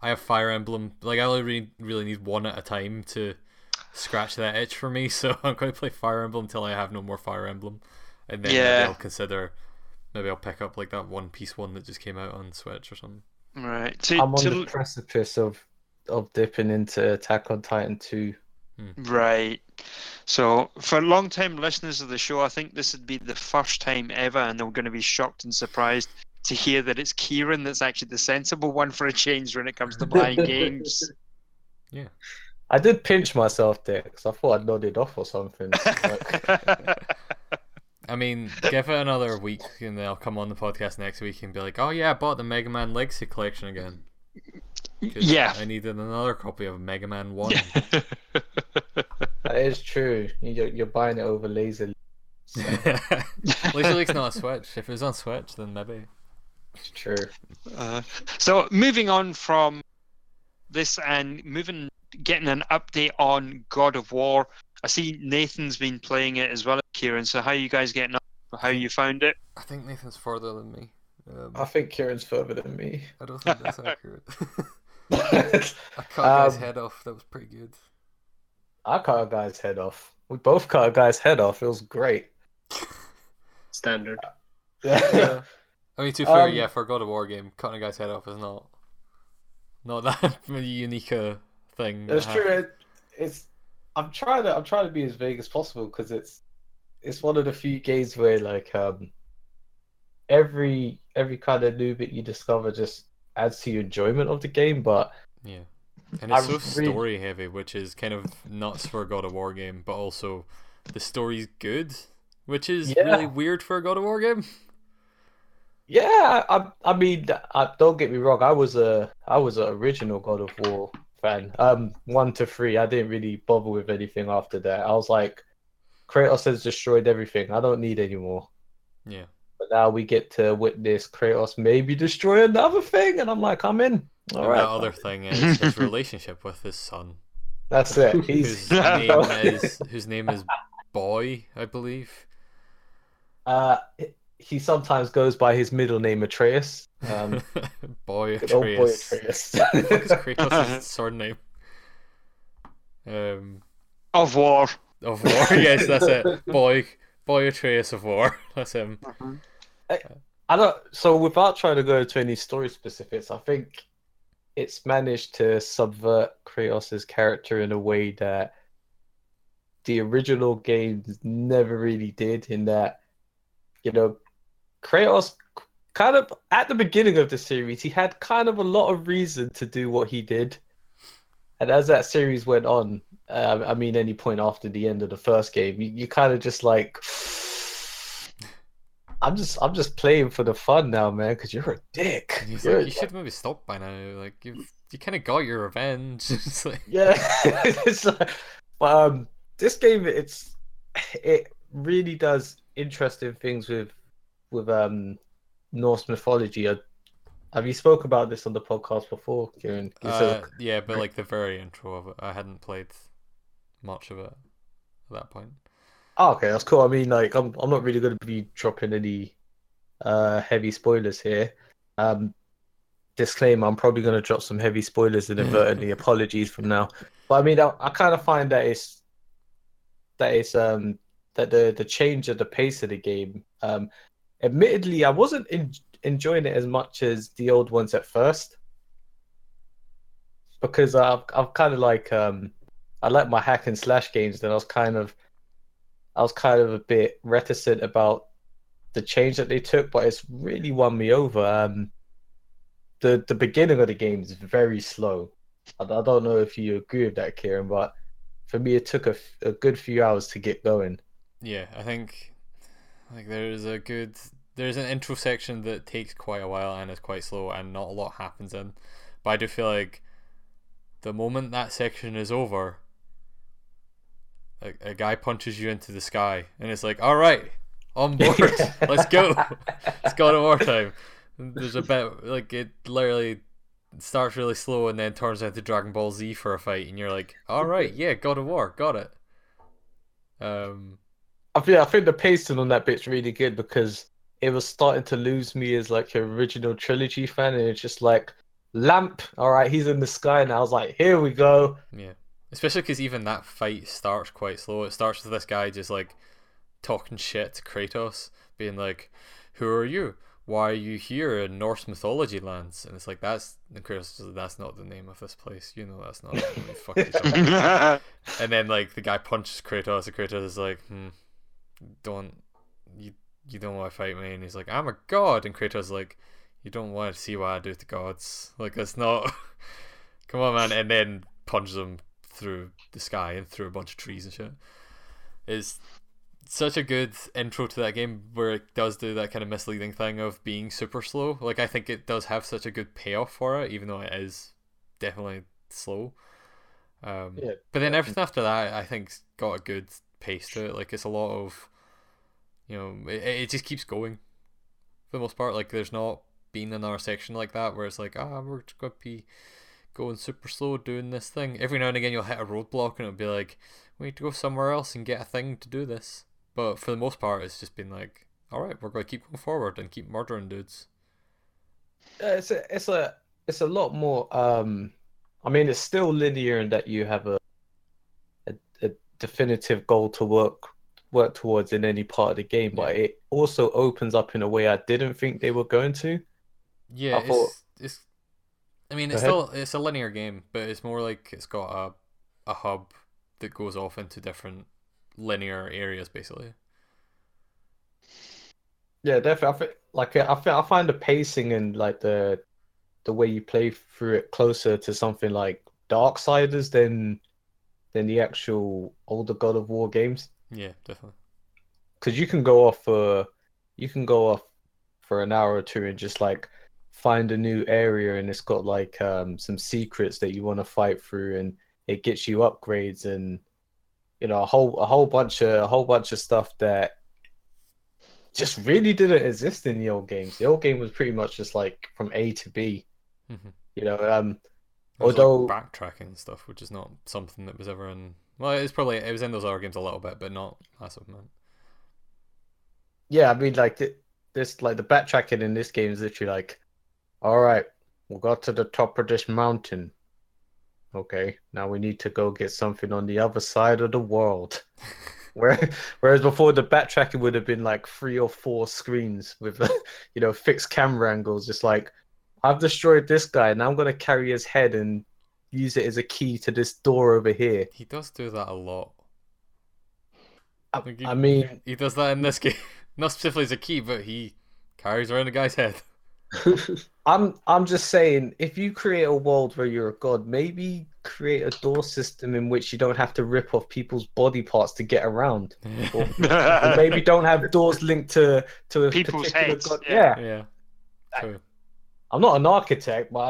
I have Fire Emblem. Like I only really, really need one at a time to scratch that itch for me. So I'm going to play Fire Emblem until I have no more Fire Emblem, and then Yeah. maybe I'll consider. Maybe I'll pick up like that One Piece one that just came out on Switch or something. Right. To, I'm on to- the precipice of of dipping into Attack on Titan 2. Hmm. Right. So, for long-time listeners of the show, I think this would be the first time ever, and they're going to be shocked and surprised to hear that it's Kieran that's actually the sensible one for a change when it comes to buying games. Yeah. I did pinch myself there because I thought I'd nodded off or something. Like, I mean, give it another week, and then I'll come on the podcast next week and be like, "Oh yeah, I bought the Mega Man Legacy Collection again." yeah. I needed another copy of Mega Man One. that is true. You're, you're buying it over Laser. lazily. Laser League's not a Switch. If it was on Switch, then maybe. It's true. Uh, so moving on from this and moving, getting an update on God of War. I see Nathan's been playing it as well Kieran. So how you guys getting on? How you found it? I think Nathan's further than me. Um, I think Kieran's further than me. I don't think that's accurate. I cut a guy's Um, head off. That was pretty good. I cut a guy's head off. We both cut a guy's head off. It was great. Standard. Yeah. I mean, to be fair, Um, yeah, for a God of War game, cutting a guy's head off is not not that unique a thing. that That's hap- true. It, it's. I'm trying to. I'm trying to be as vague as possible because it's. It's one of the few games where like um. Every every kind of new bit you discover just adds to your enjoyment of the game, but Yeah, and I it's so really- story heavy, which is kind of nuts for a God of War game, but also the story's good, which is Yeah. really weird for a God of War game. yeah, I I mean, I, don't get me wrong. I was a I was an original God of War fan. Um, one to three. I didn't really bother with anything after that. I was like, Kratos has destroyed everything. I don't need any more. Yeah, But now we get to witness Kratos maybe destroy another thing, and I'm like, I'm in. All and right, that other thing is his relationship with his son, that's it. whose name is whose name is Boy, I believe. uh, he sometimes goes by his middle name Atreus. Um, boy good old boy Atreus. Atreus. What is Kratos' surname? Um, Of War. of War. yes, that's it. Boy, Boy Atreus of War. That's him. I don't. So without trying to go into any story specifics, I think it's managed to subvert Kratos' character in a way that the original games never really did. In that, you know, Kratos kind of at the beginning of the series, he had kind of a lot of reason to do what he did, and as that series went on, uh, I mean, any point after the end of the first game, you, you kind of just like. I'm just I'm just playing for the fun now, man. Because you're a dick. He's You're- like, you should maybe stop by now. Like you've you kind of got your revenge. it's like, Yeah, it's like, but um, this game it's it really does interesting things with with um Norse mythology. Uh, have you spoke about this on the podcast before, Kieran? Uh, yeah, but like the very intro of it, I hadn't played much of it at that point. Oh, okay, that's cool. I mean, like, I'm I'm not really going to be dropping any uh heavy spoilers here. Um, disclaimer: I'm probably going to drop some heavy spoilers inadvertently apologies from now. But I mean, I, I kind of find that it's that it's um that the the change of the pace of the game. Um, admittedly, I wasn't in, enjoying it as much as the old ones at first because I've I've kind of like um I like my hack and slash games. Then I was kind of I was kind of a bit reticent about the change that they took, but it's really won me over. Um, the the beginning of the game is very slow. I, don't know if you agree with that, Kieran, but for me, it took a good few hours to get going. Yeah, I think like there's a good there's an intro section that takes quite a while and is quite slow and not a lot happens in. But I do feel like the moment that section is over, a, a guy punches you into the sky and it's like, all right, On board. Let's go. It's God of War time. There's a bit like it literally starts really slow and then turns into Dragon Ball Z for a fight, and you're like, all right, yeah, God of War, got it. Um, I think I think the pacing on that bit's really good because it was starting to lose me as like your original trilogy fan, and it's just like lamp. All right, he's in the sky, and I was like, here we go. yeah, especially because even that fight starts quite slow. It starts with this guy just like talking shit to Kratos, being like, "Who are you? Why are you here in Norse mythology lands?" And it's like that's and Kratos is like, that's not the name of this place. You know that's not. fuck yourself." And then like the guy punches Kratos, and Kratos is like, hmm, "Don't you you don't want to fight me?" And he's like, "I'm a god," and Kratos is like, "You don't want to see what I do to gods? Like that's not. Come on, man!" And then punches him through the sky and through a bunch of trees and shit. It's such a good intro to that game where it does do that kind of misleading thing of being super slow. Like I think it does have such a good payoff for it, even though it is definitely slow. Um, Yeah. but then everything after that, I think, got a good pace to it. Like it's a lot of, you know, it, it just keeps going for the most part. Like there's not been another section like that where it's like, ah, we're just gonna be going super slow doing this thing. Every now and again, you'll hit a roadblock and it'll be like, we need to go somewhere else and get a thing to do this. But for the most part, it's just been like, all right, we're gonna keep going forward and keep murdering dudes. Yeah, it's a it's a it's a lot more. Um, I mean, it's still linear in that you have a definitive goal to work work towards in any part of the game, but it also opens up in a way I didn't think they were going to. Yeah, I it's, thought- it's. I mean, it's still it's a linear game, but it's more like it's got a a hub that goes off into different linear areas, basically. Yeah, definitely. I think like I think I find the pacing and like the the way you play through it closer to something like Darksiders than than the actual older God of War games. Yeah, definitely. because you can go off for you can go off for an hour or two and just like find a new area and it's got like um some secrets that you want to fight through and it gets you upgrades and you know a whole a whole bunch of a whole bunch of stuff that just really didn't exist in the old games. The old game was pretty much just like from A to B. Mhm. You know, um Although- like backtracking stuff, which is not something that was ever in. Well, it's probably it was in those other games a little bit, but not massive amount. Yeah, I mean, like th- this, like the backtracking in this game is literally like, all right, we got to the top of this mountain. Okay, now we need to go get something on the other side of the world. Where, whereas before the backtracking would have been like three or four screens with, you know, fixed camera angles. Just like, I've destroyed this guy, and I'm gonna carry his head and use it as a key to this door over here. He does do that a lot. I, Like, he- I mean, He does that in this game, not specifically as a key, but he carries around a guy's head. I'm I'm just saying, if you create a world where you're a god, maybe create a door system in which you don't have to rip off people's body parts to get around. Or, or maybe don't have doors linked to to a People's particular heads, god. yeah. Yeah. yeah. True. I'm not an architect, but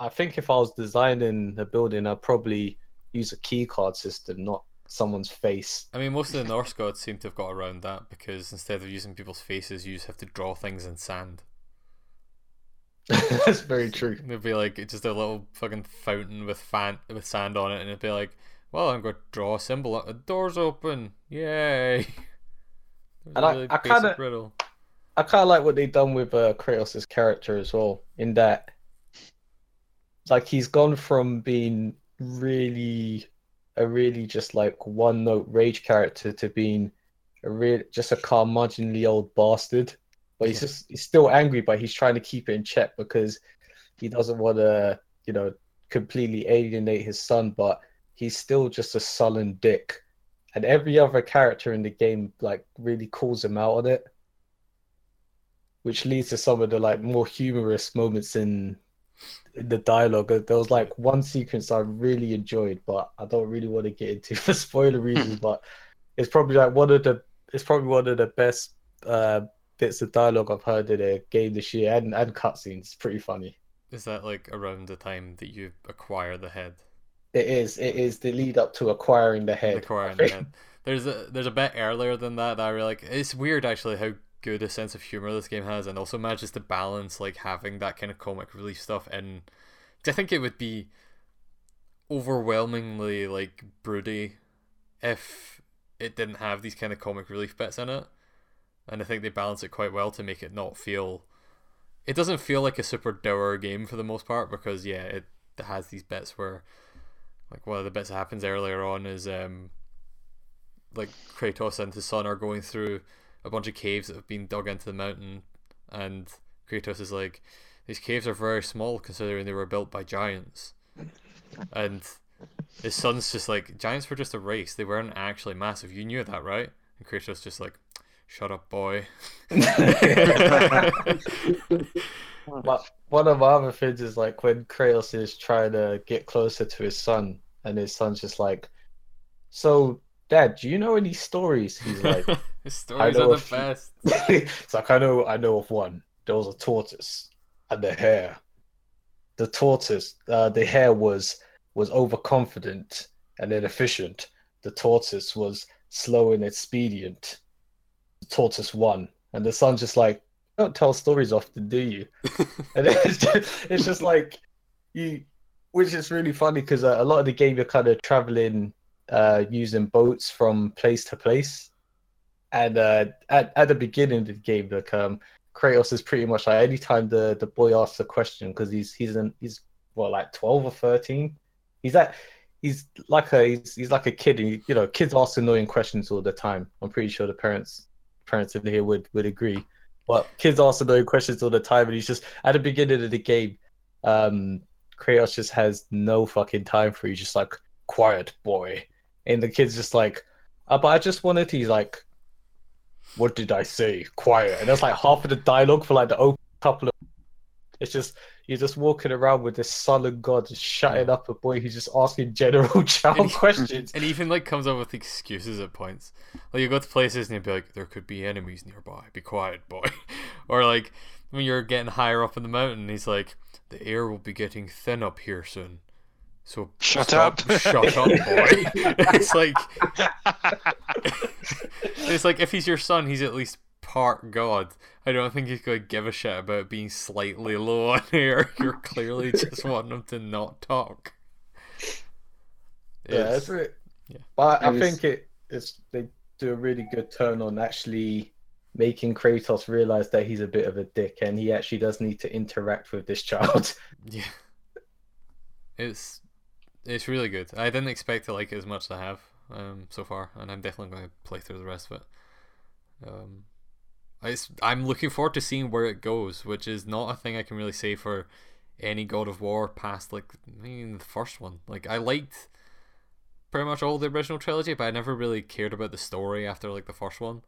I, I think if I was designing a building, I'd probably use a key card system, not someone's face. I mean, most of the Norse gods seem to have got around that because instead of using people's faces, you just have to draw things in sand. That's very true. It'd be like it's just a little fucking fountain with fan with sand on it, and it'd be like, "Well, I'm going to draw a symbol. The door's open. Yay!" And I- really I basic kinda- riddle. I kind of like what they've done with uh, Kratos' character as well, in that, like, he's gone from being really a really just like one note rage character to being a real just a curmudgeonly old bastard. But he's Yeah. just he's still angry, but he's trying to keep it in check because he doesn't want to, you know, completely alienate his son. But he's still just a sullen dick, and every other character in the game like really calls him out on it which leads to some of the like more humorous moments in, in the dialogue. There was like one sequence I really enjoyed, but I don't really want to get into for spoiler reasons. but it's probably like one of the it's probably one of the best uh, bits of dialogue I've heard in a game this year, and and cutscenes. Pretty funny. Is that like around the time that you acquire the head? It is. It is the lead up to acquiring the head. Acquiring the head. There's a there's a bit earlier than that that I really like. It's weird actually how good a sense of humor this game has, and also manages to balance like having that kind of comic relief stuff in. I think it would be overwhelmingly like broody if it didn't have these kind of comic relief bits in it, and I think they balance it quite well to make it not feel. It doesn't feel like a super dour game for the most part because yeah, it has these bits where, like one of the bits that happens earlier on is um, like Kratos and his son are going through a bunch of caves that have been dug into the mountain, and Kratos is like, these caves are very small considering they were built by giants, and his son's just like, giants were just a race; they weren't actually massive. You knew that, right? And Kratos just like, shut up, boy. But one of my other things is like when Kratos is trying to get closer to his son, and his son's just like, "So, Dad, do you know any stories?" He's like, His stories are the few- best. "It's like I know, I know of one. There was a tortoise and the hare. The tortoise, uh, the hare was was overconfident and inefficient. The tortoise was slow and expedient. The tortoise won, and the son's just like, "Don't tell stories often, do you?" and it's just, it's just like you which is really funny because uh, a lot of the game you're kind of traveling uh using boats from place to place and uh at, at the beginning of the game like um kratos is pretty much like anytime the the boy asks a question because he's he's in he's what like 12 or 13 he's at he's like a he's, he's like a kid and you know kids ask annoying questions all the time i'm pretty sure the parents parents in here would would agree but kids ask annoying questions all the time, and he's just at the beginning of the game, um, Kratos just has no fucking time for you. He's just like quiet boy, and the kid's just like, uh, but I just wanted to. He's like, what did I say? Quiet, and that's like half of the dialogue for like the open couple of. It's just you're just walking around with this sullen god just shutting up a boy who's just asking general child And he- questions. And even like comes up with excuses at points. Like you go to places and you'd be like, there could be enemies nearby. Be quiet, boy. or like when you're getting higher up in the mountain, he's like, the air will be getting thin up here soon. So Shut stop- up." shut up, boy. it's like it's like if he's your son, he's at least part god. I don't think he's gonna give a shit about being slightly low on air. You're clearly just wanting him to not talk. Yeah, that's it. yeah. But I I was- think it it's they do a really good turn on actually making Kratos realize that he's a bit of a dick and he actually does need to interact with this child. Yeah. It's it's really good. I didn't expect to like it as much as I have um, so far, and I'm definitely going to play through the rest of it. Um, I I'm looking forward to seeing where it goes, which is not a thing I can really say for any God of War past like I mean the first one. Like I liked pretty much all the original trilogy, but I never really cared about the story after like the first one.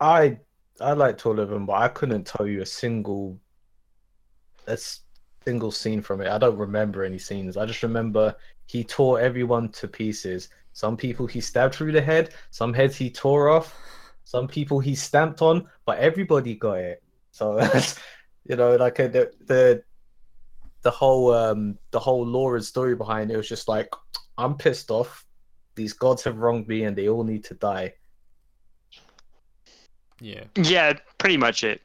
I I liked all of them, but I couldn't tell you a single a s- single scene from it. I don't remember any scenes. I just remember he tore everyone to pieces. Some people he stabbed through the head, some heads he tore off, some people he stamped on, but everybody got it. So that's you know, like uh, the the the whole um the whole lore and story behind it was just like I'm pissed off. These gods have wronged me and they all need to die. Yeah. yeah, pretty much it.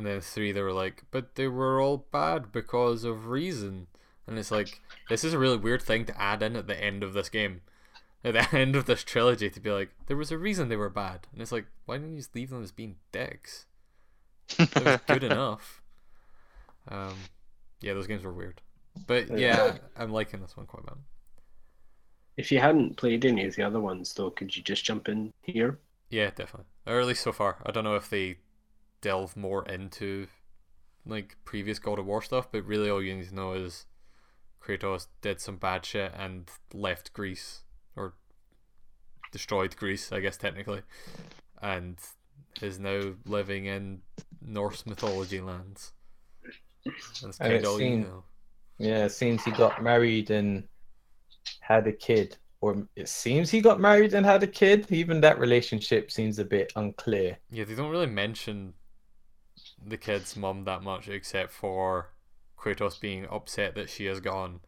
And then three, they were like, but they were all bad because of reason. And it's like, this is a really weird thing to add in at the end of this game. At the end of this trilogy, to be like, there was a reason they were bad. And it's like, why didn't you just leave them as being dicks? That was good enough. Um, yeah, those games were weird. But yeah, I'm liking this one quite a bit. If you hadn't played any of the other ones, though, could you just jump in here? Yeah, definitely. Or at least so far. I don't know if they delve more into like previous God of War stuff, but really all you need to know is Kratos did some bad shit and left Greece or destroyed Greece, I guess technically, and is now living in Norse mythology lands. That's And kind it of all you know. Yeah, it seems he got married and had a kid. Or it seems he got married and had a kid. Even that relationship seems a bit unclear. Yeah, they don't really mention the kid's mum that much, except for Kratos being upset that she has gone,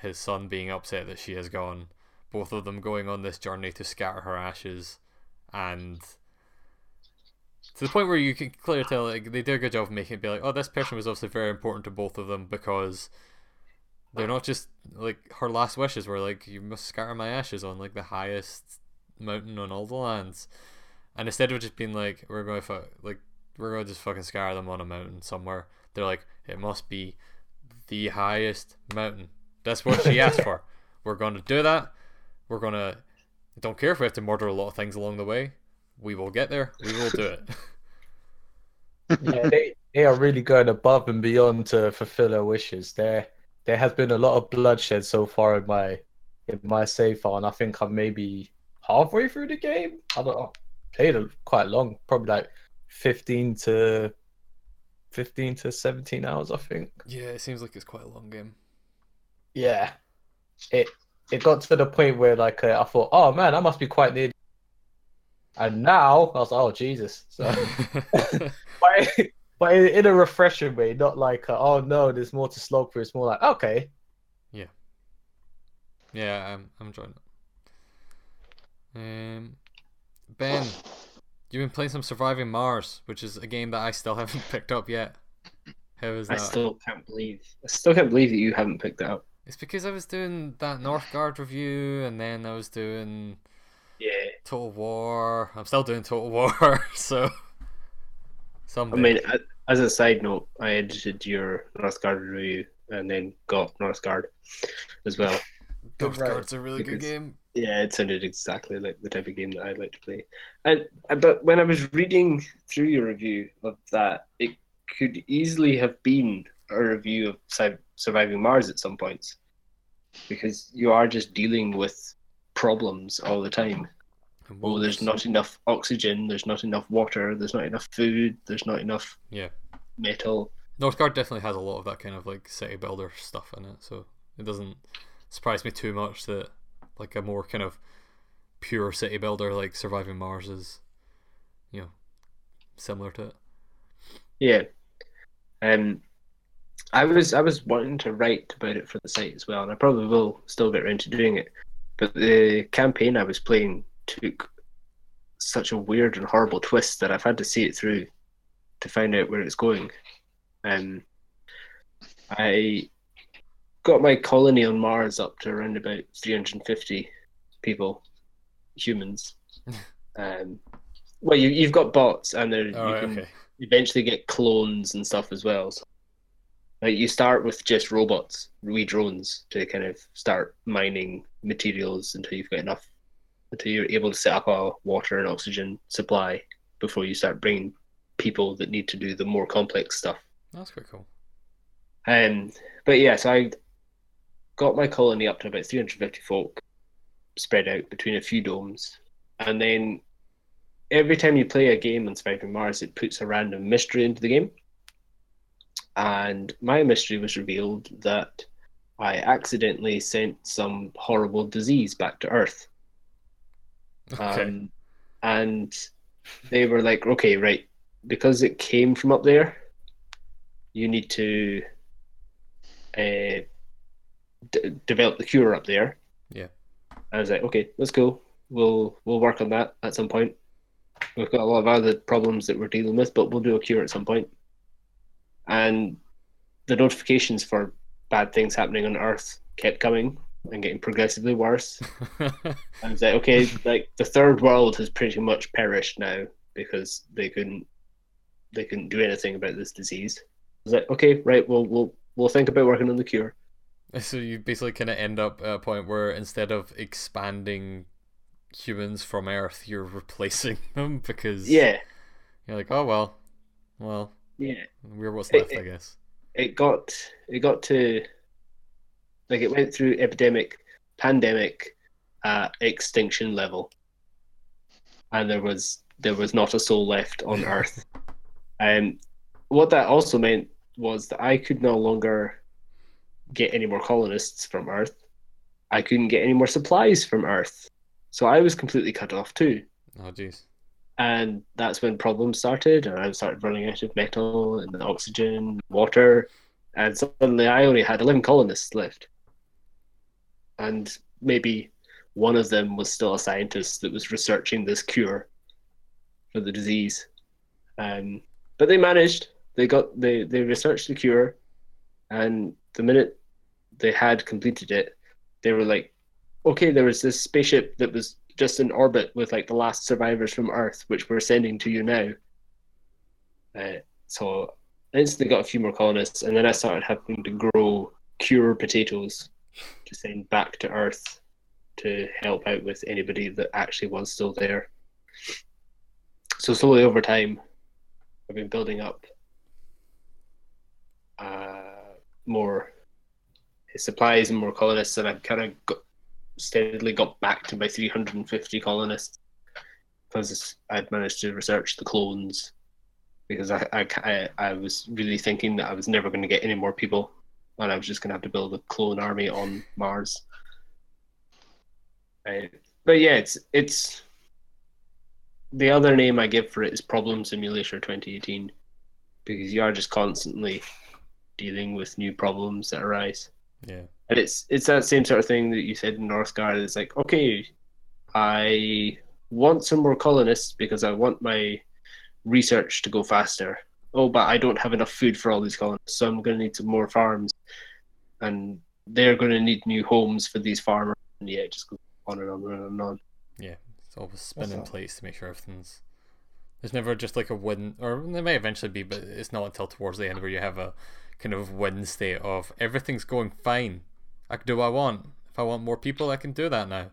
his son being upset that she has gone, both of them going on this journey to scatter her ashes, and to the point where you can clearly tell like they do a good job of making it be like, oh, this person was obviously very important to both of them because they're not just like her last wishes were like you must scatter my ashes on like the highest mountain on all the lands, and instead of just being like we're going fu- like we're going to just fucking scatter them on a mountain somewhere, they're like it must be the highest mountain. That's what she asked for. We're going to do that. We're going to don't care if we have to murder a lot of things along the way. We will get there. We will do it. yeah, they, they are really going above and beyond to fulfill her wishes. There there has been a lot of bloodshed so far in my in my save file, and I think I'm maybe halfway through the game. I don't know. Played it quite long, probably like fifteen to fifteen to seventeen hours, I think. yeah, it seems like it's quite a long game. Yeah, it it got to the point where like uh, I thought, oh man, I must be quite near. And now I was like, oh Jesus! So, but, but in a refreshing way, not like uh, oh no, there's more to slog through. It's more like okay, yeah, Yeah, I'm I'm enjoying it. Um, Ben, you've been playing some Surviving Mars, which is a game that I still haven't picked up yet. How is that? I still can't believe. I still can't believe that you haven't picked it up. It's because I was doing that Northgard review, and then I was doing Yeah. Total War. I'm still doing Total War, so. I mean, as a side note, I edited your Northgard review and then got Northgard as well. Northgard's a really good Because- game. Yeah, it sounded exactly like the type of game that I'd like to play. And and- but when I was reading through your review of that, it could easily have been a review of Surviving Mars at some points, because you are just dealing with problems all the time. Oh, there's not enough oxygen. There's not enough water. There's not enough food. There's not enough Yeah. metal. Northgard definitely has a lot of that kind of like city builder stuff in it, so it doesn't surprise me too much that like a more kind of pure city builder like Surviving Mars is, you know, similar to it. Yeah. Um, I was I was wanting to write about it for the site as well, and I probably will still get around to doing it. But the campaign I was playing took such a weird and horrible twist that I've had to see it through to find out where it's going. Um, I got my colony on Mars up to around about 350 people, humans. um, well, you, you've got bots, and there All you right, can okay. eventually get clones and stuff as well. So, like you start with just robots, wee drones, to kind of start mining materials until you've got enough, until you're able to set up a water and oxygen supply before you start bringing people that need to do the more complex stuff. That's quite cool. Um, but yeah, so I got my colony up to about 350 folk spread out between a few domes. And then every time you play a game on Surviving Mars, it puts a random mystery into the game. And my mystery was revealed that I accidentally sent some horrible disease back to Earth. Okay. Um, and they were like, okay, right, because it came from up there, you need to uh, d- develop the cure up there. Yeah. I was like, okay, let's go. We'll we'll work on that at some point. We've got a lot of other problems that we're dealing with, but we'll do a cure at some point. And the notifications for bad things happening on Earth kept coming and getting progressively worse. I was like, okay, like the third world has pretty much perished now because they couldn't they couldn't do anything about this disease. I was like, okay, right, we'll we'll we'll think about working on the cure. so you basically kind of end up at a point where instead of expanding humans from Earth, you're replacing them because Yeah, you're like, oh well, well, yeah. we're what's It- left, I guess. It got it got to like it went through epidemic, pandemic, uh, extinction level, and there was there was not a soul left on Earth. Um, what that also meant was that I could no longer get any more colonists from Earth. I couldn't get any more supplies from Earth, so I was completely cut off too. Oh jeez. and that's when problems started and i started running out of metal and oxygen water and suddenly i only had 11 colonists left and maybe one of them was still a scientist that was researching this cure for the disease. Um, but they managed. They got they they researched the cure, and the minute they had completed it, they were like, okay, there was this spaceship that was just in orbit with like the last survivors from Earth, which we're sending to you now. Uh, so I instantly got a few more colonists, and then I started having to grow cure potatoes to send back to Earth to help out with anybody that actually was still there. So slowly over time, I've been building up uh, more supplies and more colonists, and I've kind of got, steadily got back to my 350 colonists because I'd managed to research the clones. Because I, I, I was really thinking that I was never going to get any more people, and I was just going to have to build a clone army on Mars. Uh, but yeah, it's it's the other name I give for it is Problem Simulator 2018 because you are just constantly dealing with new problems that arise. Yeah. And it's it's that same sort of thing that you said in Northgard. It's like, okay, I want some more colonists because I want my research to go faster. Oh, but I don't have enough food for all these colonists, so I'm going to need some more farms, and they're going to need new homes for these farmers. And yeah, it just goes on and on and on and on. Yeah, it's always spinning all. plates to make sure everything's. There's never just like a win, or there may eventually be, but it's not until towards the end where you have a kind of win state of everything's going fine. I can do what I want. If I want more people, I can do that now.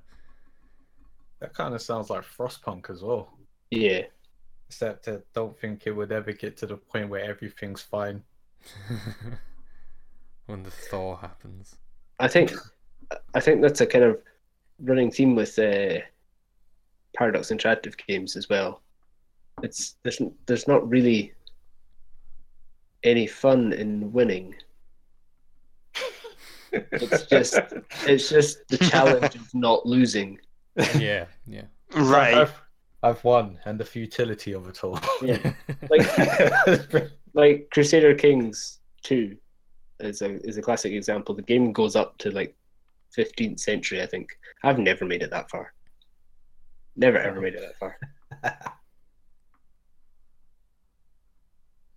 That kind of sounds like Frostpunk as well. Yeah, Except I don't think it would ever get to the point where everything's fine. when the thaw happens. I think I think that's a kind of running theme with uh, Paradox Interactive games as well. It's there's there's not really any fun in winning. It's just it's just the challenge of not losing. Yeah, yeah. Right. I've, I've won, and the futility of it all. Yeah, like like Crusader Kings Two is a is a classic example. The game goes up to like 15th century, I think. I've never made it that far. Never ever made it that far.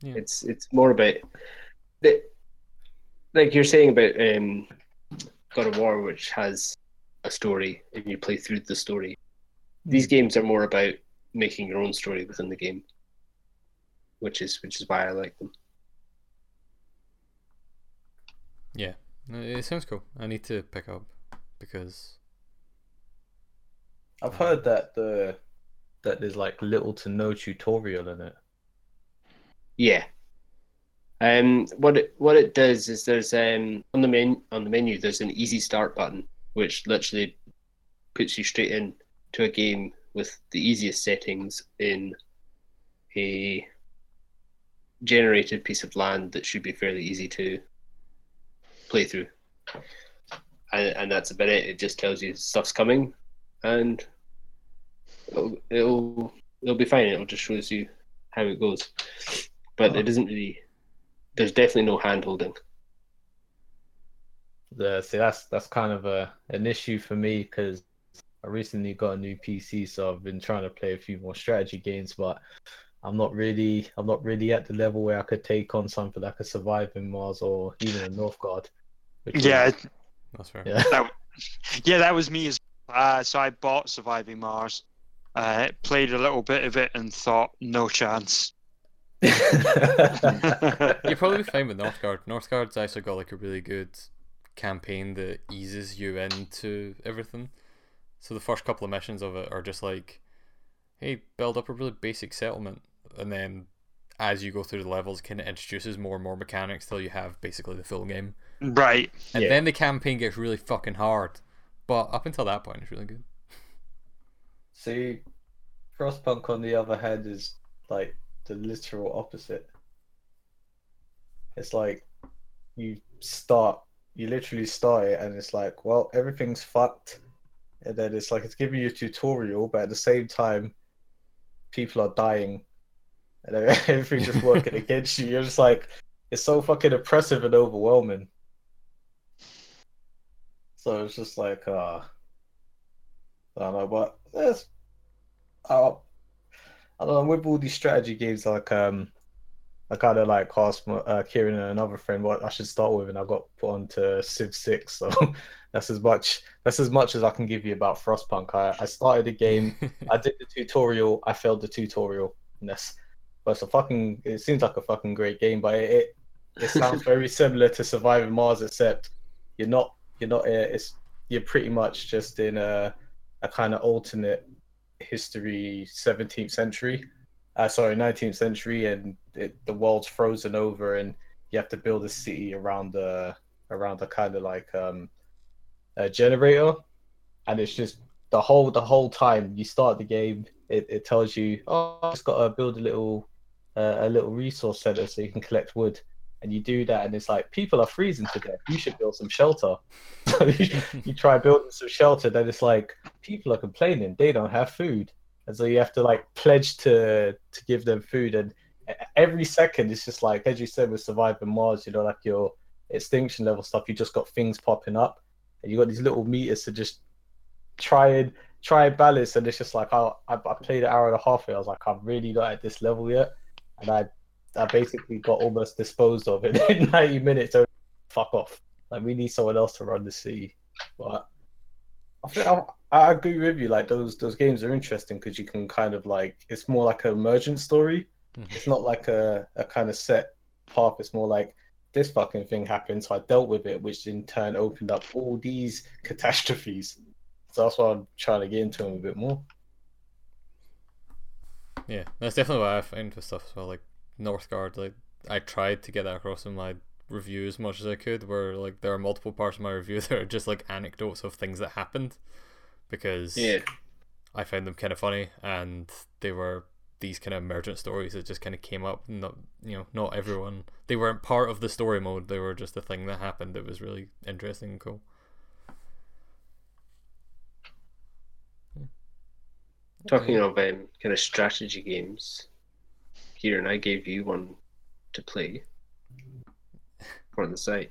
Yeah. It's it's more about the, like you're saying about um, God of War, which has a story and you play through the story. These games are more about making your own story within the game, which is which is why I like them. Yeah, it sounds cool. I need to pick up because I've heard that the that there's like little to no tutorial in it. Yeah. Um, what it what it does is there's um on the men on the menu there's an easy start button which literally puts you straight in to a game with the easiest settings in a generated piece of land that should be fairly easy to play through. And, and that's about it. It just tells you stuff's coming, and it'll it'll, it'll be fine. It'll just shows you how it goes but it isn't really. There's definitely no hand holding. The, see, that's that's kind of a an issue for me because I recently got a new PC, so I've been trying to play a few more strategy games, but I'm not really I'm not really at the level where I could take on something like a surviving Mars or even a Northgard. which is- Yeah, that's fair. yeah. yeah, that was me as uh, so I bought Surviving Mars, uh, played a little bit of it, and thought no chance. You'll probably be fine with Northgard. Northgard's actually got like a really good campaign that eases you into everything. So the first couple of missions of it are just like, hey, build up a really basic settlement, and then as you go through the levels, kind of introduces more and more mechanics till you have basically the full game. Right. And Yeah. then the campaign gets really fucking hard. But up until that point, it's really good. See, Frostpunk on the other hand is like the literal opposite. It's like you start, you literally start it, and it's like, well, everything's fucked, and then it's like it's giving you a tutorial, but at the same time, people are dying, and everything's just working against you. You're just like, it's so fucking oppressive and overwhelming. So it's just like, uh, I don't know, but there's, uh, I don't know, with all these strategy games, like, um, I kind of like asked my, uh, Kieran and another friend what I should start with, and I got put onto Civ Six. So that's as much that's as much as I can give you about Frostpunk. I, I started the game, I did the tutorial, I failed the tutorial, and that's but it's a fucking. It seems like a fucking great game, but it it, it sounds very similar to Surviving Mars, except you're not you're not uh, it's you're pretty much just in a a kind of alternate history 17th century. Uh, sorry 19th century and it, the world's frozen over and you have to build a city around the around the kind of like um a generator. And it's just the whole the whole time you start the game it, it tells you oh I just gotta build a little uh, a little resource center so you can collect wood and you do that and it's like people are freezing to death. You should build some shelter. You, try building some shelter then it's like people are complaining. They don't have food. And so you have to like pledge to to give them food. And every second it's just like as you said with surviving mars you know like your extinction level stuff you just got things popping up. And you got these little meters to just try and try and balance. And it's just like I, I, played an hour and a half here i was like i'm really not at this level yet. And i I basically got almost disposed of it in 90 minutes. So fuck off. Like we need someone else to run the city. But I think I, I agree with you. Like those those games are interesting because you can kind of like it's more like an emergent story. Mhm. It's not like a, a kind of set path. It's more like this fucking thing happened, so I dealt with it, which in turn opened up all these catastrophes. So that's why I'm trying to get into them a bit more. Yeah, that's definitely what I find with stuff as well. Like Northgard, like I tried to get that across in my review as much as I could. Where like there are multiple parts of my review that are just like anecdotes of things that happened, because Yeah. I found them kind of funny, and they were these kind of emergent stories that just kind of came up. Not you know, not everyone they weren't part of the story mode. They were just a thing that happened. that was really interesting and cool. Talking of um, kind of strategy games, Kieran, I gave you one to play on the site.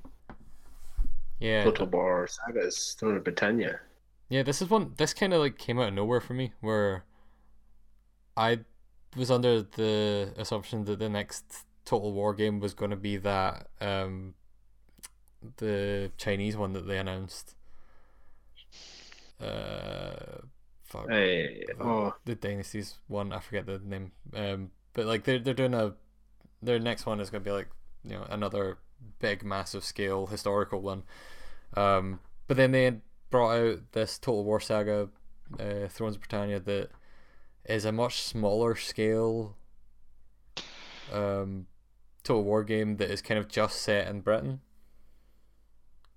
Yeah, Total War Sagas, Throne of Britannia. Yeah, this is one. This kind of like came out of nowhere for me, where I was under the assumption that the next Total War game was going to be that um, the Chinese one that they announced. Uh, fuck, Uh, oh, the Dynasties one. I forget the name. Um, but like they're they're doing a their next one is going to be like you know another big massive scale historical one. Um, but then they brought out this Total War Saga, uh, Thrones of Britannia that is a much smaller scale um, Total War game that is kind of just set in Britain,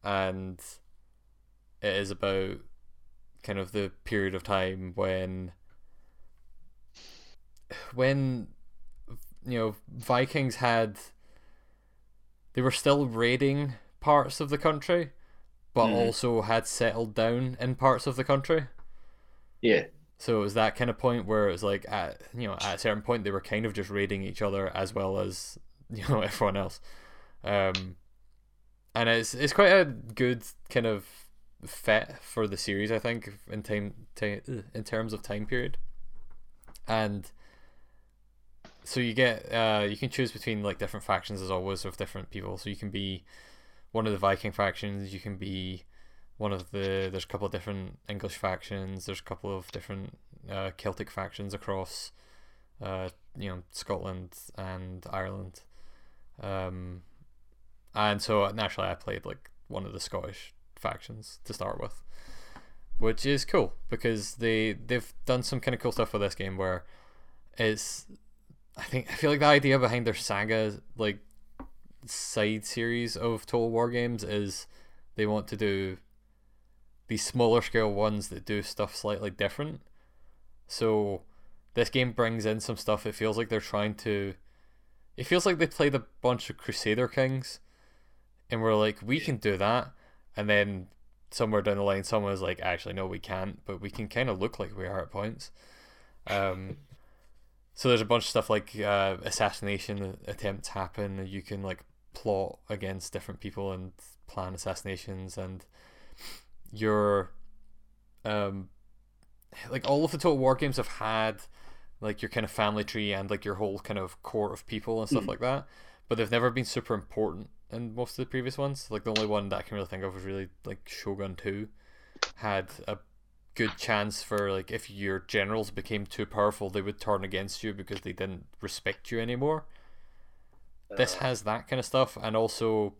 and it is about kind of the period of time when when you know Vikings had they were still raiding parts of the country but Mhm. also had settled down in parts of the country yeah. so it was that kind of point where it was like at you know at a certain point they were kind of just raiding each other as well as you know everyone else um and it's it's quite a good kind of fit for the series I think in time ti- ugh, in terms of time period and so you get uh you can choose between like different factions as always with different people. So you can be one of the Viking factions you can be one of the there's a couple of different English factions there's a couple of different uh, Celtic factions across uh you know Scotland and Ireland. Um and so naturally I played like one of the Scottish factions to start with which is cool because they they've done some kind of cool stuff with this game where it's I think I feel like the idea behind their saga like side series of Total War games is they want to do these smaller scale ones that do stuff slightly different. So this game brings in some stuff. It feels like they're trying to. It feels like they played a bunch of Crusader Kings, and we're like, we can do that, and then somewhere down the line, someone was like, actually, no, we can't, but we can kind of look like we are at points. Um, so there's a bunch of stuff like uh, assassination attempts happen. You can like plot against different people and plan assassinations, and your um like all of the Total War games have had like your kind of family tree and like your whole kind of core of people and stuff Mm. like that, but they've never been super important in most of the previous ones. Like the only one that I can really think of was really like Shogun Two had a good chance for like if your generals became too powerful, they would turn against you because they didn't respect you anymore. This Uh, has that kind of stuff, and also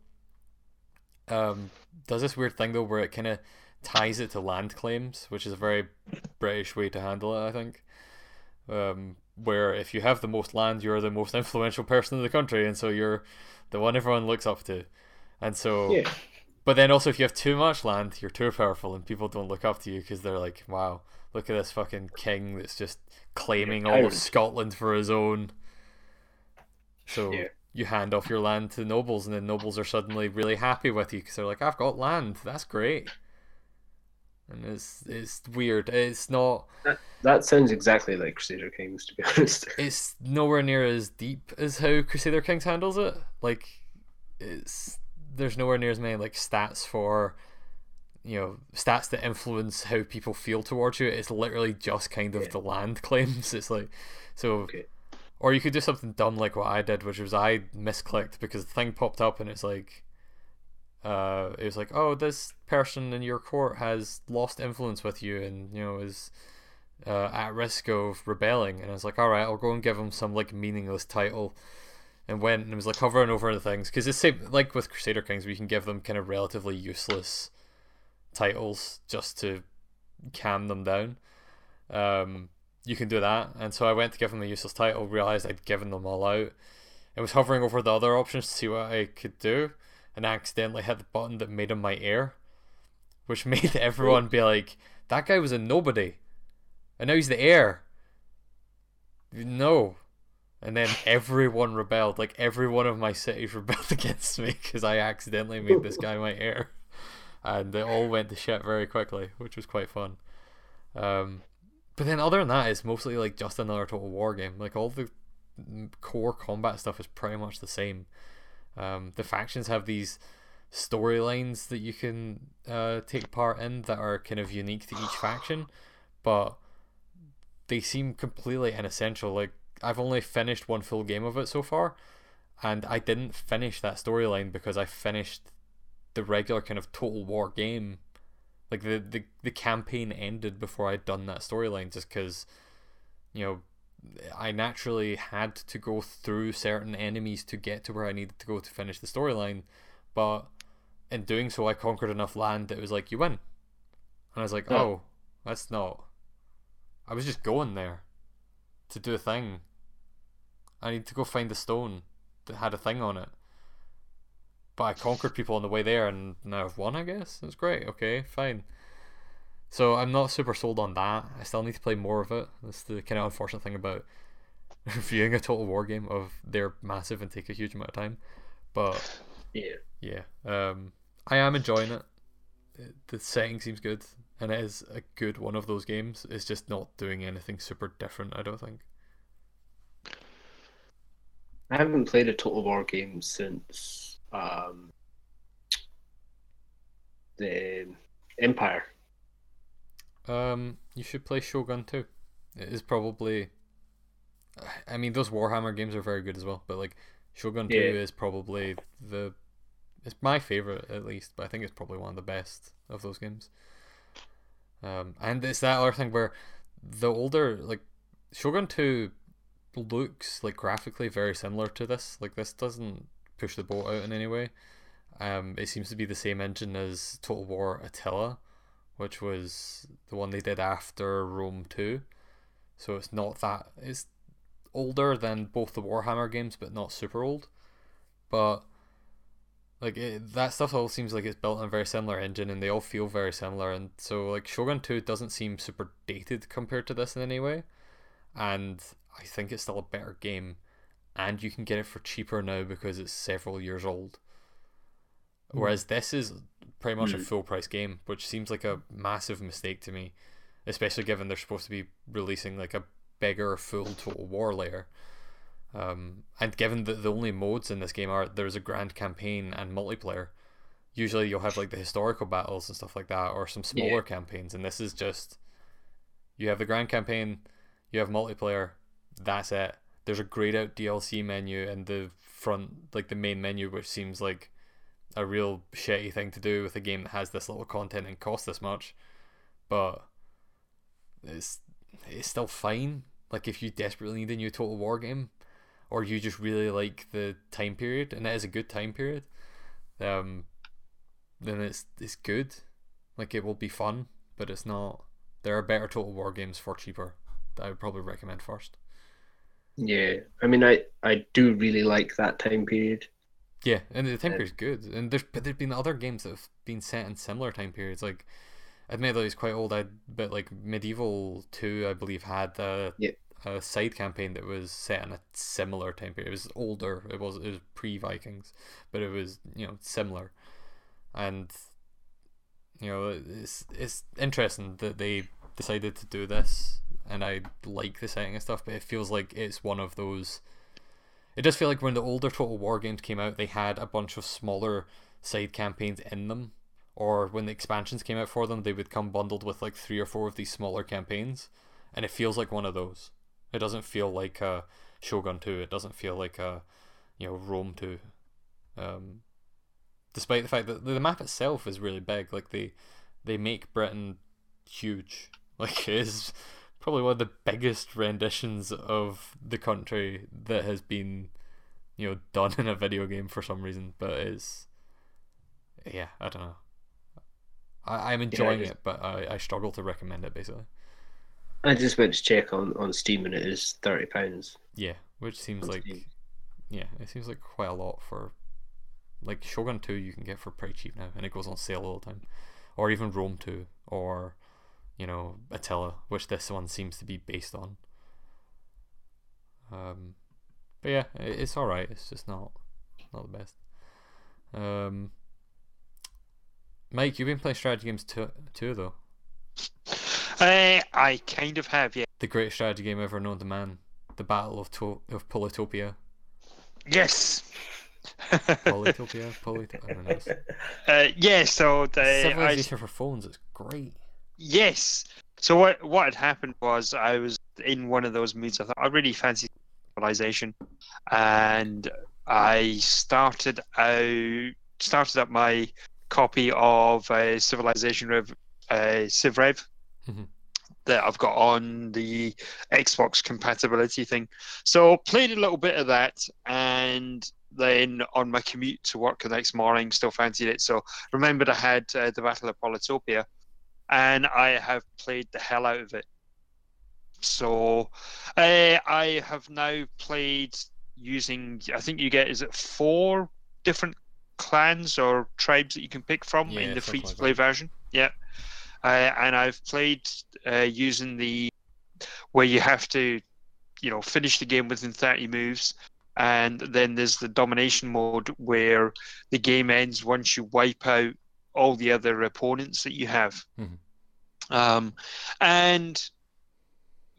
um, does this weird thing though where it kind of ties it to land claims, which is a very British way to handle it, I think. Um, where if you have the most land, you're the most influential person in the country, and so you're the one everyone looks up to. And so, yeah. But then also if you have too much land, you're too powerful, and people don't look up to you because they're like, "Wow, look at this fucking king that's just claiming all of. Scotland for his own." So Yeah. you hand off your land to nobles, and then nobles are suddenly really happy with you because they're like, "I've got land. That's great." And it's it's weird. It's not. That sounds exactly like Crusader Kings, to be honest. It's nowhere near as deep as how Crusader Kings handles it. Like, it's there's nowhere near as many like stats for, you know, stats that influence how people feel towards you. It's literally just kind of Yeah. the land claims. It's like, so Okay. or you could do something dumb like what I did, which was I misclicked because the thing popped up and it's like, uh, it was like, oh, this person in your court has lost influence with you and you know is uh, at risk of rebelling, and I was like, all right, I'll go and give him some like meaningless title, and went and was like hovering over the things because it's same like with Crusader Kings, we can give them kind of relatively useless titles just to calm them down. Um, you can do that. And so I went to give them a useless title, realized I'd given them all out, and was hovering over the other options to see what I could do, and accidentally hit the button that made him my heir, which made everyone be like, that guy was a nobody, and now he's the heir. No. And then everyone rebelled. Like every one of my cities rebelled against me because I accidentally made this guy my heir, and it all went to shit very quickly, which was quite fun. Um, but then other than that, it's mostly like just another Total War game. Like all the core combat stuff is pretty much the same. Um, the factions have these storylines that you can uh, take part in that are kind of unique to each faction, but they seem completely inessential. Like I've only finished one full game of it so far, and I didn't finish that storyline because I finished the regular kind of Total War game. Like the the, the campaign ended before I'd done that storyline, just because, you know, I naturally had to go through certain enemies to get to where I needed to go to finish the storyline, but in doing so, I conquered enough land that it was like you win, and I was like, Yeah. oh, that's not. I was just going there to do a thing. I need to go find the stone that had a thing on it. But I conquered people on the way there, and now I've won. I guess it's great. Okay, fine. So I'm not super sold on that. I still need to play more of it. That's the kind of unfortunate thing about reviewing a Total War game of they're massive and take a huge amount of time. But Yeah. yeah, um, I am enjoying it. It- The setting seems good, and it is a good one of those games. It's just not doing anything super different. I don't think. I haven't played a Total War game since um, the Empire. Um, you should play Shogun Two. It is probably. I mean, those Warhammer games are very good as well, but like Shogun Two is probably the. It's my favorite at least, but I think it's probably one of the best of those games. Um, and it's that other thing where the older like Shogun Two looks like graphically very similar to this. Like this doesn't push the boat out in any way. Um, it seems to be the same engine as Total War Attila, which was the one they did after Rome 2. So it's not that it's older than both the Warhammer games, but not super old. But like it, that stuff all seems like it's built on a very similar engine, and they all feel very similar. And so like Shogun 2 doesn't seem super dated compared to this in any way, and I think it's still a better game, and you can get it for cheaper now because it's several years old. Whereas this is pretty much a Hmm. full price game, which seems like a massive mistake to me, especially given they're supposed to be releasing like a bigger full Total War layer. Um, and given that the only modes in this game are there's a grand campaign and multiplayer, usually you'll have like the historical battles and stuff like that, or some smaller Yeah. campaigns, and this is just you have the grand campaign, you have multiplayer, that's it. There's a grayed out DLC menu and the front, like the main menu, which seems like a real shitty thing to do with a game that has this little content and costs this much, but it's it's still fine. Like if you desperately need a new Total War game, or you just really like the time period, and it is a good time period, um, then it's it's good. Like it will be fun, but it's not. There are better Total War games for cheaper that I would probably recommend first. Yeah, I mean, I I do really like that time period. Yeah, and the time Yeah. period's good, and there's but there've been other games that have been set in similar time periods. Like, admittedly, it's quite old. I but like Medieval Two, I believe, had a, Yeah. a side campaign that was set in a similar time period. It was older. It was it was pre Vikings, but it was you know similar, and you know it's it's interesting that they decided to do this, and I like the setting and stuff. But it feels like it's one of those. It does feel like when the older Total War games came out, they had a bunch of smaller side campaigns in them, or when the expansions came out for them, they would come bundled with like three or four of these smaller campaigns, and it feels like one of those. It doesn't feel like a Shogun Two. It doesn't feel like a you know Rome Two. Um, despite the fact that the map itself is really big, like they they make Britain huge. Like it is probably one of the biggest renditions of the country that has been, you know, done in a video game for some reason. But it's, yeah, I don't know. I, I'm enjoying just- it, but I, I struggle to recommend it basically. I just went to check on on Steam, and it is thirty pounds. Yeah, which seems like, Steam. yeah, it seems like quite a lot for, like Shogun Two you can get for pretty cheap now, and it goes on sale all the time, or even Rome Two, or, you know, Attila, which this one seems to be based on. Um, but yeah, it's all right. It's just not, not the best. Um, Mike, you've been playing strategy games too, too though. Uh, I kind of have, yeah. The greatest strategy game ever known to man, the Battle of to- of Polytopia. Yes. Polytopia, Polytopia. I uh, yeah. So the I, for phones is great. Yes. So what what had happened was I was in one of those moods. I thought I really fancy civilization, and I started out started up my copy of uh, Civilization Rev, uh, CivRev Mhm. that I've got on the Xbox compatibility thing. So played a little bit of that, and then on my commute to work the next morning, still fancied it. So remembered I had uh, the Battle of Polytopia, and I have played the hell out of it. So uh, I have now played using. I think you get is it four different clans or tribes that you can pick from Yeah, in the free to play version. Yeah, uh, and I've played uh, using the where you have to, you know, finish the game within thirty moves. And then there's the domination mode where the game ends once you wipe out all the other opponents that you have. Mhm. Um, and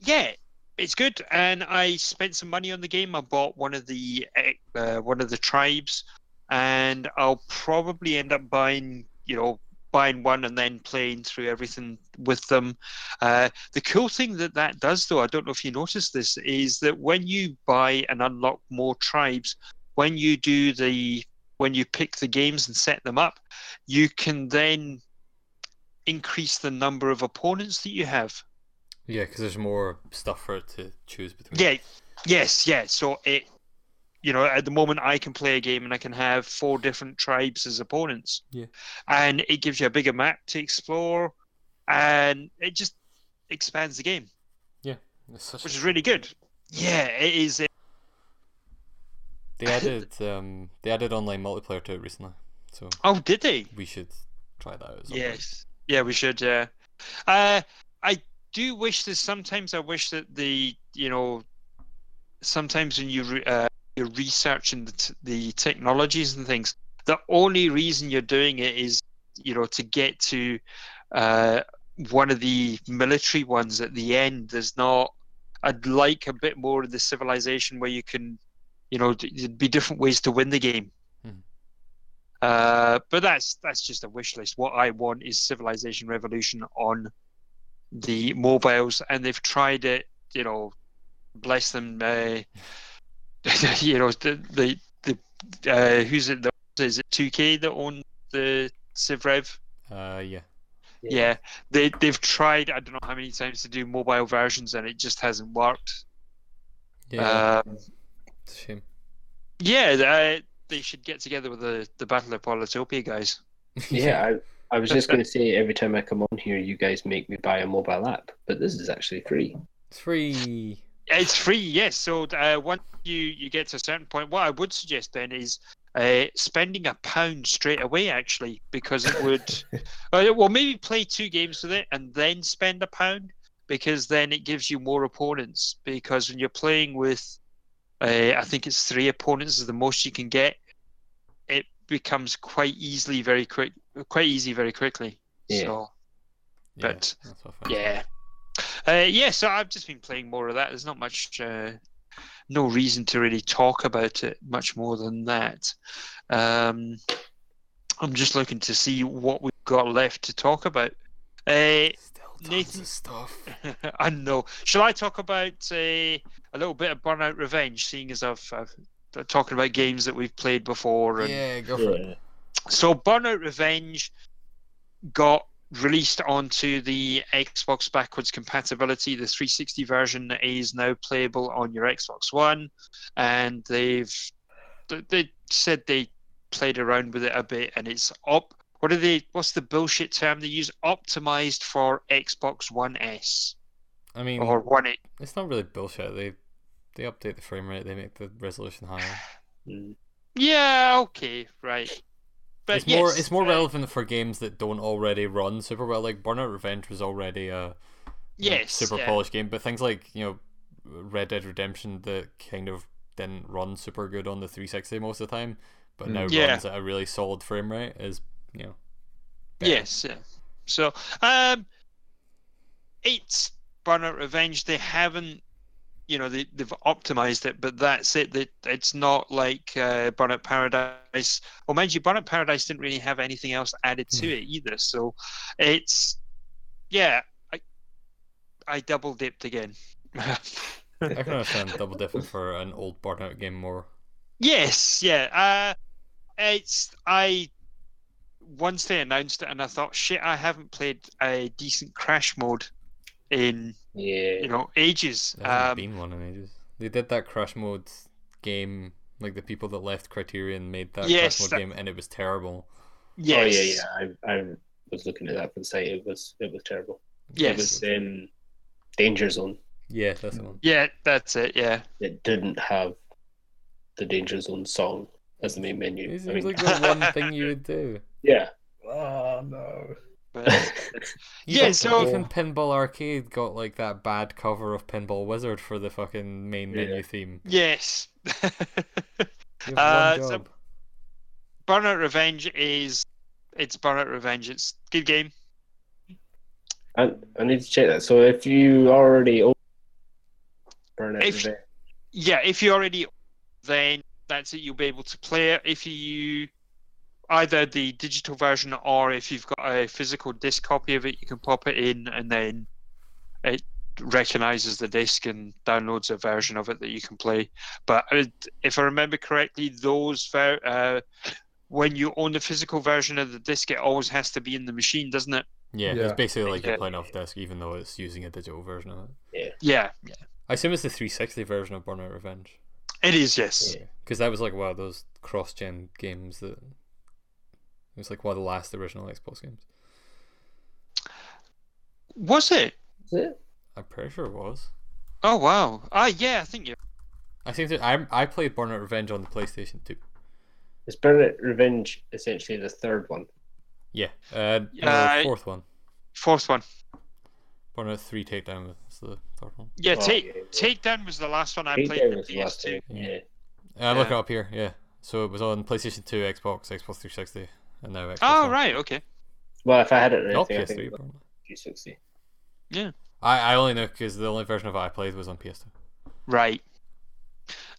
yeah, it's good. And I spent some money on the game. I bought one of the uh, one of the tribes, and I'll probably end up buying, you know, buying one and then playing through everything with them. Uh, the cool thing that that does, though, I don't know if you noticed this, is that when you buy and unlock more tribes, when you do the when you pick the games and set them up, you can then increase the number of opponents that you have. Yeah, because there's more stuff for it to choose between. Yeah, yes, yeah. So it, you know, at the moment I can play a game and I can have four different tribes as opponents. Yeah. And it gives you a bigger map to explore, and it just expands the game, It's such which a- is really good. Yeah, it is. uh, They added um they added online multiplayer to it recently, so Oh, did they? we should try that out. at some. Yes. Yeah, we should. Yeah. Uh, I do wish that sometimes I wish that the you know sometimes when you re- uh, you're researching the, t- the technologies and things, the only reason you're doing it is you know to get to uh, one of the military ones at the end. There's not. I'd like a bit more of the civilization where you can, you know, there'd be different ways to win the game. Uh, but that's that's just a wish list. What I want is Civilization Revolution on the mobiles, and they've tried it. You know, bless them. Uh, you know, the the, the uh, who's it? Is it 2K that own the Civ Rev? Uh, yeah. Yeah. they they've tried. I don't know how many times to do mobile versions, and it just hasn't worked. Yeah. Um, it's a shame. yeah, uh, they should get together with the the Battle of Polytopia guys. Yeah, I, I was just going to say every time I come on here, you guys make me buy a mobile app, but this is actually free. It's free. It's free, yes. So uh, once you you get to a certain point, what I would suggest then is uh, spending a pound straight away, actually, because it would. uh, well, maybe play two games with it and then spend a pound, because then it gives you more opponents. Because when you're playing with, uh, I think it's three opponents is the most you can get. It becomes quite easily very quick, quite easy very quickly. Yeah. So Yeah, But, that's what I found. yeah. Uh, yeah, so I've just been playing more of that. There's not much, uh, no reason to really talk about it much more than that. Um, I'm just looking to see what we've got left to talk about. Uh, Nathan- stuff. I know. Shall I talk about uh, a little bit of Burnout Revenge, seeing as I've, I've talking about games that we've played before? And, Yeah, go for it. So Burnout Revenge got released onto the Xbox backwards compatibility. The 360 version is now playable on your Xbox One, and they've they said they played around with it a bit, and it's up. What are they? What's the bullshit term they use? Optimized for Xbox One S I mean, or One X. it's not really bullshit. They they update the frame rate. They make the resolution higher. Mm. Yeah, okay, right. But it's more yes, it's more uh, relevant for games that don't already run super well. Like Burnout Revenge was already a you know, Yes, super yeah. polished game, but things like you know Red Dead Redemption that kind of didn't run super good on the 360 most of the time, but now Mm. Yeah. runs at a really solid frame rate is you know. better. Yes, yeah. So, um, it's Burnout Revenge. They haven't, you know, they they've optimized it, but that's it. That it's not like uh, Burnout Paradise. Well, mind you, Burnout Paradise didn't really have anything else added to it either. So, it's yeah. I I double dipped again. I can understand double dipping for an old Burnout game more. Yes, yeah. Uh, it's I once they announced it, and I thought, shit, I haven't played a decent Crash mode in Yeah. you know ages. There hasn't Um, been one in ages. They did that Crash Mode game, like the people that left Criterion made that Yes, Crash Mode that- game, and it was terrible. yes, Oh yeah, yeah. I, I was looking at that for the site. It was it was terrible. It yes, was um, Danger Zone. Yeah, that's the one. yeah. That's it. Yeah, It didn't have the Danger Zone song as the main menu. It I mean, like the one thing you would do. yeah. Oh no. But Yeah, so- even Pinball Arcade got like that bad cover of Pinball Wizard for the fucking main Yeah. menu theme. yes. Uh, so- Burnout Revenge is it's Burnout Revenge. It's good game. I, I need to check that. So if you already own Burnout If- Revenge, Yeah, if you already then that's it. You'll be able to play it if you either the digital version or if you've got a physical disc copy of it, you can pop it in and then it recognizes the disc and downloads a version of it that you can play. But uh, if I remember correctly, those ver- uh, when you own the physical version of the disc, it always has to be in the machine, doesn't it? Yeah, Yeah. it's basically like you're playing off disc, even though it's using a digital version of it. Yeah, yeah. I assume it's the 360 version of Burnout Revenge. It is, yes. Yeah. Because that was like one of those cross-gen games that it was like one of the last original Xbox games. Was it? is it? I'm pretty sure it was. Oh wow. Ah, yeah. I think you. I seem to. I I played Burnout Revenge on the PlayStation 2. Is Burnout Revenge essentially the third one? Yeah. Uh, Uh, the fourth one. Fourth one. Burnout 3 Takedown was the third one. Yeah, Oh, take yeah, yeah. Takedown was the last one I Takedown played. on the PS2. one. Yeah. Uh, Look it up here, yeah. So it was on PlayStation 2, Xbox, Xbox 360, and now Xbox Oh One. right, okay. Well, if I had it, Not anything, I PS3. it was apparently. 360. I, I only know because the only version of it I played was on PS2. Right.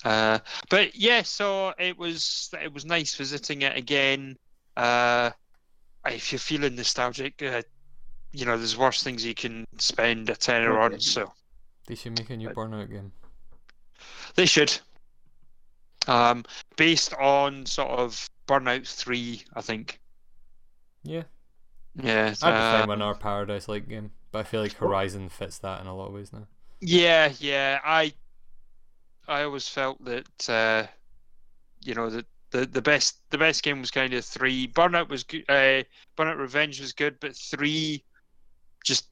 Uh, but yeah, so it was it was nice visiting it again. Uh, if you're feeling nostalgic, uh, you know, there's worse things you can spend a tenner on. So They should make a new Burnout game. they should. Um, based on sort of Burnout Three, I think. Yeah, Yeah. Be uh, with another Paradise like game, but I feel like Horizon fits that in a lot of ways now. Yeah, yeah. I I always felt that uh, you know that the, the best the best game was kind of three. Burnout was good. Uh, Burnout Revenge was good, but three just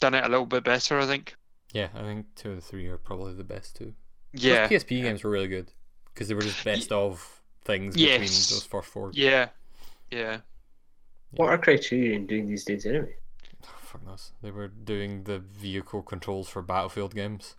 done it a little bit better. I think. Yeah, I think two and three are probably the best two. Yeah. Those PSP games were really good because they were just best of things between Yes. those first four. Yeah. Yeah. What are Criterion doing these days anyway? Oh, fuck knows. They were doing the vehicle controls for Battlefield games.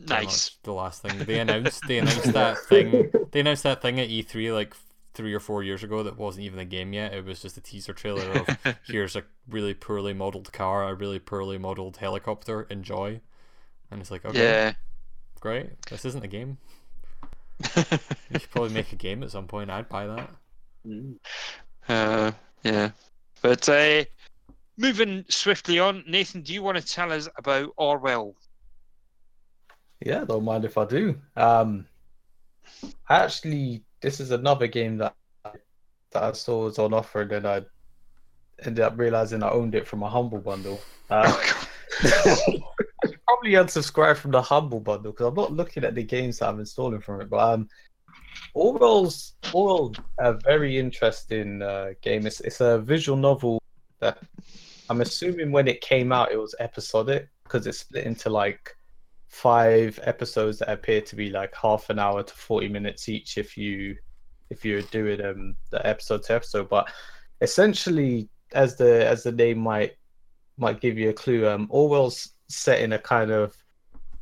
Nice. much The last thing they announced, they announced that thing. They announced that thing at E3 like three or four years ago that wasn't even a game yet. It was just a teaser trailer of here's a really poorly modeled car, a really poorly modeled helicopter. Enjoy. And it's like, okay, Yeah. great. This isn't a game. You should probably make a game at some point. I'd buy that. Mm. uh, yeah. But uh, moving swiftly on, Nathan, do you want to tell us about Orwell? Yeah, don't mind if I do. Um, I actually, this is another game that that I saw was on offer, and then I ended up realizing I owned it from a humble bundle. Uh, probably unsubscribe from the humble bundle because I'm not looking at the games that I'm installing from it. But um, Orwell's Orwell a very interesting uh, game. It's it's a visual novel that I'm assuming when it came out it was episodic because it's split into like five episodes that appear to be like half an hour to 40 minutes each if you if you're doing um the episode to episode but essentially as the as the name might might give you a clue um orwell's set in a kind of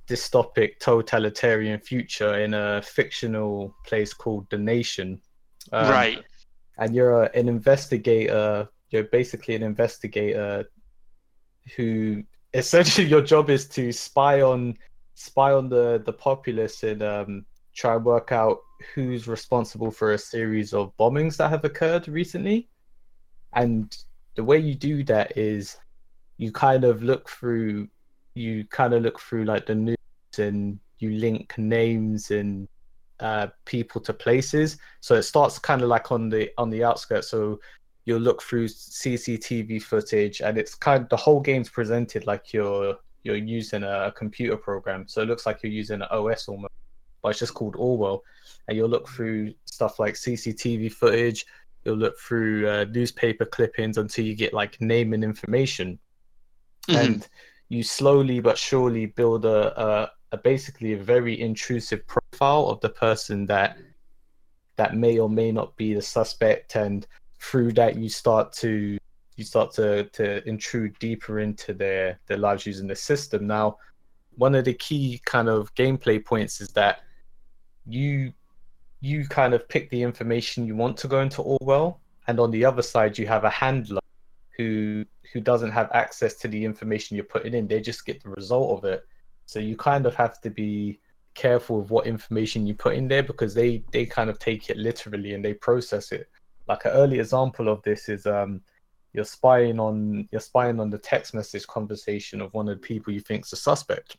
dystopic totalitarian future in a fictional place called the nation Um, right. and you're a, an investigator. You're basically an investigator who essentially your job is to spy on spy on the the populace and um, try and work out who's responsible for a series of bombings that have occurred recently. And the way you do that is you kind of look through you kind of look through like the news and you link names and uh, people to places. So it starts kind of like on the on the outskirts. So you'll look through CCTV footage, and it's kind of the whole game's presented like you're you're using a, computer program. So it looks like you're using an OS almost, but it's just called Orwell. And you'll look through stuff like CCTV footage. You'll look through uh, newspaper clippings until you get like name and information Mhm. and you slowly but surely build a, a, a basically a very intrusive profile of the person that that may or may not be the suspect. And through that you start to you start to to intrude deeper into their their lives using the system. Now one of the key kind of gameplay points is that you you kind of pick the information you want to go into Orwell, and on the other side you have a handler who who doesn't have access to the information you're putting in. They just get the result of it. So you kind of have to be careful with what information you put in there because they they kind of take it literally and they process it. Like an early example of this is um you're spying on you're spying on the text message conversation of one of the people you think's a suspect,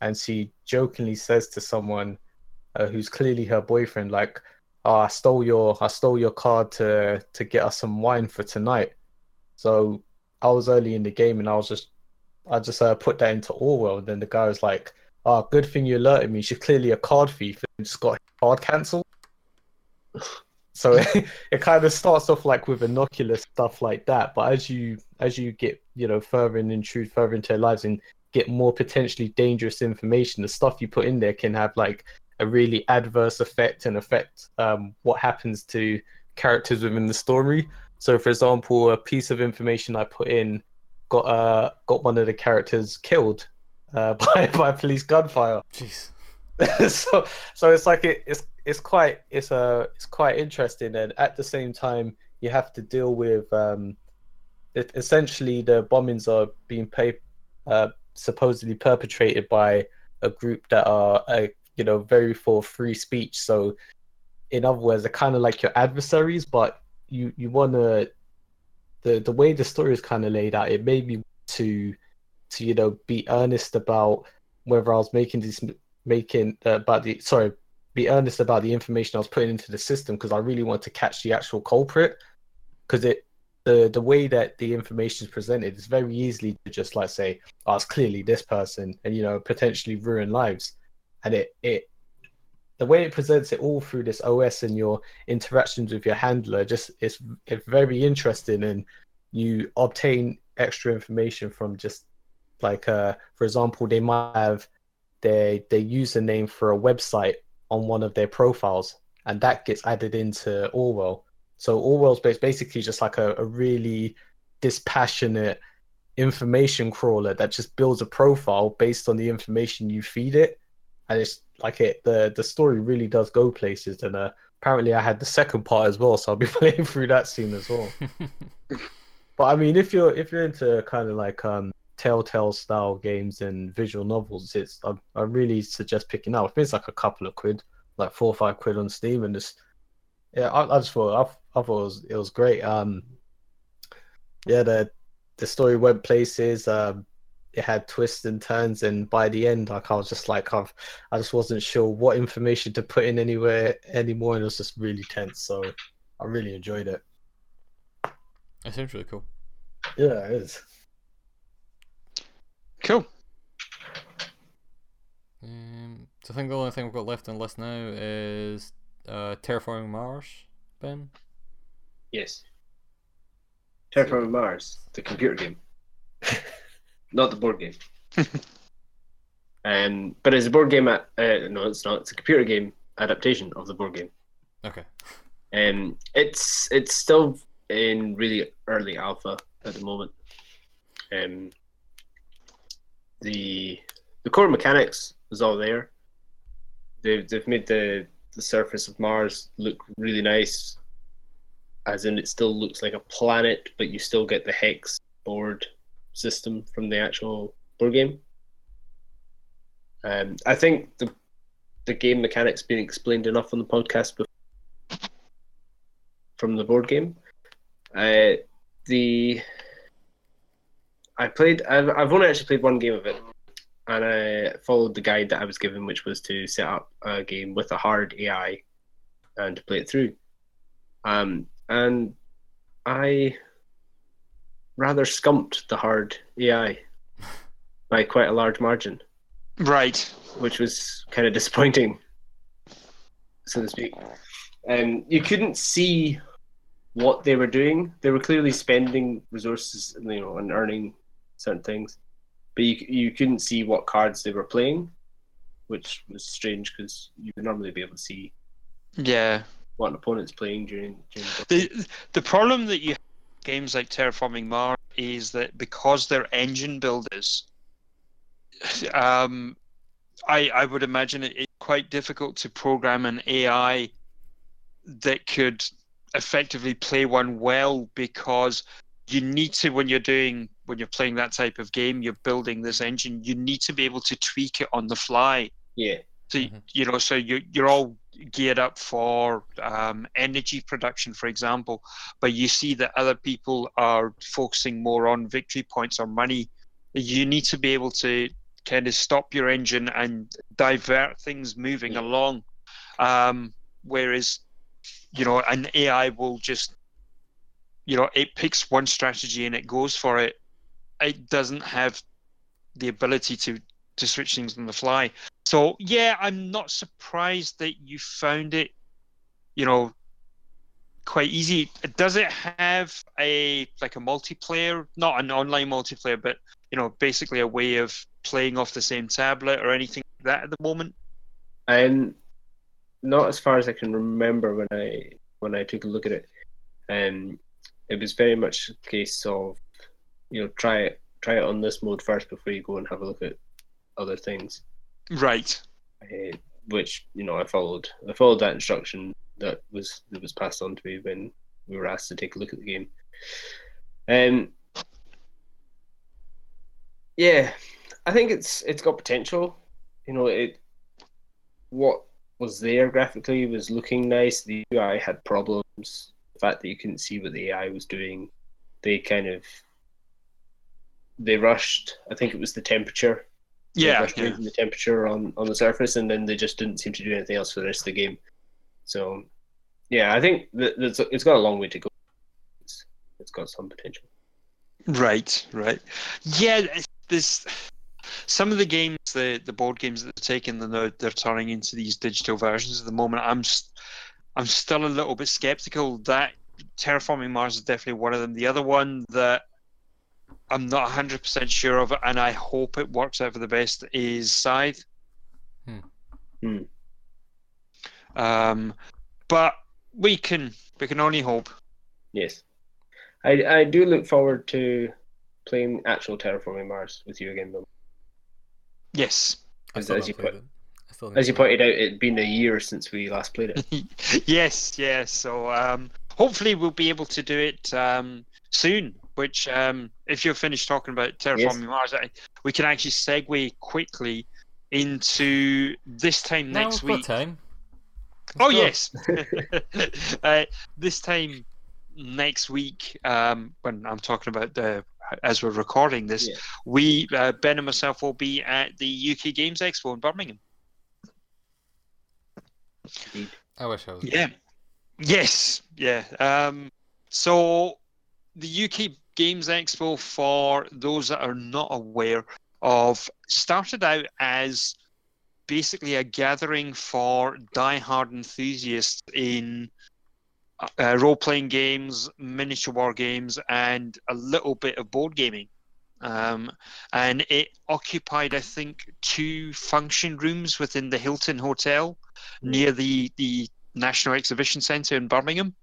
and she jokingly says to someone uh, who's clearly her boyfriend, like, "Oh, I stole your I stole your card to to get us some wine for tonight." So I was early in the game, and I was just I just uh, put that into Orwell. And then the guy was like, "Oh, good thing you alerted me. She's clearly a card thief and just got card cancelled." So it, it kind of starts off like with innocuous stuff like that, but as you as you get you know further and intrude further into their lives and get more potentially dangerous information, the stuff you put in there can have like a really adverse effect and affect um, what happens to characters within the story. So, for example, a piece of information I put in got uh, got one of the characters killed uh, by by police gunfire. Jeez. so so it's like it, it's it's quite it's uh it's quite interesting and at the same time you have to deal with um it, essentially the bombings are being paid uh supposedly perpetrated by a group that are uh, you know very for free speech so in other words, they're kind of like your adversaries, but you you want to the the way the story is kind of laid out. It made me to to you know be earnest about whether I was making this making uh, about the sorry be earnest about the information I was putting into the system because I really want to catch the actual culprit because it the the way that the information is presented is very easily to just like say oh it's clearly this person and you know potentially ruin lives and it it the way it presents it all through this OS and your interactions with your handler just it's it's very interesting and you obtain extra information from just like uh for example they might have their their username for a website on one of their profiles and that gets added into Orwell. So Orwell's basically just like a, a really dispassionate information crawler that just builds a profile based on the information you feed it and it's like it the the story really does go places. And uh, apparently i had the second part as well so i'll be playing through that scene as well. But i mean if you're if you're into kind of like um telltale style games and visual novels it's i, I really suggest picking up. I think it's like a couple of quid like four or five quid on steam and just yeah i, I just thought I, I thought it was it was great. Um yeah the the story went places. Um it had twists and turns and by the end like i was just like I've, i just wasn't sure what information to put in anywhere anymore and it was just really tense so i really enjoyed it That sounds really cool. yeah it is Cool. Um, so I think the only thing we've got left on the list now is uh, Terraforming Mars, Ben. Yes. Terraforming Mars, the computer game, not the board game. um, but it's a board game. At, uh, no, it's not. It's a computer game adaptation of the board game. Okay. Um, it's it's still in really early alpha at the moment. Um, the the core mechanics is all there. They've they've made the the surface of Mars look really nice, as in it still looks like a planet, but you still get the hex board system from the actual board game. Um, I think the the game mechanics been explained enough on the podcast before from the board game. Uh, the I played. I've, I've only actually played one game of it, and I followed the guide that I was given, which was to set up a game with a hard AI and to play it through. Um, and I rather scumped the hard AI by quite a large margin, Right. which was kind of disappointing, so to speak. And you couldn't see what they were doing. They were clearly spending resources, you know, and earning certain things, but you you couldn't see what cards they were playing, which was strange because you would normally be able to see Yeah. what an opponent's playing during during the The the problem that you games like Terraforming Mars is that because they're engine builders, um, I I would imagine it, it's quite difficult to program an AI that could effectively play one well because you need to when you're doing when you're playing that type of game you're building this engine you need to be able to tweak it on the fly yeah so Mhm. you know, so you you're all geared up for um, energy production, for example, but you see that other people are focusing more on victory points or money. You need to be able to kind of stop your engine and divert things moving Yeah. along. Um, whereas, you know, an AI will just, you know, it picks one strategy and it goes for it. It doesn't have the ability to to switch things on the fly. So yeah, I'm not surprised that you found it, you know, quite easy. Does it have a like a multiplayer, not an online multiplayer, but you know, basically a way of playing off the same tablet or anything like that at the moment? and not as far as I can remember when I when I took a look at it. Um, it was very much a case of you know try it try it on this mode first before you go and have a look at other things. Right. uh, which you know I followed. I followed that instruction that was that was passed on to me when we were asked to take a look at the game. Um, yeah, I think it's it's got potential. You know, it what was there graphically, was looking nice. The UI had problems. The fact that you couldn't see what the AI was doing, they kind of they rushed. I think it was the temperature. Yeah, yeah. the temperature on on the surface, and then they just didn't seem to do anything else for the rest of the game. So, yeah, I think that it's got a long way to go. It's, it's got some potential. Right, right. Yeah, there's some of the games, the the board games that they're taking, they're they're turning into these digital versions at the moment. I'm I'm still a little bit skeptical that Terraforming Mars is definitely one of them. The other one that I'm not 100% sure of, it, and I hope it works out for the best, is Scythe. Hmm. Hmm. Um, but we can we can only hope. Yes, I I do look forward to playing actual Terraforming Mars with you again, though. Yes. As- as you put- it. As you pointed out, it'd been a year since we last played it. yes, yes. So um, hopefully we'll be able to do it um, soon. Which, um, if you're finished talking about terraforming Mars, we can actually segue quickly into this time. No, next we've week. time. Oh Let's go. yes, uh, this time next week, um, when I'm talking about the as we're recording this, Yeah. we uh, Ben and myself will be at the UK Games Expo in Birmingham. I wish I was. Yeah. Yes. Yeah. Um, so the UK Games Expo, for those that are not aware of, started out as basically a gathering for die-hard enthusiasts in uh, role-playing games, miniature war games, and a little bit of board gaming. Um, and it occupied, I think, two function rooms within the Hilton Hotel near the the National Exhibition Centre in Birmingham.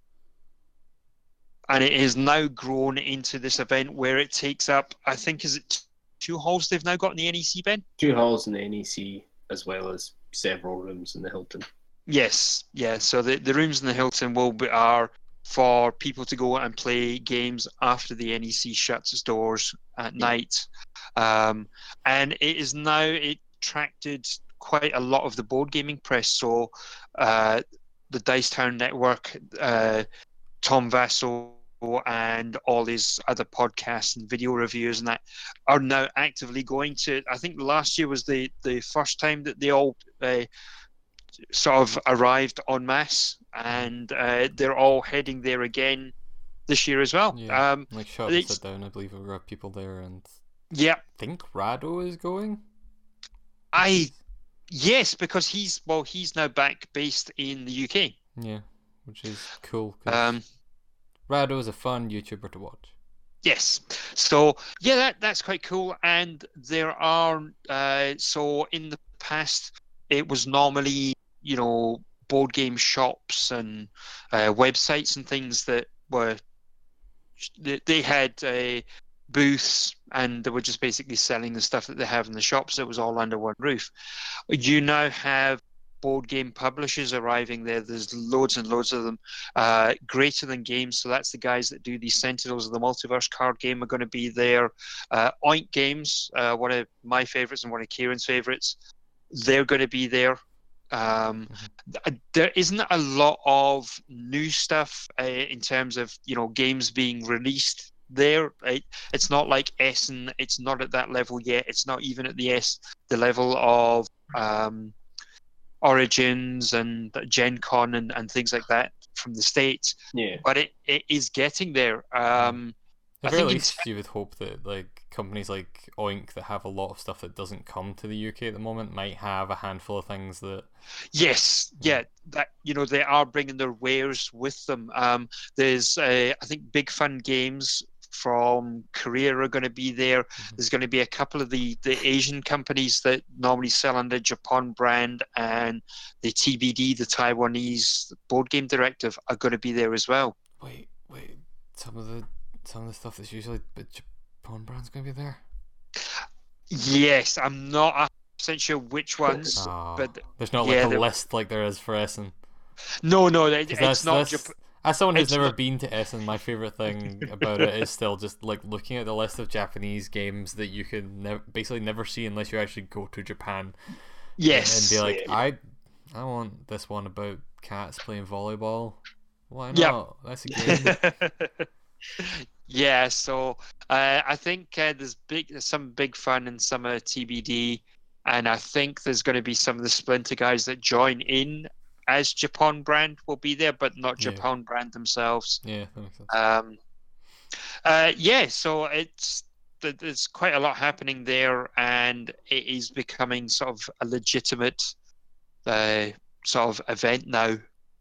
And it has now grown into this event where it takes up, I think, is it two halls they've now got in the NEC, Ben? Two halls in the NEC, as well as several rooms in the Hilton. Yes, yeah. So the, the rooms in the Hilton will be are for people to go and play games after the NEC shuts its doors at night. Um, and it is now it attracted quite a lot of the board gaming press. So uh, the Dice Tower Network, uh, Tom Vasel, and all these other podcasts and video reviews and that are now actively going to. I think last year was the the first time that they all. Uh, sort of arrived en masse, and uh, they're all heading there again this year as well. Yeah. Um, Like shut sit down. I believe there were people there, and yeah, I think Rahdo is going. I yes, because he's well, he's now back based in the UK. Yeah, which is cool. Um, Rahdo is a fun YouTuber to watch. Yes. So yeah, that that's quite cool. And there are uh, so in the past it was normally you know board game shops and uh, websites and things that were they, they had uh, booths and they were just basically selling the stuff that they have in the shops. It was all under one roof. You now have board game publishers arriving there. There's loads and loads of them. Uh, Greater Than Games, so that's the guys that do the Sentinels of the Multiverse card game, are going to be there. Uh, Oink Games, uh, one of my favorites and one of Kieran's favorites, they're going to be there. Um, th- there isn't a lot of new stuff uh, in terms of you know games being released there. Right? It's not like Essen. It's not at that level yet. It's not even at the S the level of um, Origins and Gen Con and, and things like that from the States, Yeah. but it, it is getting there. Um, At I very think least, you would hope that like companies like Oink that have a lot of stuff that doesn't come to the UK at the moment might have a handful of things that yes, yeah, that you know they are bringing their wares with them. Um, there's uh, I think Big Fun Games from Korea are going to be there. There's going to be a couple of the the Asian companies that normally sell under Japon Brand and the TBD, the Taiwanese board game directive, are going to be there as well. wait, wait, some of the some of the stuff that's usually but Japon Brand's gonna be there. Yes, I'm not percent sure which ones, Ah, but there's not yeah, like a list like there is for Essen. no, no, it, it's that's, not. that's, Jap- as someone who's it's never not- been to Essen, my favorite thing about it is still just like looking at the list of Japanese games that you can nev- basically never see unless you actually go to Japan. yes, and be like, yeah. I, I want this one about cats playing volleyball. Why Yeah. not? That's a game. yeah, so uh, I think uh, there's big, there's some big fun in summer TBD, and I think there's going to be some of the Splinter guys that join in as Japon Brand will be there, but not Yeah. Japon Brand themselves. yeah, that makes sense. Um, uh, yeah, so it's th- there's quite a lot happening there, and it is becoming sort of a legitimate uh, sort of event now.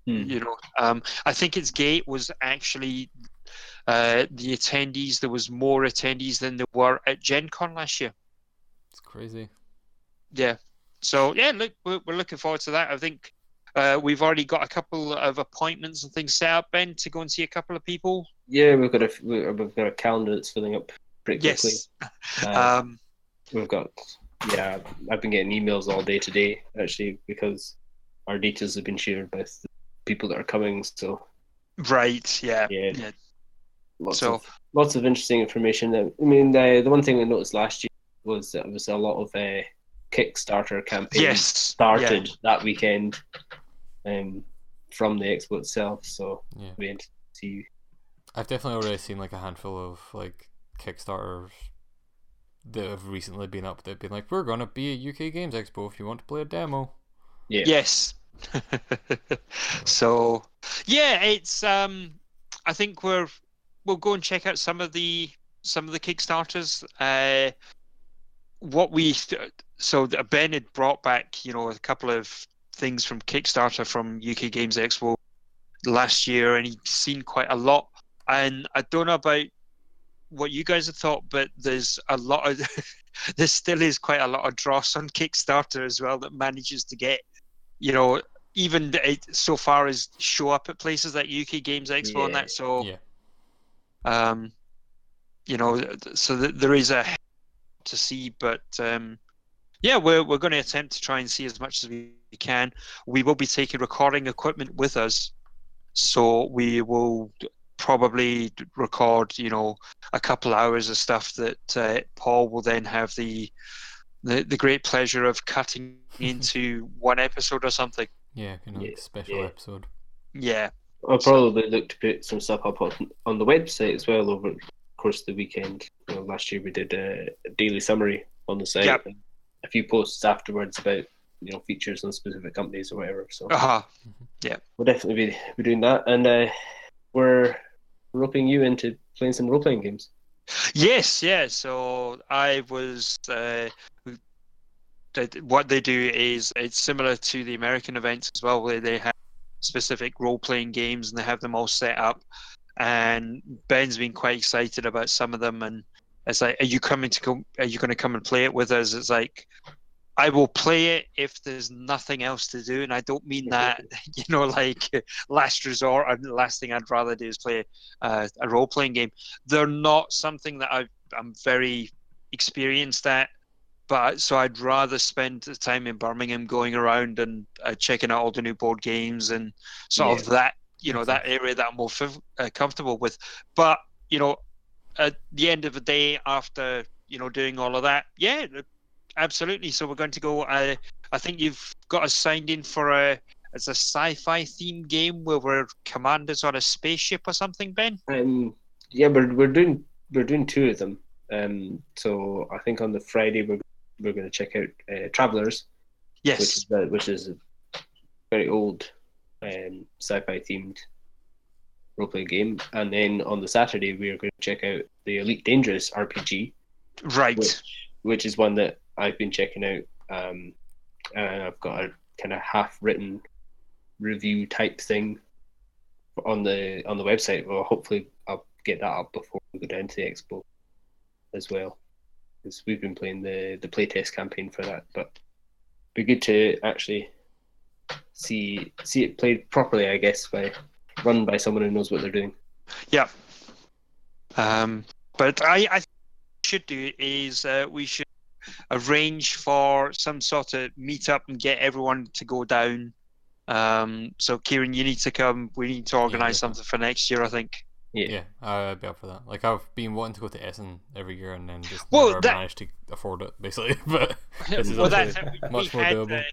Hmm. You know, um, I think its gate was actually uh, the attendees. There was more attendees than there were at Gen Con last year. It's crazy. Yeah. So yeah, look, we're, we're looking forward to that. I think uh, we've already got a couple of appointments and things set up, Ben, to go and see a couple of people. Yeah, we've got a we- we've got a calendar that's filling up pretty quickly. Yes. Uh, Um, we've got yeah. I've been getting emails all day today actually because our details have been shared with the people that are coming. So right. Yeah. yeah, Yeah. lots So- of lots of interesting information. I mean, the the one thing I noticed last year was that there was a lot of uh, Kickstarter campaign Yes. started that weekend um, from the expo itself. So Yeah. we had to see. I've definitely already seen like a handful of like Kickstarters that have recently been up that have been like, we're gonna be at UK Games Expo if you want to play a demo. Yeah, Yes. so yeah, it's um I think we're we'll go and check out some of the some of the Kickstarters. Uh what we so Ben had brought back, you know, a couple of things from Kickstarter from UK Games Expo last year and he'd seen quite a lot. And I don't know about what you guys have thought, but there's a lot of there still is quite a lot of dross on Kickstarter as well that manages to get, you know, even it, so far as show up at places like UK Games Expo and that. So, Yeah. um, you know, so th- there is a to see, but um, yeah, we're we're going to attempt to try and see as much as we can. We will be taking recording equipment with us, so we will probably record, you know, a couple hours of stuff that uh, Paul will then have the, the the great pleasure of cutting into one episode or something. Yeah, kind of Yeah, like special yeah. episode. Yeah, I'll probably look to put some stuff up on, on the website as well over the course of the weekend. You know, last year we did a, a daily summary on the site Yep. and a few posts afterwards about you know features on specific companies or whatever. So uh-huh. we'll definitely be, be doing that, and uh, we're roping you into playing some role playing games. Yes, yeah. So I was. Uh, what they do is it's similar to the American events as well, where they have specific role playing games and they have them all set up. And Ben's been quite excited about some of them, and it's like, "Are you coming to come? Are you going to come and play it with us?" It's like, I will play it if there's nothing else to do, and I don't mean that, you know, like last resort. And the last thing I'd rather do is play uh, a role playing game they're not something that I've, I'm very experienced at. But so I'd rather spend the time in Birmingham going around and uh, checking out all the new board games and sort of that, you know, that area that I'm more fiv- uh, comfortable with. But you know, at the end of the day, after you know doing all of that, yeah, absolutely. So we're going to go. Uh, I think you've got us signed in for a it's a sci-fi themed game where we're commanders on a spaceship or something, Ben. Um, yeah, we're we're doing we're doing two of them. Um, so I think on the Friday we're we're going to check out uh, Travelers, Yes. which is uh, which is a very old um, sci-fi themed role-playing game, and then on the Saturday we are going to check out the Elite Dangerous RPG, Right. which which is one that I've been checking out, um, and I've got a kind of half-written review type thing on the on the website. Well, hopefully I'll get that up before we go down to the expo as well, because we've been playing the the playtest campaign for that. But be good to actually see see it played properly, I guess, by run by someone who knows what they're doing. Yeah. Um, but I, I should do is uh, we should arrange for some sort of meetup and get everyone to go down. Um, so Kieran, you need to come. We need to organise definitely. something for next year. I think. Yeah, I'd be up for that. Like I've been wanting to go to Essen every year and then just Well, never that- managed to afford it, basically. But This is well, obviously that's much we more had, doable.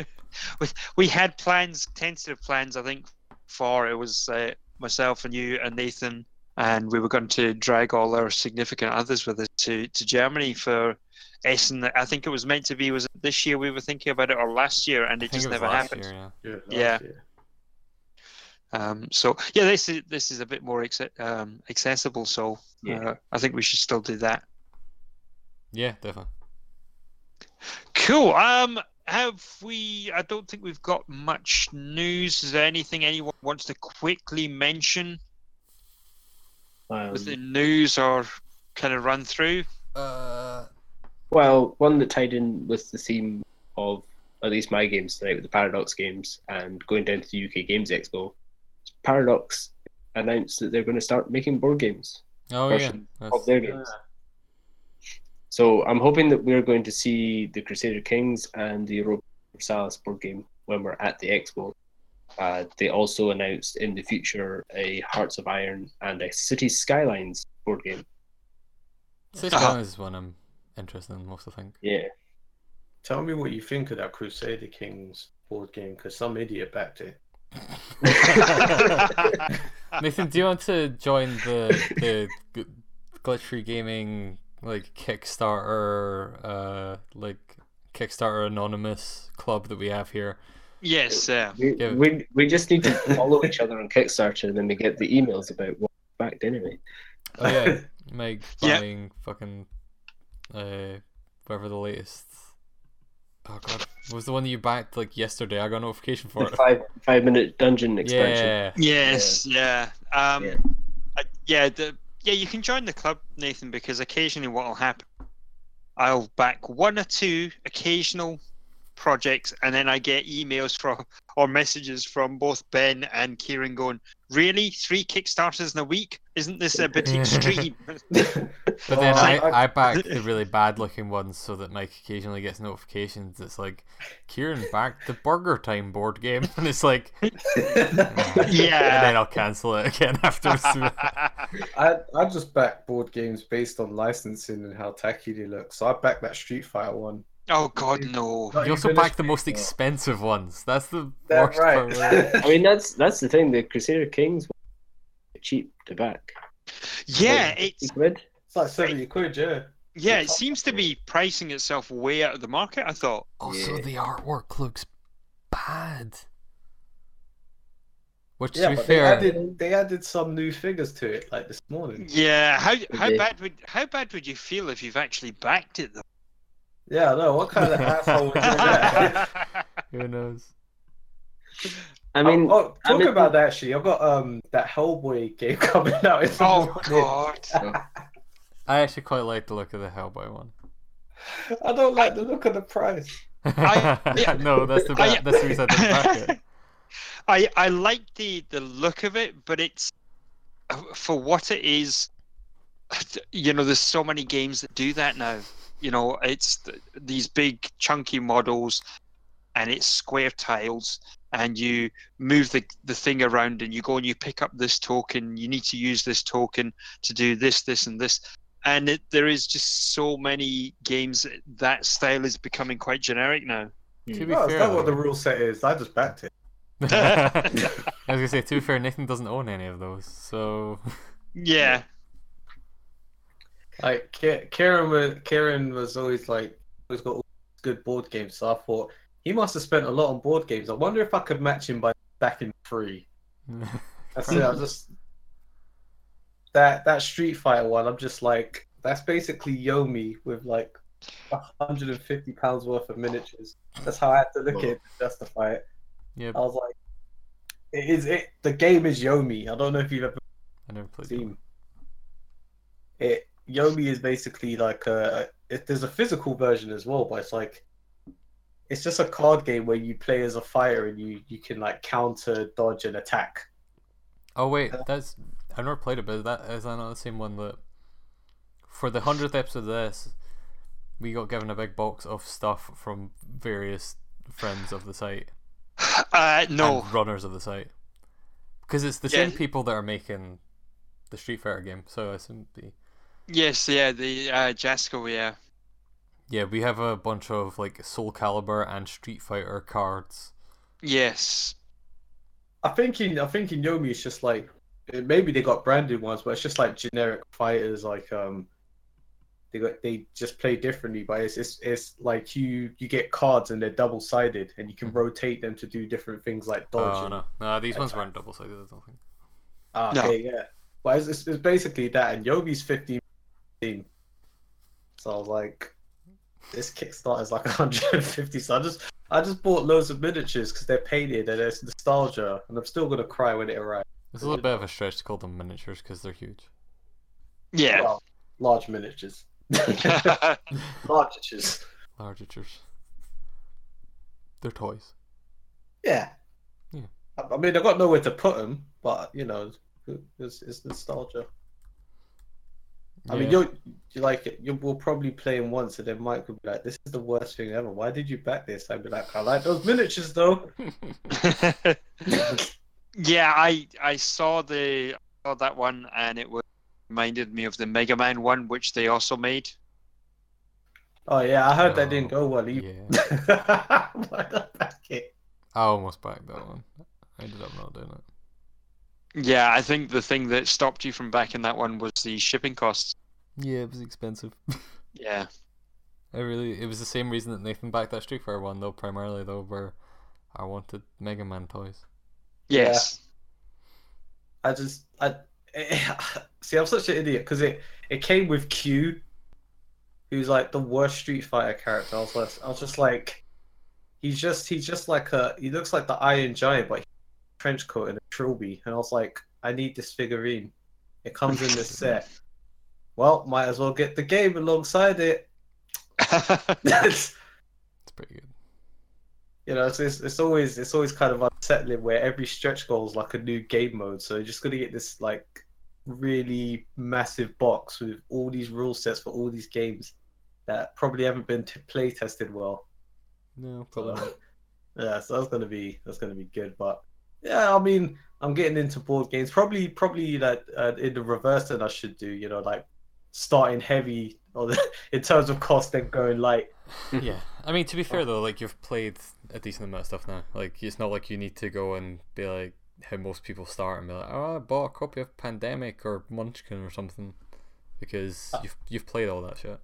uh, we, we had plans, tentative plans, I think, for it was uh, myself and you and Nathan, and we were going to drag all our significant others with us to, to Germany for Essen. I think it was meant to be, was it this year we were thinking about it or last year, and it just it never happened. year, yeah. Good, Yeah. Um, so yeah, this is this is a bit more acce- um, accessible. So Yeah. uh, I think we should still do that. Yeah, definitely. Cool. Um, have we? I don't think we've got much news. Is there anything anyone wants to quickly mention Um, within news or kind of run through? Uh, Well, one that tied in with the theme of at least my games tonight with the Paradox games and going down to the UK Games Expo, Paradox announced that they're going to start making board games oh yeah. version of their games. So I'm hoping that we're going to see the Crusader Kings and the Europa Universalis board game when we're at the expo. Uh, they also announced in the future a Hearts of Iron and a City Skylines board game. Six Uh-huh. Guns is one I'm interested in most, I think. Yeah. Tell me what you think of that Crusader Kings board game, because some idiot backed it. Nathan, do you want to join the the g- glitch free gaming like Kickstarter uh like Kickstarter anonymous club that we have here? yes. Uh, We, Yeah. we, we just need to follow each other on Kickstarter and then we get the emails about what backed anyway. Oh yeah, Meg Yeah. fucking uh whatever the latest. Oh god, what was the one that you backed like yesterday? I got a notification for The it. five five minute dungeon expansion. Yeah, yes. Yeah. Um. Yeah. I- yeah. The yeah. You can join the club, Nathan, because occasionally what will happen, I'll back one or two occasional projects, and then I get emails from or messages from both Ben and Kieran going, "Really, three Kickstarters in a week? Isn't this a bit extreme?" But then I, I- I back the really bad looking ones so that Mike occasionally gets notifications. It's like Kieran backed the Burger Time board game, and it's like, mm. yeah, and yeah. then I'll cancel it again after. I I just back board games based on licensing and how tacky they look. So I backed that Street Fighter one. Oh God, no. Not you also even a back the most Street expensive ones. That's the That's worst part. right. Really. I mean that's that's the thing. The Crusader Kings were cheap to back. Yeah, Like, it's 50 quid. It's like seventy quid, yeah. yeah, it seems to be pricing itself way out of the market. I thought. Also, Yeah. the artwork looks bad. Which, Yeah, to be but they fair, added they added some new figures to it, like this morning. Yeah, how how bad would how bad would you feel if you've actually backed it though? Yeah, no, what kind of asshole would do that? who knows? I mean, oh, oh, I mean- about that actually. I've got um that Hellboy game coming out. in the oh. God! I actually quite like the look of the Hellboy one. I don't like the look of the price. I- yeah. no, that's the I- that's the reason I didn't back it. I I like the the look of it, but it's for what it is. You know, there's so many games that do that now. You know, it's th- these big chunky models, and it's square tiles, and you move the the thing around, and you go and you pick up this token. You need to use this token to do this, this, and this. And it, there is just so many games that- that style is becoming quite generic now. Hmm. To be Oh, is fair, that what the rule set is? I just backed it. I was gonna say, to be fair, Nathan doesn't own any of those, so Yeah. Like Kieran was Kieran was always like always got all good board games. So I thought he must have spent a lot on board games. I wonder if I could match him by backing three. That's it. I just that that Street Fighter one. I'm just like that's basically Yomi with like 150 pounds worth of miniatures. That's how I had to look at it to justify it. yeah, I was like, it is it. The game is Yomi. I don't know if you've ever I never played. seen it. Yomi is basically like a. It, there's a physical version as well, but it's like it's just a card game where you play as a fighter and you you can like counter, dodge, and attack. Oh wait, that's I've never played it, but is that is that not the same one that for the hundredth episode of this, we got given a big box of stuff from various friends of the site Uh, no. and runners of the site because it's the Yeah. same people that are making the Street Fighter game, so I assume the Yes, yeah, the uh, Jasco, yeah. Yeah, we have a bunch of like Soul Calibur and Street Fighter cards. Yes. I think in I think in Yomi it's just like maybe they got branded ones, but it's just like generic fighters. Like um, they got they just play differently, but it's it's, it's like you you get cards and they're double sided, and you can rotate them to do different things like dodge. Oh no, no, these ones weren't double sided. I don't think. Ah, No. okay, yeah. But it's, it's, it's basically that, and Yomi's 15. So I was like, this Kickstarter is like 150. So I just I just bought loads of miniatures because they're painted and there's nostalgia, and I'm still gonna cry when it arrives. It's a little bit of a stretch to call them miniatures because they're huge. Yeah. Well, large miniatures. Larges. Largitures. They're toys. Yeah. Yeah. I, I mean, I've got nowhere to put them, but you know, it's, it's nostalgia. I mean, you're, you like it. You will probably play him once, and then Mike will be like, "This is the worst thing ever. Why did you back this?" I'd be like, "I like those miniatures, though." yeah, I I saw the saw that one and it was reminded me of the Mega Man one, which they also made. Oh yeah, I heard that Oh, didn't go oh, well either. yeah. Why not back it? I almost backed that one. I ended up not doing it. Yeah, I think the thing that stopped you from backing that one was the shipping costs. Yeah, it was expensive. Yeah. I really, it was the same reason that Nathan backed that Street Fighter one, though. Primarily, though, where I wanted Mega Man toys. Yes. I just I see. I'm such an idiot because it it came with Q, who's like the worst Street Fighter character. I was like, I was just like, he's just he's just like a he looks like the Iron Giant, but he's trench coat and a trilby. And I was like, I need this figurine. It comes in this set. Well, might as well get the game alongside it. It's pretty good. you know, it's, it's it's always it's always kind of unsettling where every stretch goal is like a new game mode. So you're just gonna get this like really massive box with all these rule sets for all these games that probably haven't been t- play tested well. No, probably not. yeah, so that's gonna be that's gonna be good. But yeah, I mean, I'm getting into board games. Probably probably that uh, in the reverse that I should do. You know, like starting heavy or in terms of cost, then going light. yeah. I mean, to be fair though, like you've played a decent amount of stuff now. Like it's not like you need to go and be like how most people start and be like, "Oh, I bought a copy of Pandemic or Munchkin or something," because you've you've played all that shit.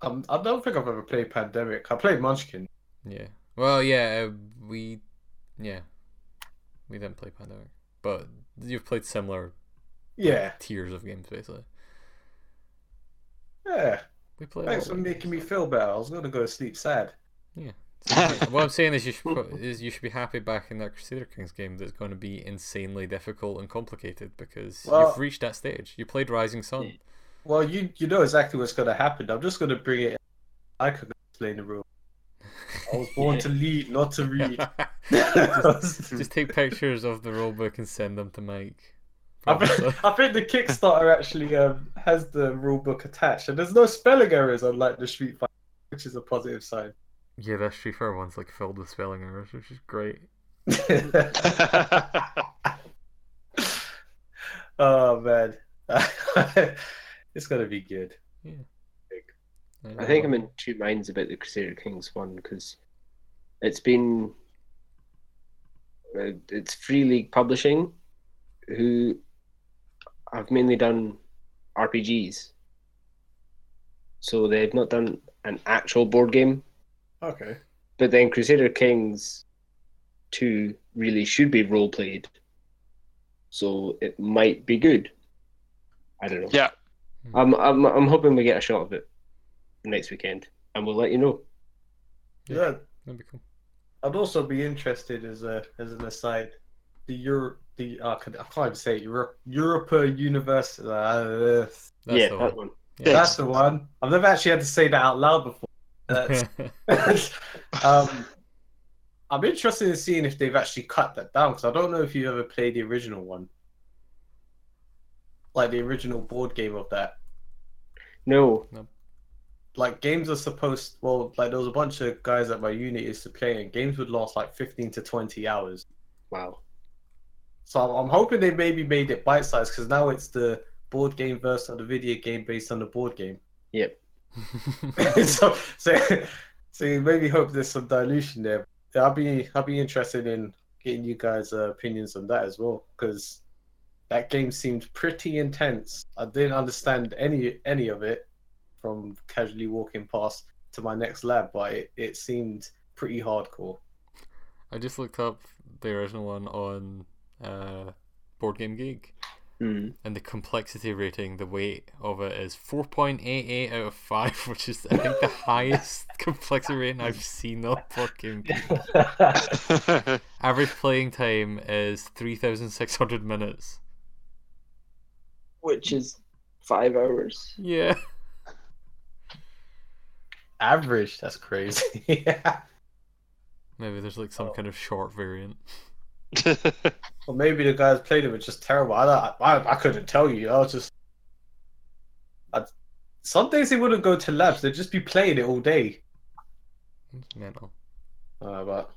Um, I don't think I've ever played Pandemic. I played Munchkin. Yeah. Well, yeah, uh, we, yeah, we didn't play Pandemic, but you've played similar Yeah, tiers of games basically. yeah. We played. Thanks for making me feel better. I was gonna go to sleep sad. Yeah. what I'm saying is you should put, is you should be happy back in that Crusader Kings game that's going to be insanely difficult and complicated because Well- you've reached that stage. You played Rising Sun. Well, you you know exactly what's gonna happen. I'm just gonna bring it. I could explain the rule. I was born Yeah. to lead, not to read. just, just take pictures of the rulebook and send them to Mike. I think, I think the Kickstarter actually um, has the rule book attached, and there's no spelling errors unlike the Street Fighter, which is a positive sign. yeah, that Street Fighter one's like filled with spelling errors, which is great. oh man, it's gonna be good. I think I'm in two minds about the Crusader Kings one because it's been uh, it's Free League Publishing who have mainly done RPGs, so they've not done an actual board game. Okay. But then Crusader Kings two really should be role played, so it might be good. I don't know. Yeah. I'm I'm I'm hoping we get a shot of it next weekend, and we'll let you know. Yeah, That'd be cool. I'd also be interested as a as an aside, the Euro the uh, I can't even say it, Europe Europa Universe. Uh, That's yeah, the that one. one. Yeah. that's the one. I've never actually had to say that out loud before. Um, I'm interested in seeing if they've actually cut that down because I don't know if you ever played the original one, like the original board game of that. No, Like games are supposed, well, like there was a bunch of guys at my unit used to play, and games would last like 15 to 20 hours. wow. So I'm- I'm hoping they maybe made it bite sized because now it's the board game versus the video game based on the board game. Yep. so, so, so you maybe hope there's some dilution there. I'll be, I'll be interested in getting you guys' uh, opinions on that as well, because that game seemed pretty intense. I didn't understand any any of it from casually walking past to my next lab, but it, it seemed pretty hardcore. I just looked up the original one on uh, Board Game Geek, Hmm. and the complexity rating, the weight of it is 4.88 out of 5, which is, I think, the highest complexity rating I've seen on Board Game Geek. Average playing time is 3,600 minutes. which is five hours. Yeah. Average, that's crazy. yeah. Maybe there's like some Oh. kind of short variant. Or maybe the guys played it were just terrible. I, I, I couldn't tell you. I was just. I, some days they wouldn't go to labs. They'd just be playing it all day. It's mental. Uh, but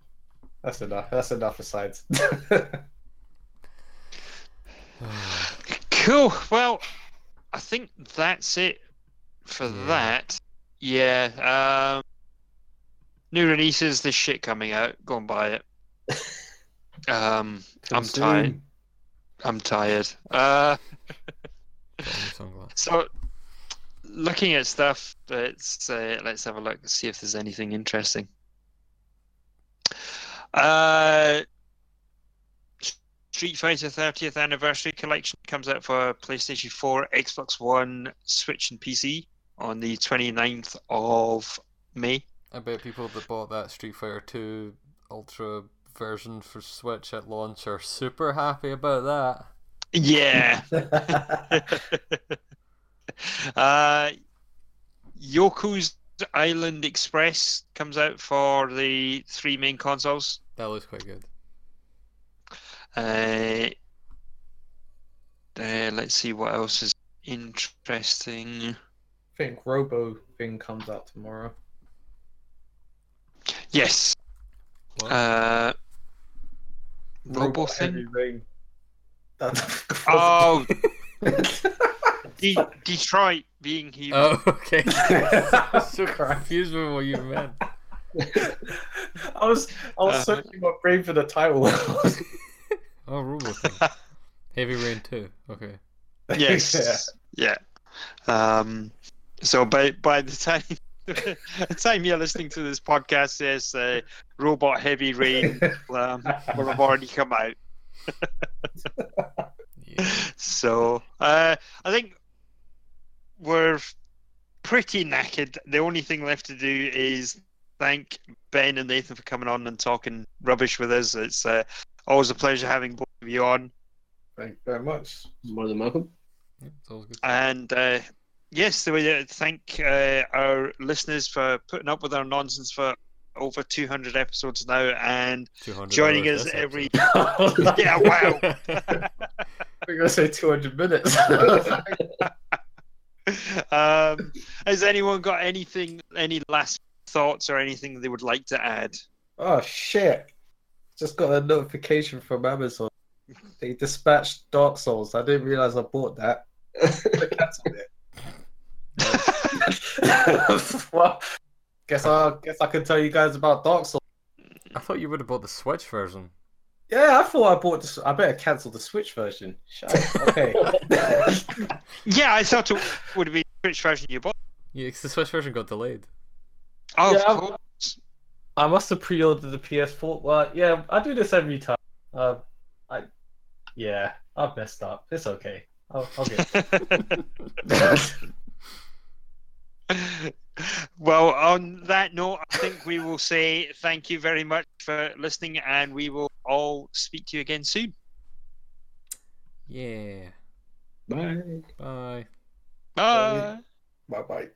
that's enough. That's enough aside. cool. Well, I think that's it for Yeah. that. Yeah. Um, new releases, this shit coming out. Go and buy it. Um, I'm tired. I'm tired. Uh, Put on your sunglasses. so looking at stuff, let's uh, let's have a look and see if there's anything interesting. Uh, Street Fighter 30th Anniversary Collection comes out for PlayStation 4, Xbox One, Switch, and PC on the 29th of May. I bet people that bought that Street Fighter 2 Ultra version for Switch at launch are super happy about that. Yeah. uh, Yoku's Island Express comes out for the three main consoles. That looks quite good. Uh, uh, let's see what else is interesting. I think Robo thing comes out tomorrow. Yes. What? Uh, Robo Robot thing? Heavy Rain. Oh, De- Detroit being human. oh, okay. I was so confused with what you meant. I was I was Uh, searching my brain for the title. Oh, Robo thing. Heavy Rain too. Okay. Yes. Yeah. Um, so by by the time the time you're listening to this podcast, there's uh, Robot Heavy Rain um, will have already come out. Yeah. So uh, I think we're pretty knackered. The only thing left to do is thank Ben and Nathan for coming on and talking rubbish with us. It's uh, always a pleasure having both of you on. Thank you very much. More than welcome. Yeah, it's always good. And uh, yes, we uh, thank uh, our listeners for putting up with our nonsense for over 200 episodes now and joining us every. episode. yeah, wow. We're gonna say 200 minutes. um, has anyone got anything, any last thoughts or anything they would like to add? oh shit! Just got a notification from Amazon. They dispatched Dark Souls. I didn't realize I bought that. I cancelled it. well, guess I guess I can tell you guys about Dark Souls. I thought you would have bought the Switch version. Yeah, I thought I bought this. I better cancel the Switch version. Okay. Yeah, I thought it would be Switch version you bought. Yeah, 'cause the Switch version got delayed. Oh, Yeah, of I'm- course. I must have pre-ordered the PS4. Well, yeah, I do this every time. Uh, I, yeah, I've messed up. It's okay. I'll, I'll get. well, on that note, I think we will say thank you very much for listening, and we will all speak to you again soon. Yeah. Bye. Bye. Bye. bye bye.